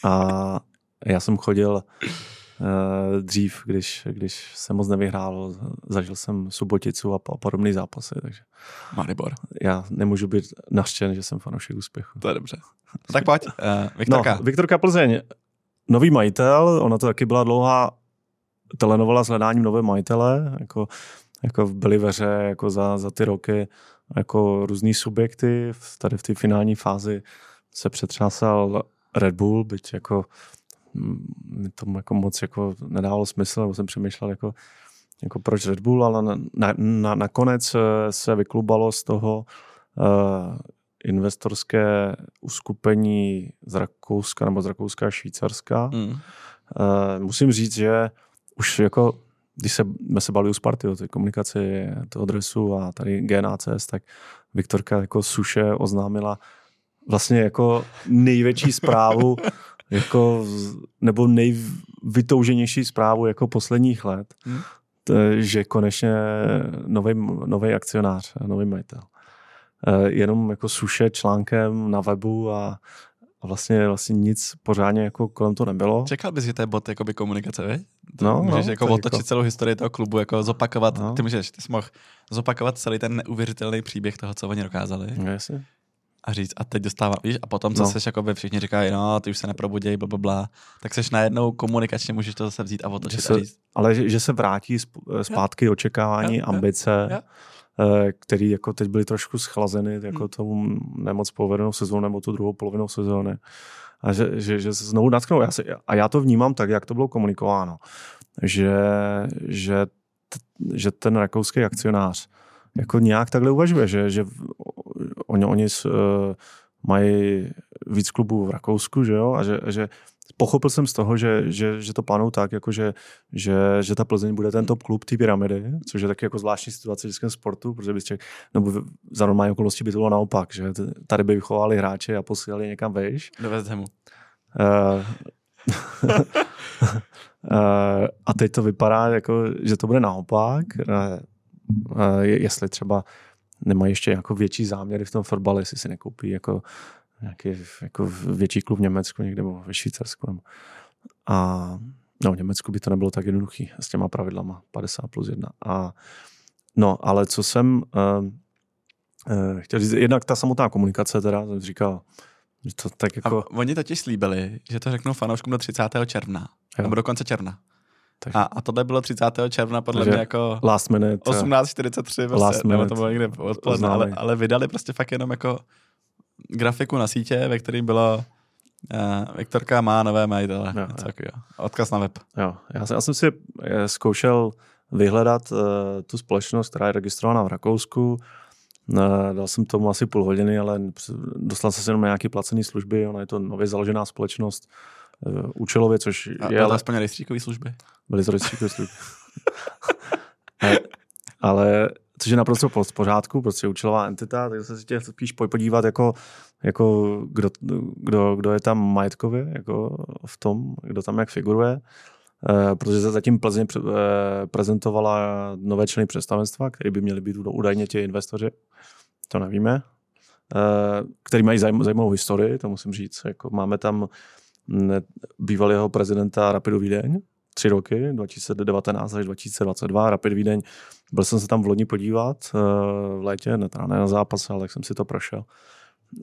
a já jsem chodil dřív, když, když jsem moc nevyhrál, zažil jsem Suboticu a, podobné zápasy, takže Maribor. Já nemůžu být naštěn, že jsem fanoušek úspěchu. To je dobře. No tak pojď, uh, Viktorka. No, Viktorka Plzeň, nový majitel, ona to taky byla dlouhá telenovala s hledáním nové majitele, jako, jako byly ve hře jako za, za ty roky jako různý subjekty, tady v té finální fázi se přetřásal Red Bull, byť jako mi to jako moc jako nedávalo smysl, nebo jsem přemýšlel jako, jako proč Red Bull, ale na, na, na, nakonec se vyklubalo z toho uh, investorské uskupení z Rakouska nebo z Rakouska a Švýcarska. Mm. Uh, musím říct, že už jako když se, jsme se bavili u Sparty o té komunikaci toho adresu a tady GNACS, tak Viktorka jako Suše oznámila vlastně jako největší zprávu jako, nebo nejvytouženější zprávu jako posledních let, hmm. t, že konečně nový akcionář, nový majitel. E, jenom jako suše článkem na webu a, a vlastně, vlastně nic pořádně jako kolem toho nebylo. Čekal bys, že to je bot jakoby komunikace, vy? No, můžeš no, jako to otočit jako- celou historii toho klubu, jako zopakovat, No. ty můžeš, ty jsi mohl zopakovat celý ten neuvěřitelný příběh toho, co oni dokázali No, jasně. A říct, a teď dostávám, víš, a potom, co No. seš, jako by všichni říkají, no, ty už se neprobuděj, bla, bla, bla, tak seš najednou komunikačně, můžeš to zase vzít a Že otočit se, a říct, ale že, že se vrátí sp- zpátky očekávání, Jo, jo, ambice, jo. eh, který jako teď byly trošku schlazeny jako Hmm. tou nemoc povedenou sezónou nebo tu druhou polovinou sezóny. A že, že, že se znovu natknou. Já se, a já to vnímám tak, jak to bylo komunikováno. Že, že, t, že ten rakouský akcionář jako nějak takhle uvažuje, že, že oni, oni s, uh, mají víc klubů v Rakousku, že jo, a že, že pochopil jsem z toho, že, že, že to plánují tak, jako že, že, že ta Plzeň bude ten top klub té pyramidy, což je taky jako zvláštní situace v českém sportu, protože bys ček, nebo za normální okolnosti by to bylo naopak, že tady by vychovali hráče a posílali někam vejš. do West Hamu. Eh, a teď to vypadá, jako, že to bude naopak. Jestli třeba nemají ještě jako větší záměry v tom fotbale, jestli si nekoupí jako nějaký jako větší klub v Německu někde nebo ve Švýcarsku. A no, v Německu by to nebylo tak jednoduchý s těma pravidlama 50 plus 1. A, no, ale co jsem uh, uh, chtěl říct, jednak ta samotná komunikace teda, jsem říkal, že to tak jako... A oni totiž slíbili, že to řeknou fanouškům do 30. června. Jo. Nebo do konce června. Tak- A, a tohle bylo 30. června podle Takže mě jako Last minute. 18.43, Last prostě, nebo to bylo někde odpoledne, ale, ale vydali prostě fakt jenom jako grafiku na sítě, ve kterým bylo uh, Viktorka má nové majitele. Jo, něco. Odkaz na web. Jo, já, jsem, já jsem si eh, zkoušel vyhledat uh, tu společnost, která je registrovaná v Rakousku. Uh, dal jsem tomu asi půl hodiny, ale dostal jsem se jenom na nějaké placené služby. Ona je to nově založená společnost uh, účelově, což A je ale, aspoň rejstříkové služby. To rejstříkové služby. ale, což je naprosto v pořádku, prostě účelová entita, tak se chtěl spíš podívat, jako, jako kdo, kdo, kdo, je tam majetkově, jako v tom, kdo tam jak figuruje. Eh, protože se zatím Plzeň pre- eh, prezentovala nové členy představenstva, který by měli být údajně ti investoři, to nevíme, eh, který mají zajm- zajímavou historii, to musím říct. Jako máme tam mm, bývalého prezidenta Rapidu Vídeň, tři roky, 2019 až 2022, Rapid Vídeň. Byl jsem se tam v loni podívat eh, v létě, ne, teda ne na zápas, ale jak jsem si to prošel.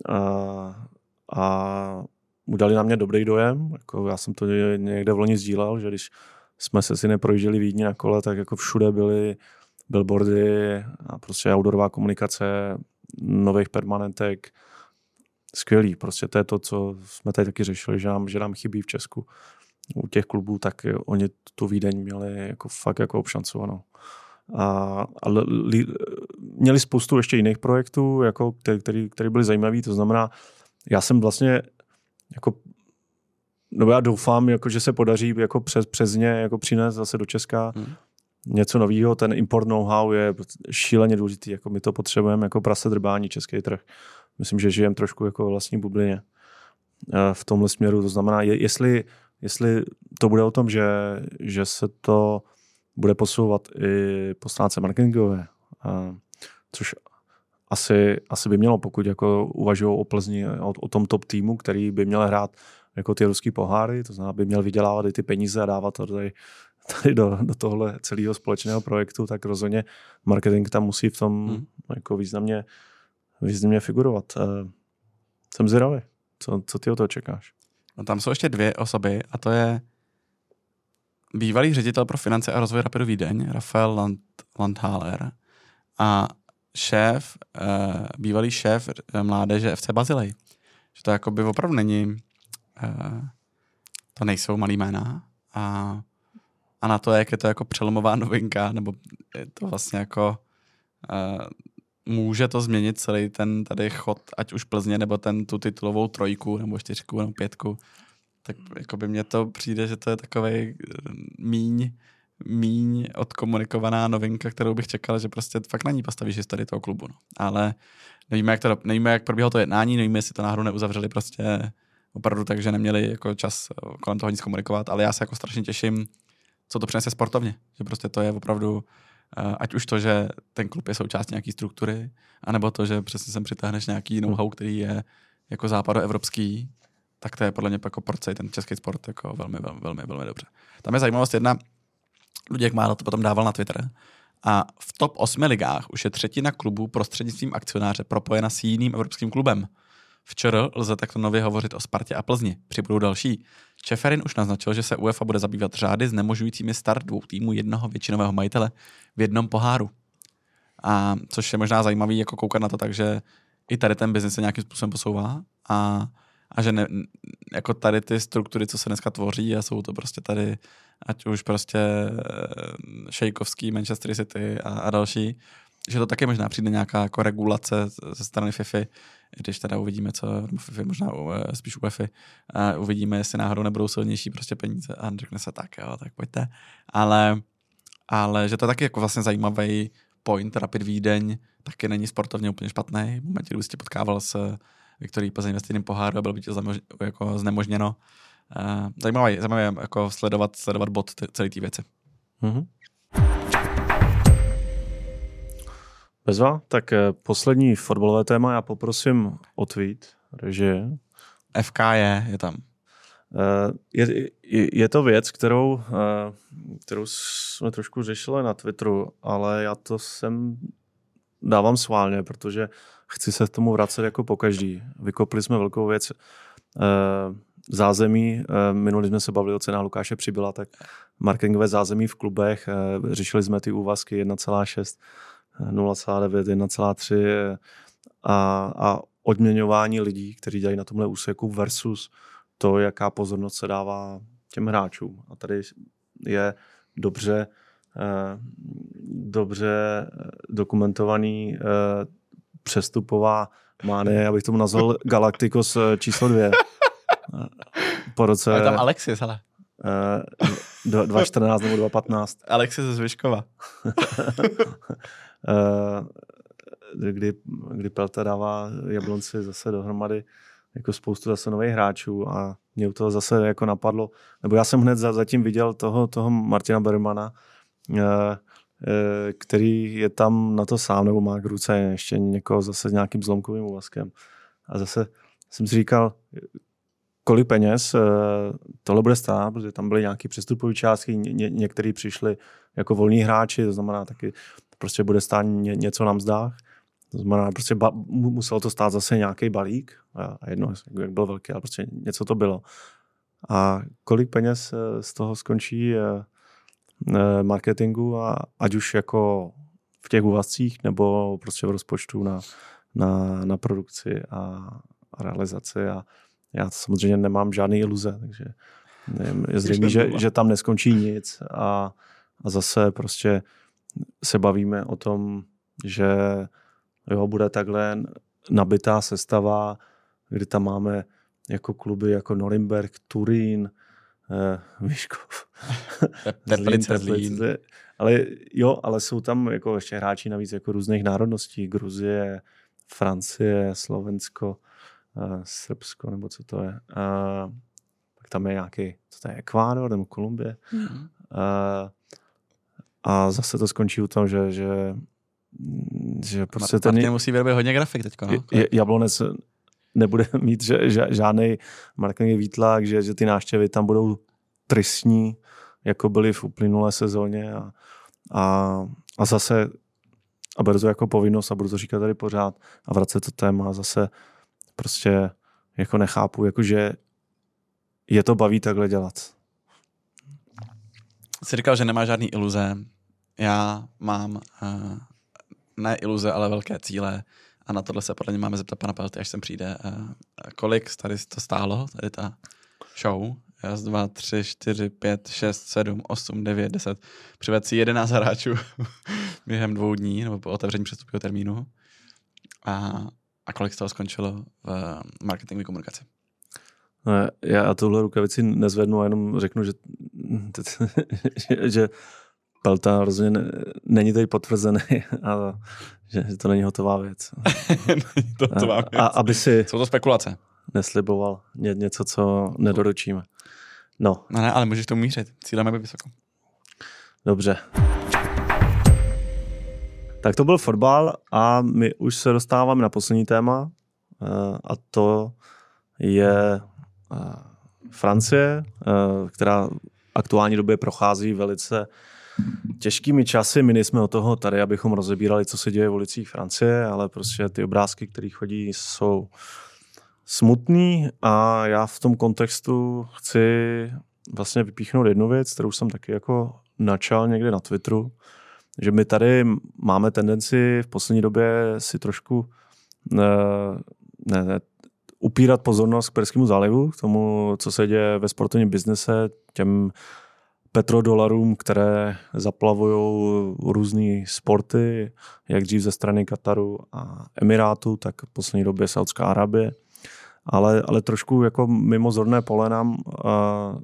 A, a udali na mě dobrý dojem. Jako já jsem to ně- někde v loni sdílel, že když jsme se si neprojížděli Vídni na kole, tak jako všude byly billboardy a prostě outdoorová komunikace, nových permanentek. Skvělý, prostě to je to, co jsme tady taky řešili, že nám, že nám chybí v Česku u těch klubů, tak oni tu Vídeň měli jako fakt jako obšancovanou. A, a li, li, měli spoustu ještě jiných projektů, jako, který, který, který byly zajímavý, to znamená, já jsem vlastně jako nebo já doufám, jako, že se podaří jako přes, přes ně jako přinést zase do Česka Hmm. něco nového. Ten import know-how je šíleně důležitý. Jako my to potřebujeme jako prase drbání český trh. Myslím, že žijeme trošku jako vlastní bublině eh, v tomhle směru. To znamená, je, jestli, jestli to bude o tom, že, že se to bude posouvat i po stránce marketingové, což asi, asi by mělo, pokud jako uvažují o Plzni, o, o tom top týmu, který by měl hrát jako ty ruský poháry, to znamená, by měl vydělávat i ty peníze a dávat to tady, tady do, do tohle celého společného projektu, tak rozhodně marketing tam musí v tom Hmm. jako významně, významně figurovat. Jsem zvědavý. Co, co ty o toho čekáš? No tam jsou ještě dvě osoby a to je bývalý ředitel pro finance a rozvoj Rapidu Vídeň, Rafael Land, Landhaler a šéf, uh, bývalý šéf eh, mládeže FC Bazilej. Že to jakoby opravdu není, uh, to nejsou malý jména a, a na to, jak je to jako přelomová novinka, nebo je to vlastně jako uh, může to změnit celý ten tady chod, ať už Plzně, nebo ten tu titulovou trojku, nebo čtyřku, nebo pětku, tak jako by mně to přijde, že to je takový míň, míň odkomunikovaná novinka, kterou bych čekal, že prostě fakt na ní postavíš historii toho klubu. No. Ale nevíme jak, to, nevíme, jak probíhalo to jednání, nevíme, jestli to náhodou neuzavřeli prostě opravdu tak, že neměli jako čas kolem toho nic komunikovat, ale já se jako strašně těším, co to přinese sportovně. Že prostě to je opravdu, eh, ať už to, že ten klub je součást nějaký struktury, anebo to, že přesně sem přitáhneš nějaký know-how, který je jako západoevropský tak to je podle mě jako celý ten český sport jako velmi, velmi, velmi, velmi dobře. Tam je zajímavost jedna, Luděk Mála to potom dával na Twitter, a v top 8 ligách už je třetina klubů prostřednictvím akcionáře propojena s jiným evropským klubem. Včera lze takto nově hovořit o Spartě a Plzni. Přibudou další. Čeferin už naznačil, že se UEFA bude zabývat řády znemožňujícími start dvou týmů jednoho většinového majitele v jednom poháru. A což je možná zajímavý jako koukat na to tak, že i tady ten biznis se nějakým způsobem posouvá a, a že ne, jako tady ty struktury, co se dneska tvoří a jsou to prostě tady ať už prostě eh, šejkovský Manchester City a, a další, že to taky možná přijde nějaká jako regulace ze strany FIFA, když teda uvidíme, co FIFA, možná eh, spíš UEFA, uvidíme, jestli náhodou nebudou silnější prostě peníze a řekne se tak, jo, tak pojďte. Ale, ale že to je taky jako vlastně zajímavý point, Rapid Vídeň taky není sportovně úplně špatný. V momentě, kdy jste potkával s Viktorí Plzeň ve stejném poháru a bylo by tě jako znemožněno. Zajímavé, zajímavé jako sledovat, sledovat bod celé té věci. Mm-hmm. Bezva, tak eh, poslední fotbalové téma, já poprosím o tweet režie. FK je, je tam. Eh, je, je, je to věc, kterou, eh, kterou jsme trošku řešili na Twitteru, ale já to sem dávám sválně, protože chci se k tomu vracet jako po každý. Vykopli jsme velkou věc zázemí. Minulý jsme se bavili o cenách Lukáše Přibyla, tak marketingové zázemí v klubech. Řešili jsme ty úvazky 1,6 0,9, 1,3 a, a odměňování lidí, kteří dělají na tomhle úseku versus to, jaká pozornost se dává těm hráčům. A tady je dobře, eh, dobře dokumentovaný eh, přestupová mánie, abych tomu nazval Galacticos eh, číslo dvě. Po roce... Ale tam Alexis, ale. 2014 nebo 2015. Alexis ze Zvyškova. Eh, kdy, kdy Pelta dává Jablonci zase dohromady jako spoustu zase nových hráčů a mě u toho zase jako napadlo, nebo já jsem hned za, zatím viděl toho, toho Martina Bermana, eh, eh, který je tam na to sám, nebo má k ruce ještě někoho zase s nějakým zlomkovým úvazkem. A zase jsem si říkal, kolik peněz tohle bude stát, protože tam byly nějaké přestupové částky, ně, některý přišli jako volní hráči, to znamená taky prostě bude stát ně, něco na mzdách. To znamená, prostě ba, muselo to stát zase nějaký balík, a jedno, jak byl velký, ale prostě něco to bylo. A kolik peněz eh, z toho skončí eh, eh, marketingu, a ať už jako v těch úvazcích, nebo prostě v rozpočtu na, na, na produkci a, a realizaci. A já samozřejmě nemám žádné iluze, takže je zřejmé, že, že tam neskončí nic a, a zase prostě se bavíme o tom, že jo, bude takhle nabitá sestava, kdy tam máme jako kluby jako Norimberg, Turín, eh, Vyškov, Teplice, Zlín. Ale jo, ale jsou tam jako ještě hráči navíc jako různých národností, Gruzie, Francie, Slovensko, eh, Srbsko, nebo co to je. Eh, pak tam je nějaký, co to je, Ekvádor nebo Kolumbie. Mm. Eh, a zase to skončí u toho, že, že, že prostě ten... Martin musí vyrobit hodně grafik teď. No? Jablonec nebude mít že, že, žádný marketingový výtlak, že, že ty návštěvy tam budou tristní, jako byly v uplynulé sezóně a, a, a zase a beru to jako povinnost a budu to říkat tady pořád a vracet to téma a zase prostě jako nechápu, jakože je to baví takhle dělat. Jsi říkal, že nemá žádný iluze, já mám uh, ne iluze, ale velké cíle a na tohle se podle mě máme zeptat pana Pelty, až sem přijde. Uh, kolik tady to stálo, tady ta show? Raz, dva, tři, čtyři, pět, šest, sedm, osm, devět, deset. Přived si jedenáct hráčů během dvou dní, nebo po otevření přestupového termínu. A, a kolik z toho skončilo v marketingové komunikaci? Já tuhle rukavici nezvednu a jenom řeknu, že, že Pelta rozhodně ne, není tady potvrzený a že, že to není hotová věc. není to hotová věc. A, a aby si Jsou to spekulace. Nesliboval ně, něco, co nedoručíme. No. no ne, ale můžeš to mířit. Cílem je vysoko. Dobře. Tak to byl fotbal a my už se dostáváme na poslední téma eh, a to je Francie, která aktuální době prochází velice těžkými časy. My nejsme o toho tady, abychom rozebírali, co se děje v ulicích Francie, ale prostě ty obrázky, které chodí, jsou smutný a já v tom kontextu chci vlastně vypíchnout jednu věc, kterou jsem taky jako načal někde na Twitteru, že my tady máme tendenci v poslední době si trošku ne, ne, ne, upírat pozornost k Perskému zálivu, k tomu, co se děje ve sportovním biznese, těm petrodolarům, které zaplavují různé sporty, jak dřív ze strany Kataru a Emirátu, tak v poslední době Saudská Arabie. Ale, ale trošku jako mimo zorné pole nám uh,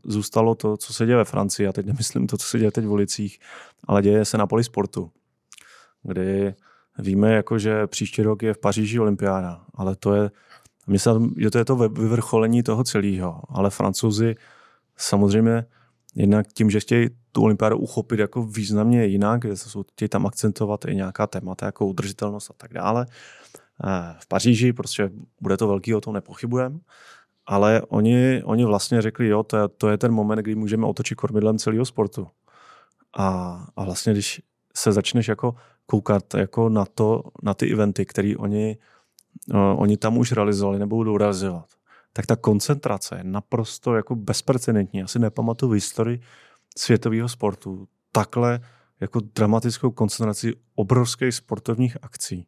zůstalo to, co se děje ve Francii. A teď nemyslím to, co se děje teď v ulicích, ale děje se na poli sportu, kdy víme, jako, že příští rok je v Paříži olympiáda, ale to je, myslím, že to je to vyvrcholení toho celého. Ale francouzi samozřejmě Jednak tím, že chtějí tu olympiádu uchopit jako významně jinak, že jsou, chtějí tam akcentovat i nějaká témata jako udržitelnost a tak dále. Eh, v Paříži prostě bude to velký, o tom nepochybujeme, ale oni, oni vlastně řekli, jo, to je, to je ten moment, kdy můžeme otočit kormidlem celého sportu. A, a vlastně, když se začneš jako koukat jako na to, na ty eventy, které oni, uh, oni tam už realizovali nebo budou realizovat, tak ta koncentrace je naprosto jako bezprecedentní. Asi nepamatuju v historii světového sportu takhle jako dramatickou koncentraci obrovských sportovních akcí.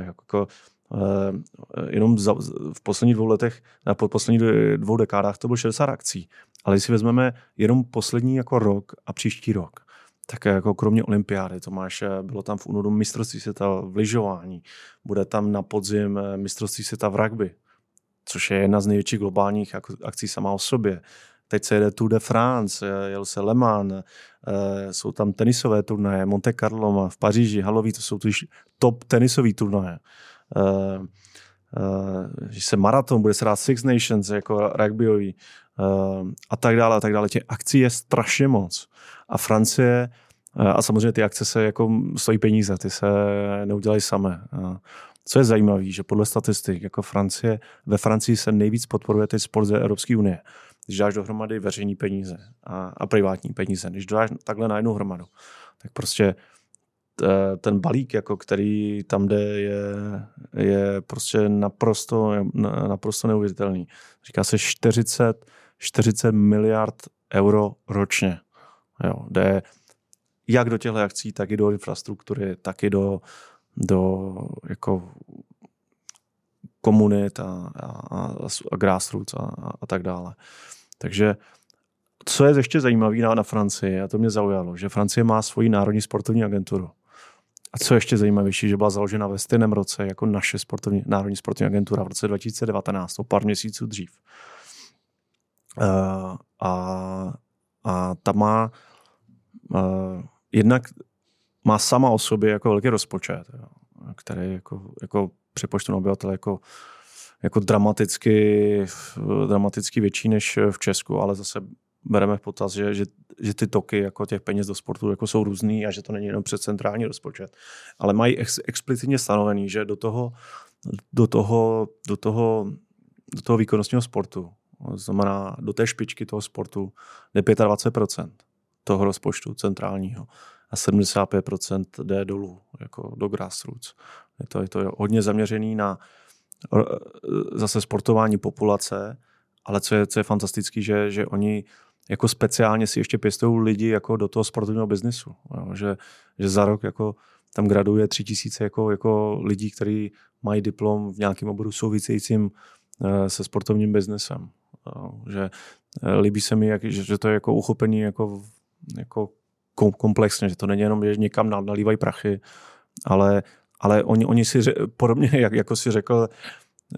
Jako, eh, jenom za, v posledních dvou letech, na po posledních dvou dekádách to bylo 60 akcí. Ale když si vezmeme jenom poslední jako rok a příští rok, tak jako kromě olympiády, to máš, eh, bylo tam v únoru mistrovství světa v lyžování, bude tam na podzim eh, mistrovství světa v rugby, což je jedna z největších globálních akcí sama o sobě. Teď se jede Tour de France, jel se Le Mans, eh, jsou tam tenisové turnaje, Monte Carlo v Paříži, Halový, to jsou top tenisové turnaje. Uh, se maraton, bude se dát Six Nations jako rugbyový a tak dále a tak dále. Těch akcí je strašně moc. A Francie a samozřejmě ty akce se jako stojí peníze, ty se neudělají samé. Co je zajímavé, že podle statistik, jako Francie, ve Francii se nejvíc podporuje teď sport ze Evropské unie. Když dáš dohromady veřejní peníze a, a privátní peníze, když dáš takhle na jednu hromadu, tak prostě ten balík, jako který tam jde, je, je prostě naprosto, naprosto neuvěřitelný. Říká se 40, 40 miliard euro ročně. Jo, jde jak do těchto akcí, tak i do infrastruktury, tak i do do jako komunit a, a, a, a grassroots a, a tak dále. Takže co je ještě zajímavé na, na Francii, a to mě zaujalo, že Francie má svoji národní sportovní agenturu. A co je ještě zajímavější, že byla založena ve stejném roce jako naše sportovní, národní sportovní agentura v roce 2019, o pár měsíců dřív. Uh, a, a ta má uh, jednak má sama o sobě jako velký rozpočet, jo, který jako, jako přepočtu na obyvatele jako, jako dramaticky, dramaticky větší než v Česku, ale zase bereme v potaz, že, že, že ty toky jako těch peněz do sportu jako jsou různý a že to není jenom přes centrální rozpočet. Ale mají ex, explicitně stanovený, že do toho, do toho, do toho, do toho výkonnostního sportu, to znamená do té špičky toho sportu, jde 25% toho rozpočtu centrálního a 75% jde dolů, jako do grassroots. Je to, je to hodně zaměřený na eh, zase sportování populace, ale co je, co je fantastický, že, že oni jako speciálně si ještě pěstují lidi jako do toho sportovního biznisu. Jo? Že, že za rok jako tam graduje tři tisíce jako, jako lidí, kteří mají diplom v nějakém oboru souvisejícím eh, se sportovním biznesem. Jo? Že eh, líbí se mi, jak, že, že to je jako uchopení jako, jako komplexně, že to není jenom, že někam nalívají prachy, ale, ale oni, oni si, podobně jak, jako si řekl,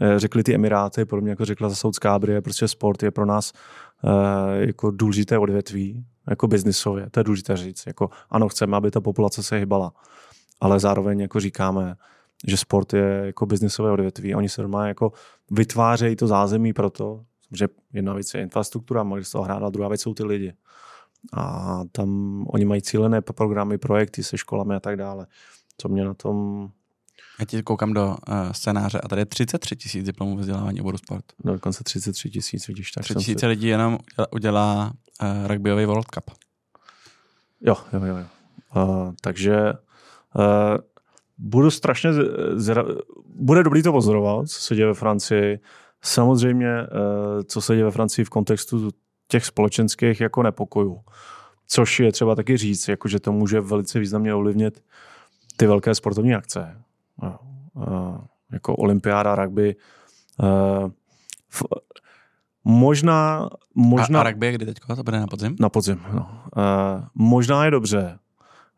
eh, řekli ty Emiráty, podobně jako řekla za Saudská Abrie, prostě sport je pro nás eh, jako důležité odvětví, jako biznisově, to je důležité říct. Jako, ano, chceme, aby ta populace se hybala, ale zároveň jako říkáme, že sport je jako biznisové odvětví. Oni se doma jako vytvářejí to zázemí pro to, že jedna věc je infrastruktura, kde se a druhá věc jsou ty lidi a tam oni mají cílené programy, projekty se školami a tak dále. Co mě na tom Já ti koukám do uh, scénáře a tady je 33 tisíc diplomů vzdělávání oboru sport. No, dokonce 33 tisíc, vidíš. Tak 3 jsem tisíce si... lidí jenom udělá uh, rugbyový World Cup. Jo, jo, jo. jo. Uh, takže uh, budu strašně zra... bude dobrý to pozorovat, co se děje ve Francii. Samozřejmě, co se děje ve Francii v kontextu těch společenských jako nepokojů. Což je třeba taky říct, jako že to může velice významně ovlivnit ty velké sportovní akce. Uh, uh, jako olympiáda, rugby. F- možná, možná... A, a rugby je kdy teďko? To bude na podzim? Na podzim, no. Uh, možná je dobře,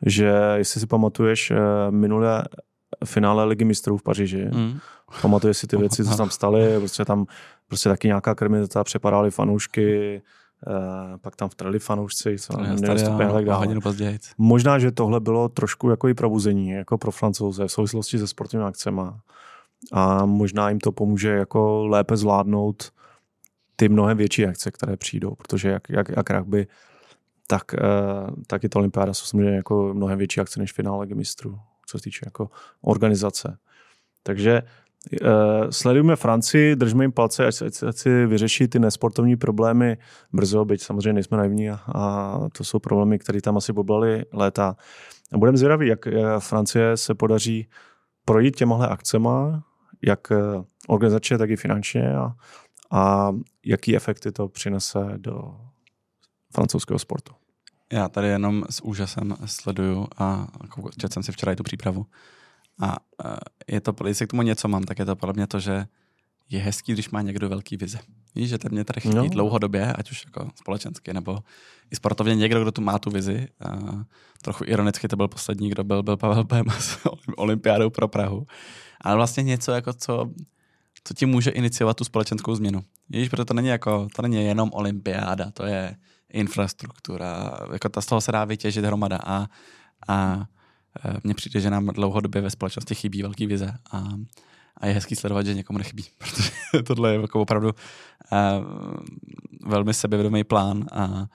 že jestli si pamatuješ minulé finále Ligy mistrů v Paříži, mm. pamatuješ si ty věci, co tam staly, prostě tam prostě taky nějaká krmita, přepadaly fanoušky, uh, pak tam vtrali fanoušci, co nevím, tak dále. Možná, že tohle bylo trošku jako i probuzení, jako pro francouze v souvislosti se sportovními akcema. A možná jim to pomůže jako lépe zvládnout ty mnohem větší akce, které přijdou, protože jak, jak, jak rugby, tak, uh, tak i to olympiáda jsou samozřejmě jako mnohem větší akce než finále mistrů, co se týče jako organizace. Takže uh, sledujeme Francii, držme jim palce, ať, ať, ať si vyřeší ty nesportovní problémy brzo, byť samozřejmě nejsme naivní a, a to jsou problémy, které tam asi poblali léta. A budeme zvědaví, jak, jak Francie se podaří projít těmahle akcema, jak organizačně, tak i finančně a, a jaký efekty to přinese do francouzského sportu. Já tady jenom s úžasem sleduju a četl jsem si včera i tu přípravu. A je to, jestli k tomu něco mám, tak je to podle mě to, že je hezký, když má někdo velký vize. Víš, že to mě tady chybí no. dlouhodobě, ať už jako společensky, nebo i sportovně někdo, kdo tu má tu vizi. A trochu ironicky to byl poslední, kdo byl, byl Pavel Bema s olympiádou pro Prahu. Ale vlastně něco, jako co co ti může iniciovat tu společenskou změnu. Víš, protože to není jako, to není jenom olympiáda, to je infrastruktura, jako ta z toho se dá vytěžit hromada a, a e, mně přijde, že nám dlouhodobě ve společnosti chybí velký vize a, a je hezký sledovat, že někomu nechybí, protože tohle je jako opravdu uh, velmi sebevědomý plán a,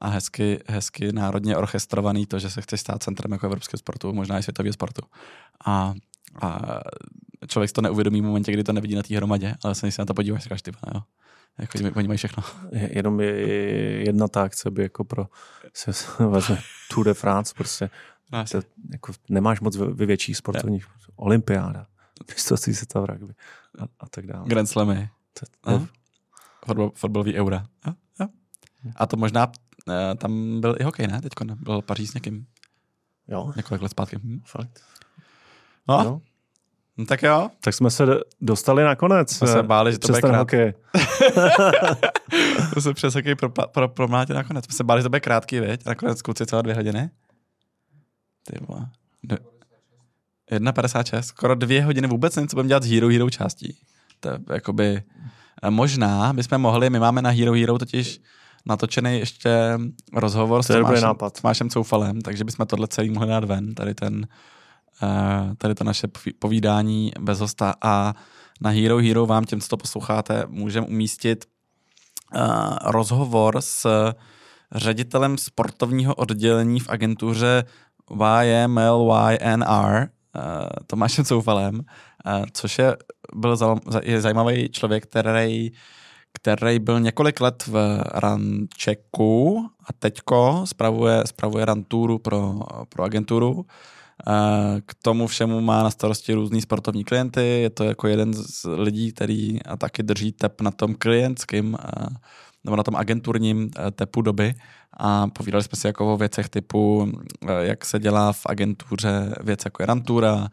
a hezky, hezky národně orchestrovaný to, že se chce stát centrem jako evropského sportu, možná i světového sportu. A, a člověk to neuvědomí v momentě, kdy to nevidí na té hromadě, ale se na to podíváš, říkáš, ty jo. Jako, oni mají všechno. Jenom je jedna ta akce by jako pro se vezme Tour de France, prostě no, to, jako, nemáš moc ve větších sportovních, yeah. olympiáda, mistrovství se v rugby a, a tak dále. Grand Slamy. Fotbal, fotbalový eura. Jo? Jo. A to možná, eh, tam byl i hokej, ne? Teď byl Paříž s někým. Jo. Několik let zpátky. Hm. Fakt. No, no. No tak jo. Tak jsme se dostali nakonec. Jsme se báli, že to bude krátký. to se přes hokej pro, pro, pro nakonec. Jsme se báli, že to bude krátký, veď? Nakonec kluci celé dvě hodiny. Ty vole. 1,56. Skoro dvě hodiny vůbec nevím, co budeme dělat s Hero Hero částí. To je jakoby... Možná bychom mohli, my máme na Hero Hero totiž natočený ještě rozhovor s Tomášem, Tomášem Coufalem, takže bychom tohle celý mohli dát ven, tady ten Eh, tady to naše povídání bez hosta a na Hero Hero vám těm, co to posloucháte, můžeme umístit uh, rozhovor s ředitelem sportovního oddělení v agentuře YMLYNR, eh, Tomášem Coufalem, což je, byl je zajímavý člověk, který který byl několik let v Rančeku a teďko spravuje, spravuje Ranturu pro, pro agenturu. K tomu všemu má na starosti různý sportovní klienty, je to jako jeden z lidí, který taky drží tep na tom klientským nebo na tom agenturním tepu doby a povídali jsme si jako o věcech typu, jak se dělá v agentuře věc jako je rantura,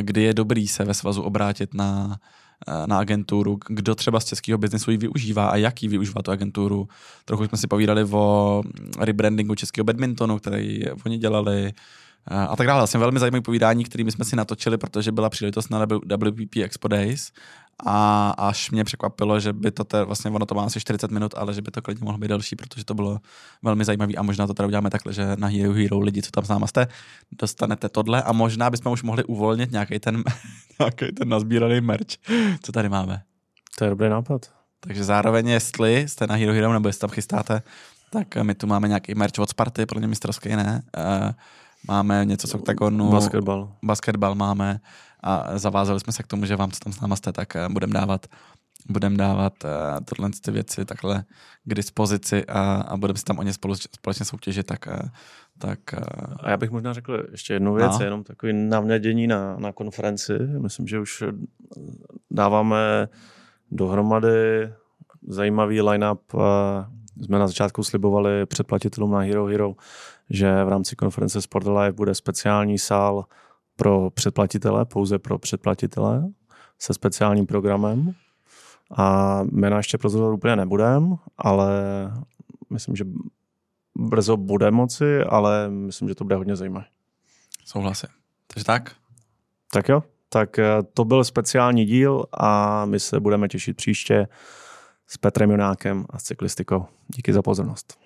kdy je dobrý se ve svazu obrátit na, na agenturu, kdo třeba z českého biznesu ji využívá a jak ji využívá tu agenturu. Trochu jsme si povídali o rebrandingu českého badmintonu, který oni dělali, a tak dále. Vlastně velmi zajímavé povídání, kterými jsme si natočili, protože byla příležitost na WPP Expo Days a až mě překvapilo, že by to, te, vlastně ono to má asi 40 minut, ale že by to klidně mohlo být delší, protože to bylo velmi zajímavé a možná to teda uděláme takhle, že na Hero Hero lidi, co tam s náma jste, dostanete tohle a možná bychom už mohli uvolnit nějaký ten, nějaký ten nazbíraný merch, co tady máme. To je dobrý nápad. Takže zároveň, jestli jste na Hero Hero nebo jestli tam chystáte, tak my tu máme nějaký merch od Sparty, pro ně mistrovský ne. Uh, máme něco z oktagonu. Basketbal. Basketbal máme. a zavázali jsme se k tomu, že vám, co tam s náma jste, tak budeme dávat budeme dávat uh, tohle ty věci takhle k dispozici a, a budeme si tam o ně spolu, společně soutěžit, tak, uh, tak uh, a já bych možná řekl ještě jednu věc, no. jenom takový navnědění na, na konferenci. Myslím, že už dáváme dohromady zajímavý line-up. Jsme na začátku slibovali předplatitelům na Hero Hero, že v rámci konference Sport Live bude speciální sál pro předplatitele, pouze pro předplatitele, se speciálním programem. A jména ještě prozorovat úplně nebudem, ale myslím, že brzo bude moci, ale myslím, že to bude hodně zajímavé. Souhlasím. Takže tak? Tak jo, tak eh, to byl speciální díl a my se budeme těšit příště s Petrem Jonákem a s cyklistikou. Díky za pozornost.